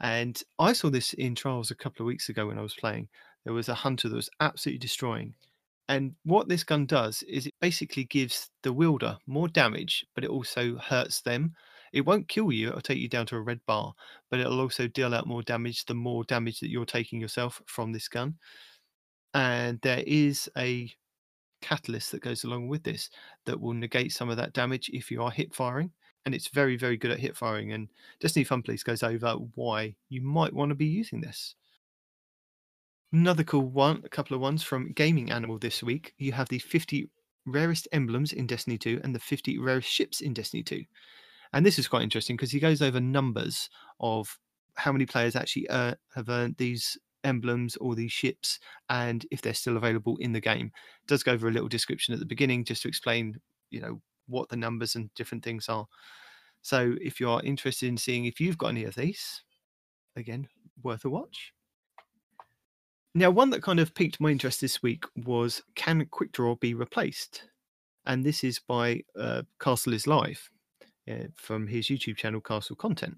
Speaker 4: And I saw this in Trials a couple of weeks ago when I was playing. There was a hunter that was absolutely destroying. And what this gun does is it basically gives the wielder more damage, but it also hurts them. It won't kill you, it'll take you down to a red bar, but it'll also deal out more damage the more damage that you're taking yourself from this gun. And there is a catalyst that goes along with this that will negate some of that damage if you are hip firing. And it's very, very good at hip firing. And Destiny Fun Police goes over why you might want to be using this. Another cool one, a couple of ones from Gaming Animal this week. You have the 50 rarest emblems in Destiny 2 and the 50 rarest ships in Destiny 2. And this is quite interesting because he goes over numbers of how many players actually uh, have earned these emblems or these ships and if they're still available in the game. does go over a little description at the beginning just to explain, you know, what the numbers and different things are. So if you are interested in seeing if you've got any of these, again, worth a watch. Now, one that kind of piqued my interest this week was Can Quick Draw be replaced? And this is by uh, Castle is Live uh, from his YouTube channel, Castle Content.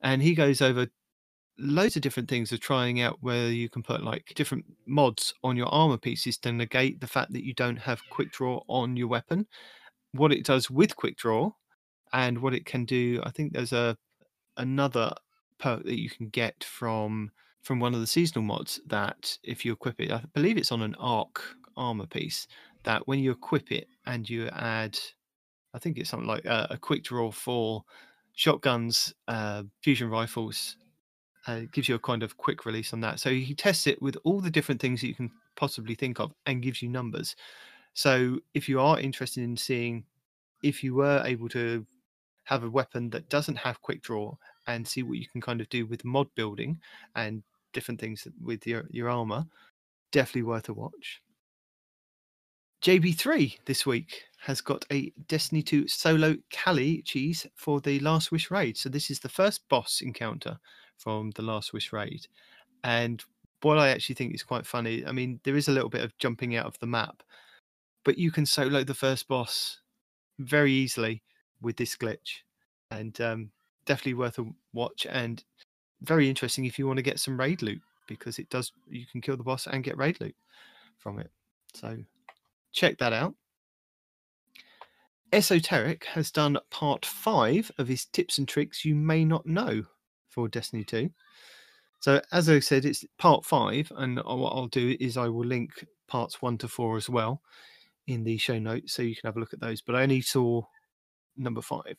Speaker 4: And he goes over loads of different things of trying out whether you can put like different mods on your armor pieces to negate the fact that you don't have quick draw on your weapon. What it does with quick draw and what it can do i think there's a another perk that you can get from from one of the seasonal mods that if you equip it i believe it's on an arc armor piece that when you equip it and you add i think it's something like a, a quick draw for shotguns uh, fusion rifles uh, gives you a kind of quick release on that. So he tests it with all the different things that you can possibly think of and gives you numbers. So if you are interested in seeing if you were able to have a weapon that doesn't have quick draw and see what you can kind of do with mod building and different things with your, your armor, definitely worth a watch. JB3 this week has got a Destiny 2 solo Kalli cheese for the Last Wish raid. So this is the first boss encounter from the Last Wish raid. And what I actually think is quite funny, I mean, there is a little bit of jumping out of the map, but you can solo the first boss very easily with this glitch. And um, definitely worth a watch and very interesting if you want to get some raid loot because it does you can kill the boss and get raid loot from it. So check that out. Esoterickk has done part five of his tips and tricks you may not know for Destiny 2. So, as I said, it's part five, and what I'll do is I will link parts one to four as well in the show notes so you can have a look at those. But I only saw number five.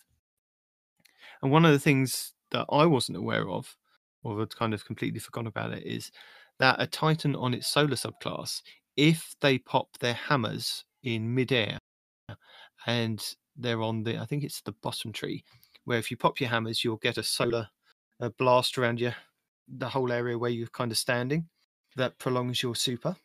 Speaker 4: And one of the things that I wasn't aware of, or had kind of completely forgotten about it, is that a Titan on its solar subclass, if they pop their hammers in midair and they're on the, I think it's the bottom tree, where if you pop your hammers, you'll get a solar a blast around you, the whole area where you're kind of standing. That prolongs your super.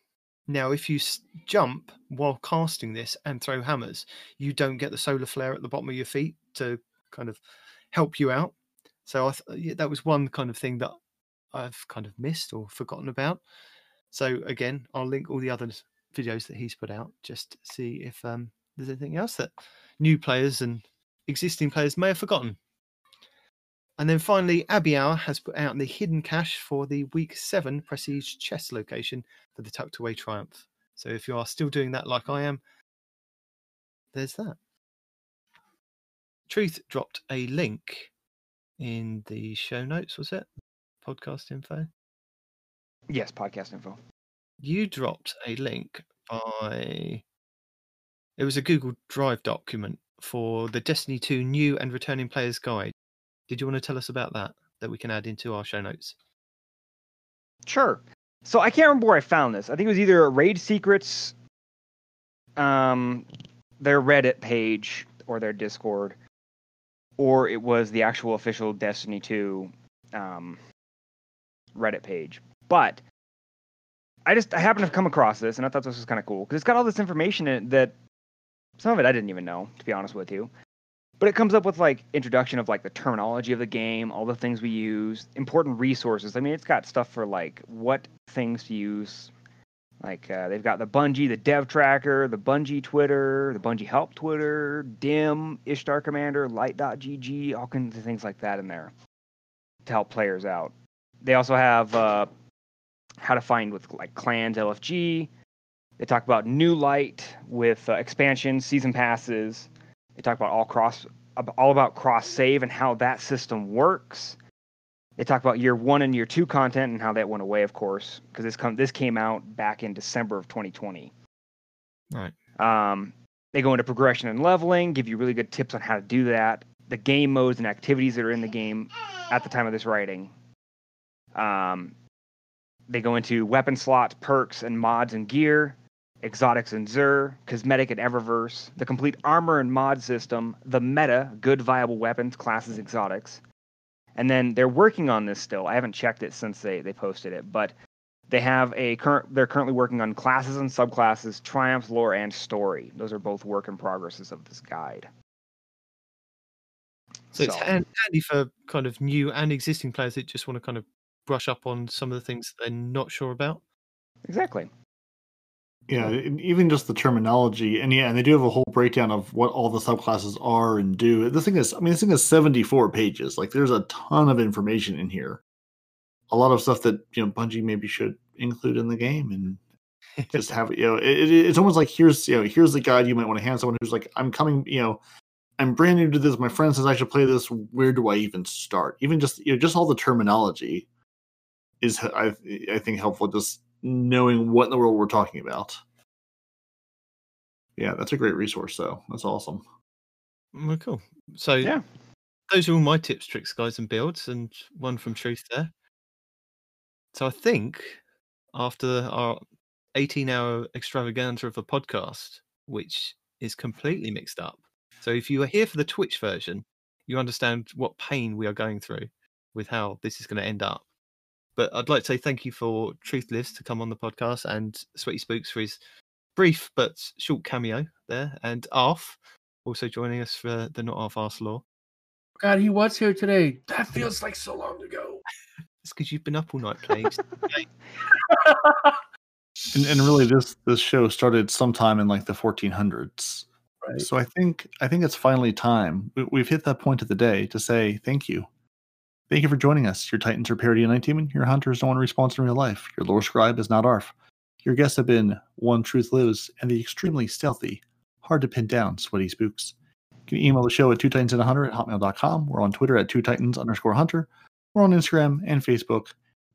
Speaker 4: Now, if you s- jump while casting this and throw hammers, you don't get the solar flare at the bottom of your feet to kind of help you out. So I th- that was one kind of thing that I've kind of missed or forgotten about. So again, I'll link all the other videos that he's put out just to see if um, there's anything else that new players and existing players may have forgotten. And then finally, Abbey Hour has put out the hidden cache for the week seven prestige chest location for the tucked away triumph. So if you are still doing that like I am, there's that. Truth dropped a link in the show notes, was it? Podcast info.
Speaker 7: Yes, podcast info.
Speaker 4: You dropped a link by. It was a Google Drive document for the Destiny 2 new and returning players guide. Did you want to tell us about that? That we can add into our show notes?
Speaker 7: Sure. So I can't remember where I found this. I think it was either Raid Secrets, um, their Reddit page or their Discord, or it was the actual official Destiny 2 um, Reddit page. But I just I happened to come across this and I thought this was kind of cool because it's got all this information in that some of it I didn't even know to be honest with you. But it comes up with like introduction of like the terminology of the game, all the things we use, important resources. I mean, it's got stuff for like what things to use. Like uh, they've got the Bungie, the Dev Tracker, the Bungie Twitter, the Bungie Help Twitter, Dim, Ishtar Commander, Light.gg, all kinds of things like that in there to help players out. They also have uh, how to find with like clans, LFG. They talk about new light with uh, expansion, season passes. They talk about all cross, all about cross save and how that system works. They talk about year one and year two content and how that went away, of course, because this come this came out back in December of 2020.
Speaker 4: Right.
Speaker 7: Um, they go into progression and leveling, give you really good tips on how to do that. The game modes and activities that are in the game at the time of this writing. Um, they go into weapon slots, perks, and mods and gear, exotics and Xur, cosmetic and Eververse, the complete armor and mod system, the meta, good viable weapons, classes, exotics. And then they're working on this still. I haven't checked it since they, they posted it, but they have a current they're currently working on classes and subclasses, triumphs, lore, and story. Those are both work in progresses of this guide.
Speaker 4: So, it's handy for kind of new and existing players that just want to kind of brush up on some of the things that they're not sure about.
Speaker 7: Exactly.
Speaker 9: Yeah, even just the terminology, and yeah, and they do have a whole breakdown of what all the subclasses are and do. This thing is, I mean, this thing is seventy-four pages. Like, there's a ton of information in here. A lot of stuff that you know Bungie maybe should include in the game, and just have you know, it, it, it's almost like here's you know, here's the guide you might want to hand someone who's like, I'm coming, you know, I'm brand new to this. My friend says I should play this. Where do I even start? Even just you know, just all the terminology is I I think helpful. Just knowing what in the world we're talking about. Yeah, that's a great resource, though. That's awesome.
Speaker 4: Mm, well, cool. So
Speaker 7: yeah,
Speaker 4: those are all my tips, tricks, guys, and builds, and one from Truth there. So I think after our 18 hour extravaganza of a podcast, which is completely mixed up. So if you are here for the Twitch version, you understand what pain we are going through with how this is going to end up. But I'd like to say thank you for Truth Lives to come on the podcast and Sweaty Spooks for his brief but short cameo there, and Arf also joining us for the Not Half Arse Lore.
Speaker 3: God, he was here today. That feels like so long ago. (laughs)
Speaker 4: It's because you've been up all night playing. (laughs)
Speaker 5: And, and really, this this show started sometime in like the 1400s.
Speaker 3: Right.
Speaker 5: So I think I think it's finally time. We, we've hit that point of the day to say thank you. Thank you for joining us. Your Titans are Parody and Night Demon. Your Hunters no one responds in real life. Your lore scribe is not ARF. Your guests have been One Truth Lives and the extremely stealthy, hard to pin down Sweaty Spooks. You can email the show at two titans and a hunter at hotmail.com. We're on Twitter at two titans underscore hunter. We're on Instagram and Facebook.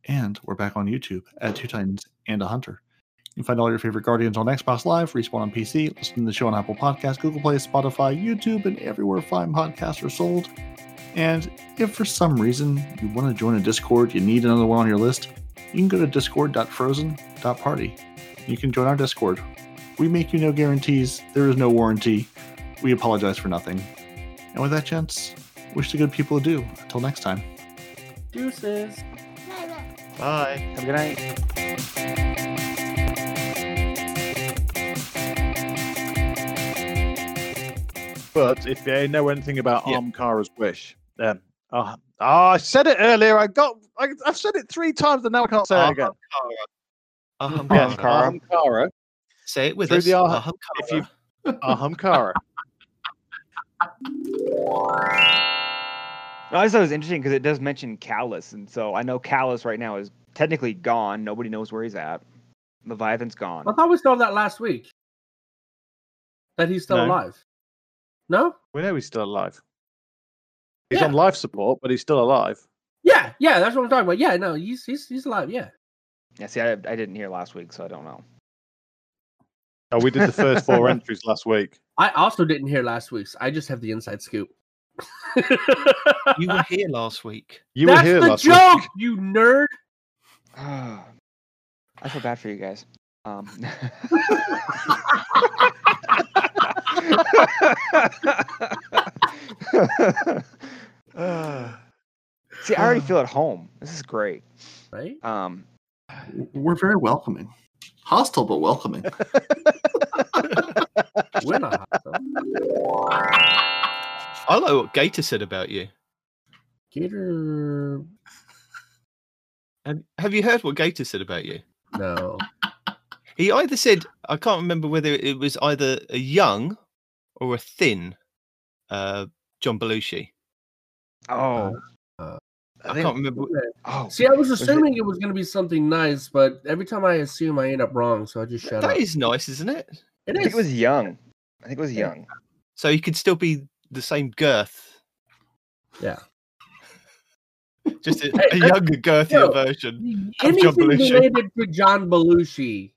Speaker 5: And we're back on YouTube at two titans and a hunter. You can find all your favorite Guardians on Xbox Live, Respawn on PC, listen to the show on Apple Podcasts, Google Play, Spotify, YouTube, and everywhere fine podcasts are sold. And if for some reason you want to join a Discord, you need another one on your list, you can go to discord.frozen.party. You can join our Discord. We make you no guarantees, there is no warranty. We apologize for nothing. And with that, gents, wish the good people adieu. Until next time.
Speaker 3: Deuces.
Speaker 4: Bye.
Speaker 7: Have a good night.
Speaker 2: But if they know anything about
Speaker 4: Yeah.
Speaker 2: Armkara's wish, then oh, oh, I said it earlier. I got I, I've said it three times, and now I can't say it again.
Speaker 4: Ahamkara.
Speaker 7: Ahamkara.
Speaker 2: Armkara.
Speaker 4: Say it with
Speaker 2: Through
Speaker 4: us.
Speaker 2: the Aha-
Speaker 4: Ahamkara.
Speaker 2: if you- Ahamkara.
Speaker 7: I just thought it was interesting because it does mention Calus, and so I know Calus right now is technically gone. Nobody knows where he's at. Leviathan's gone.
Speaker 3: I thought we saw that last week. That he's still
Speaker 2: No.
Speaker 3: alive. No?
Speaker 2: we know he's still alive. He's
Speaker 3: Yeah.
Speaker 2: on life support, but he's still alive.
Speaker 3: Yeah, yeah, that's what I'm talking about. Yeah, no, he's he's he's alive. Yeah.
Speaker 7: Yeah, see, I, I didn't hear last week, so I don't know.
Speaker 2: Oh, we did the first four (laughs) entries last week.
Speaker 3: I also didn't hear last week's. I just have the inside scoop. (laughs) (laughs)
Speaker 4: You were here last week.
Speaker 2: You
Speaker 3: That's
Speaker 2: were here
Speaker 3: the
Speaker 2: last
Speaker 3: joke,
Speaker 2: week.
Speaker 3: you nerd. (sighs)
Speaker 7: I feel bad for you guys. Um, (laughs) See, I already feel at home. This is great.
Speaker 3: Right?
Speaker 7: Um,
Speaker 5: We're very welcoming. Hostile, but welcoming. (laughs)
Speaker 3: We're not hostile.
Speaker 4: I like what Gator said about you.
Speaker 3: Gator.
Speaker 4: Have, have you heard what Gator said about you?
Speaker 3: No.
Speaker 4: He either said, I can't remember whether it was either a young or a thin uh, John Belushi.
Speaker 7: oh,
Speaker 4: I can't remember.
Speaker 7: oh,
Speaker 3: See, I was
Speaker 7: Was it-
Speaker 3: assuming it was going to be something nice, but every time I assume, I end up wrong, so I just shut
Speaker 4: That
Speaker 3: up.
Speaker 4: is nice, isn't it?
Speaker 3: It
Speaker 7: I think it was young. I think it was young.
Speaker 4: So he could still be the same girth,
Speaker 3: Yeah.
Speaker 4: just a, a younger, girthier
Speaker 3: yo,
Speaker 4: version. Of John
Speaker 3: Anything
Speaker 4: Belushi.
Speaker 3: related to John Belushi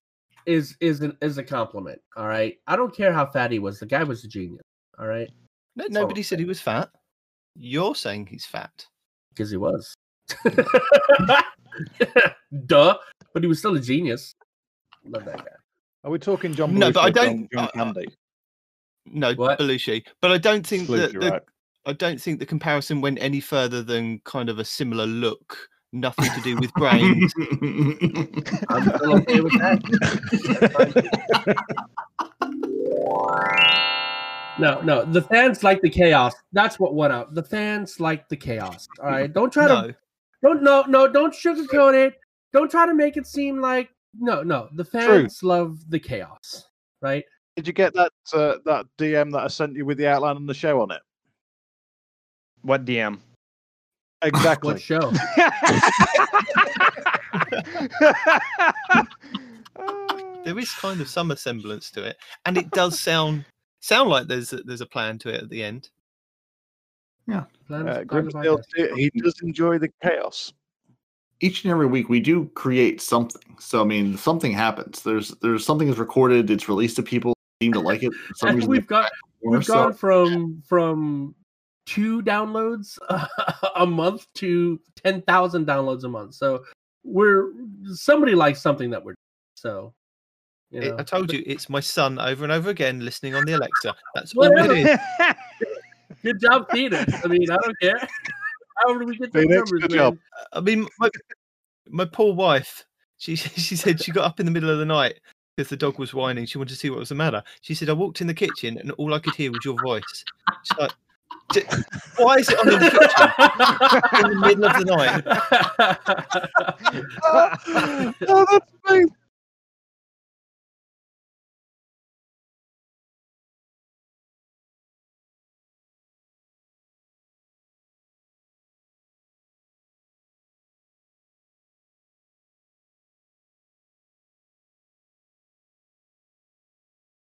Speaker 3: is is an, is a compliment. All right. I don't care how fat he was. The guy was a genius. All right,
Speaker 4: No, nobody said he was fat. You're saying he's fat.
Speaker 3: because he was. (laughs) Duh. But he was still a genius. Love that guy.
Speaker 2: Are we talking John?
Speaker 4: No,
Speaker 2: Belushi
Speaker 4: but I don't-
Speaker 2: John
Speaker 4: uh,
Speaker 2: Candy.
Speaker 4: No,
Speaker 3: What?
Speaker 4: Belushi. But I don't think that the,
Speaker 2: right.
Speaker 4: I don't think the comparison went any further than kind of a similar look. Nothing to do with brains.
Speaker 3: I'm still okay with that. No, no. The fans like the chaos. That's what went out. The fans like the chaos. All right. Don't try to don't no no don't sugarcoat it. Don't try to make it seem like no no. The fans love the chaos. Right?
Speaker 2: Did you get that uh, that DM that I sent you with the outline and the show on it?
Speaker 7: What DM?
Speaker 2: Exactly.
Speaker 3: What show? (laughs)
Speaker 4: there is kind of some semblance to it, and it does sound sound like there's a, there's a plan to it at the end.
Speaker 3: Plans
Speaker 2: Uh,
Speaker 3: to talk
Speaker 2: Grimsdale,
Speaker 3: about that.
Speaker 2: he does enjoy the chaos.
Speaker 5: Each and every week we do create something. So I mean something happens. There's there's something is recorded, it's released to people, seem to like it. For some (laughs) reason
Speaker 3: we've got we've
Speaker 5: so-
Speaker 3: gone from from two downloads (laughs) a month to 10,000 downloads a month. So we're somebody likes something that we're so You
Speaker 4: It-
Speaker 3: know?
Speaker 4: I told you, it's my son over and over again listening on the Alexa. That's all it is. (laughs)
Speaker 3: Good job, Peter. I mean, I don't care. (laughs) How did we get the numbers?
Speaker 2: good
Speaker 3: man?
Speaker 2: job.
Speaker 4: I mean, my, my poor wife. She she said she got up in the middle of the night because the dog was whining. She wanted to see what was the matter. She said I walked in the kitchen and all I could hear was your voice. She's like, "D- why is it on in the kitchen in the middle of the night? (laughs) (laughs)
Speaker 2: oh, that's amazing.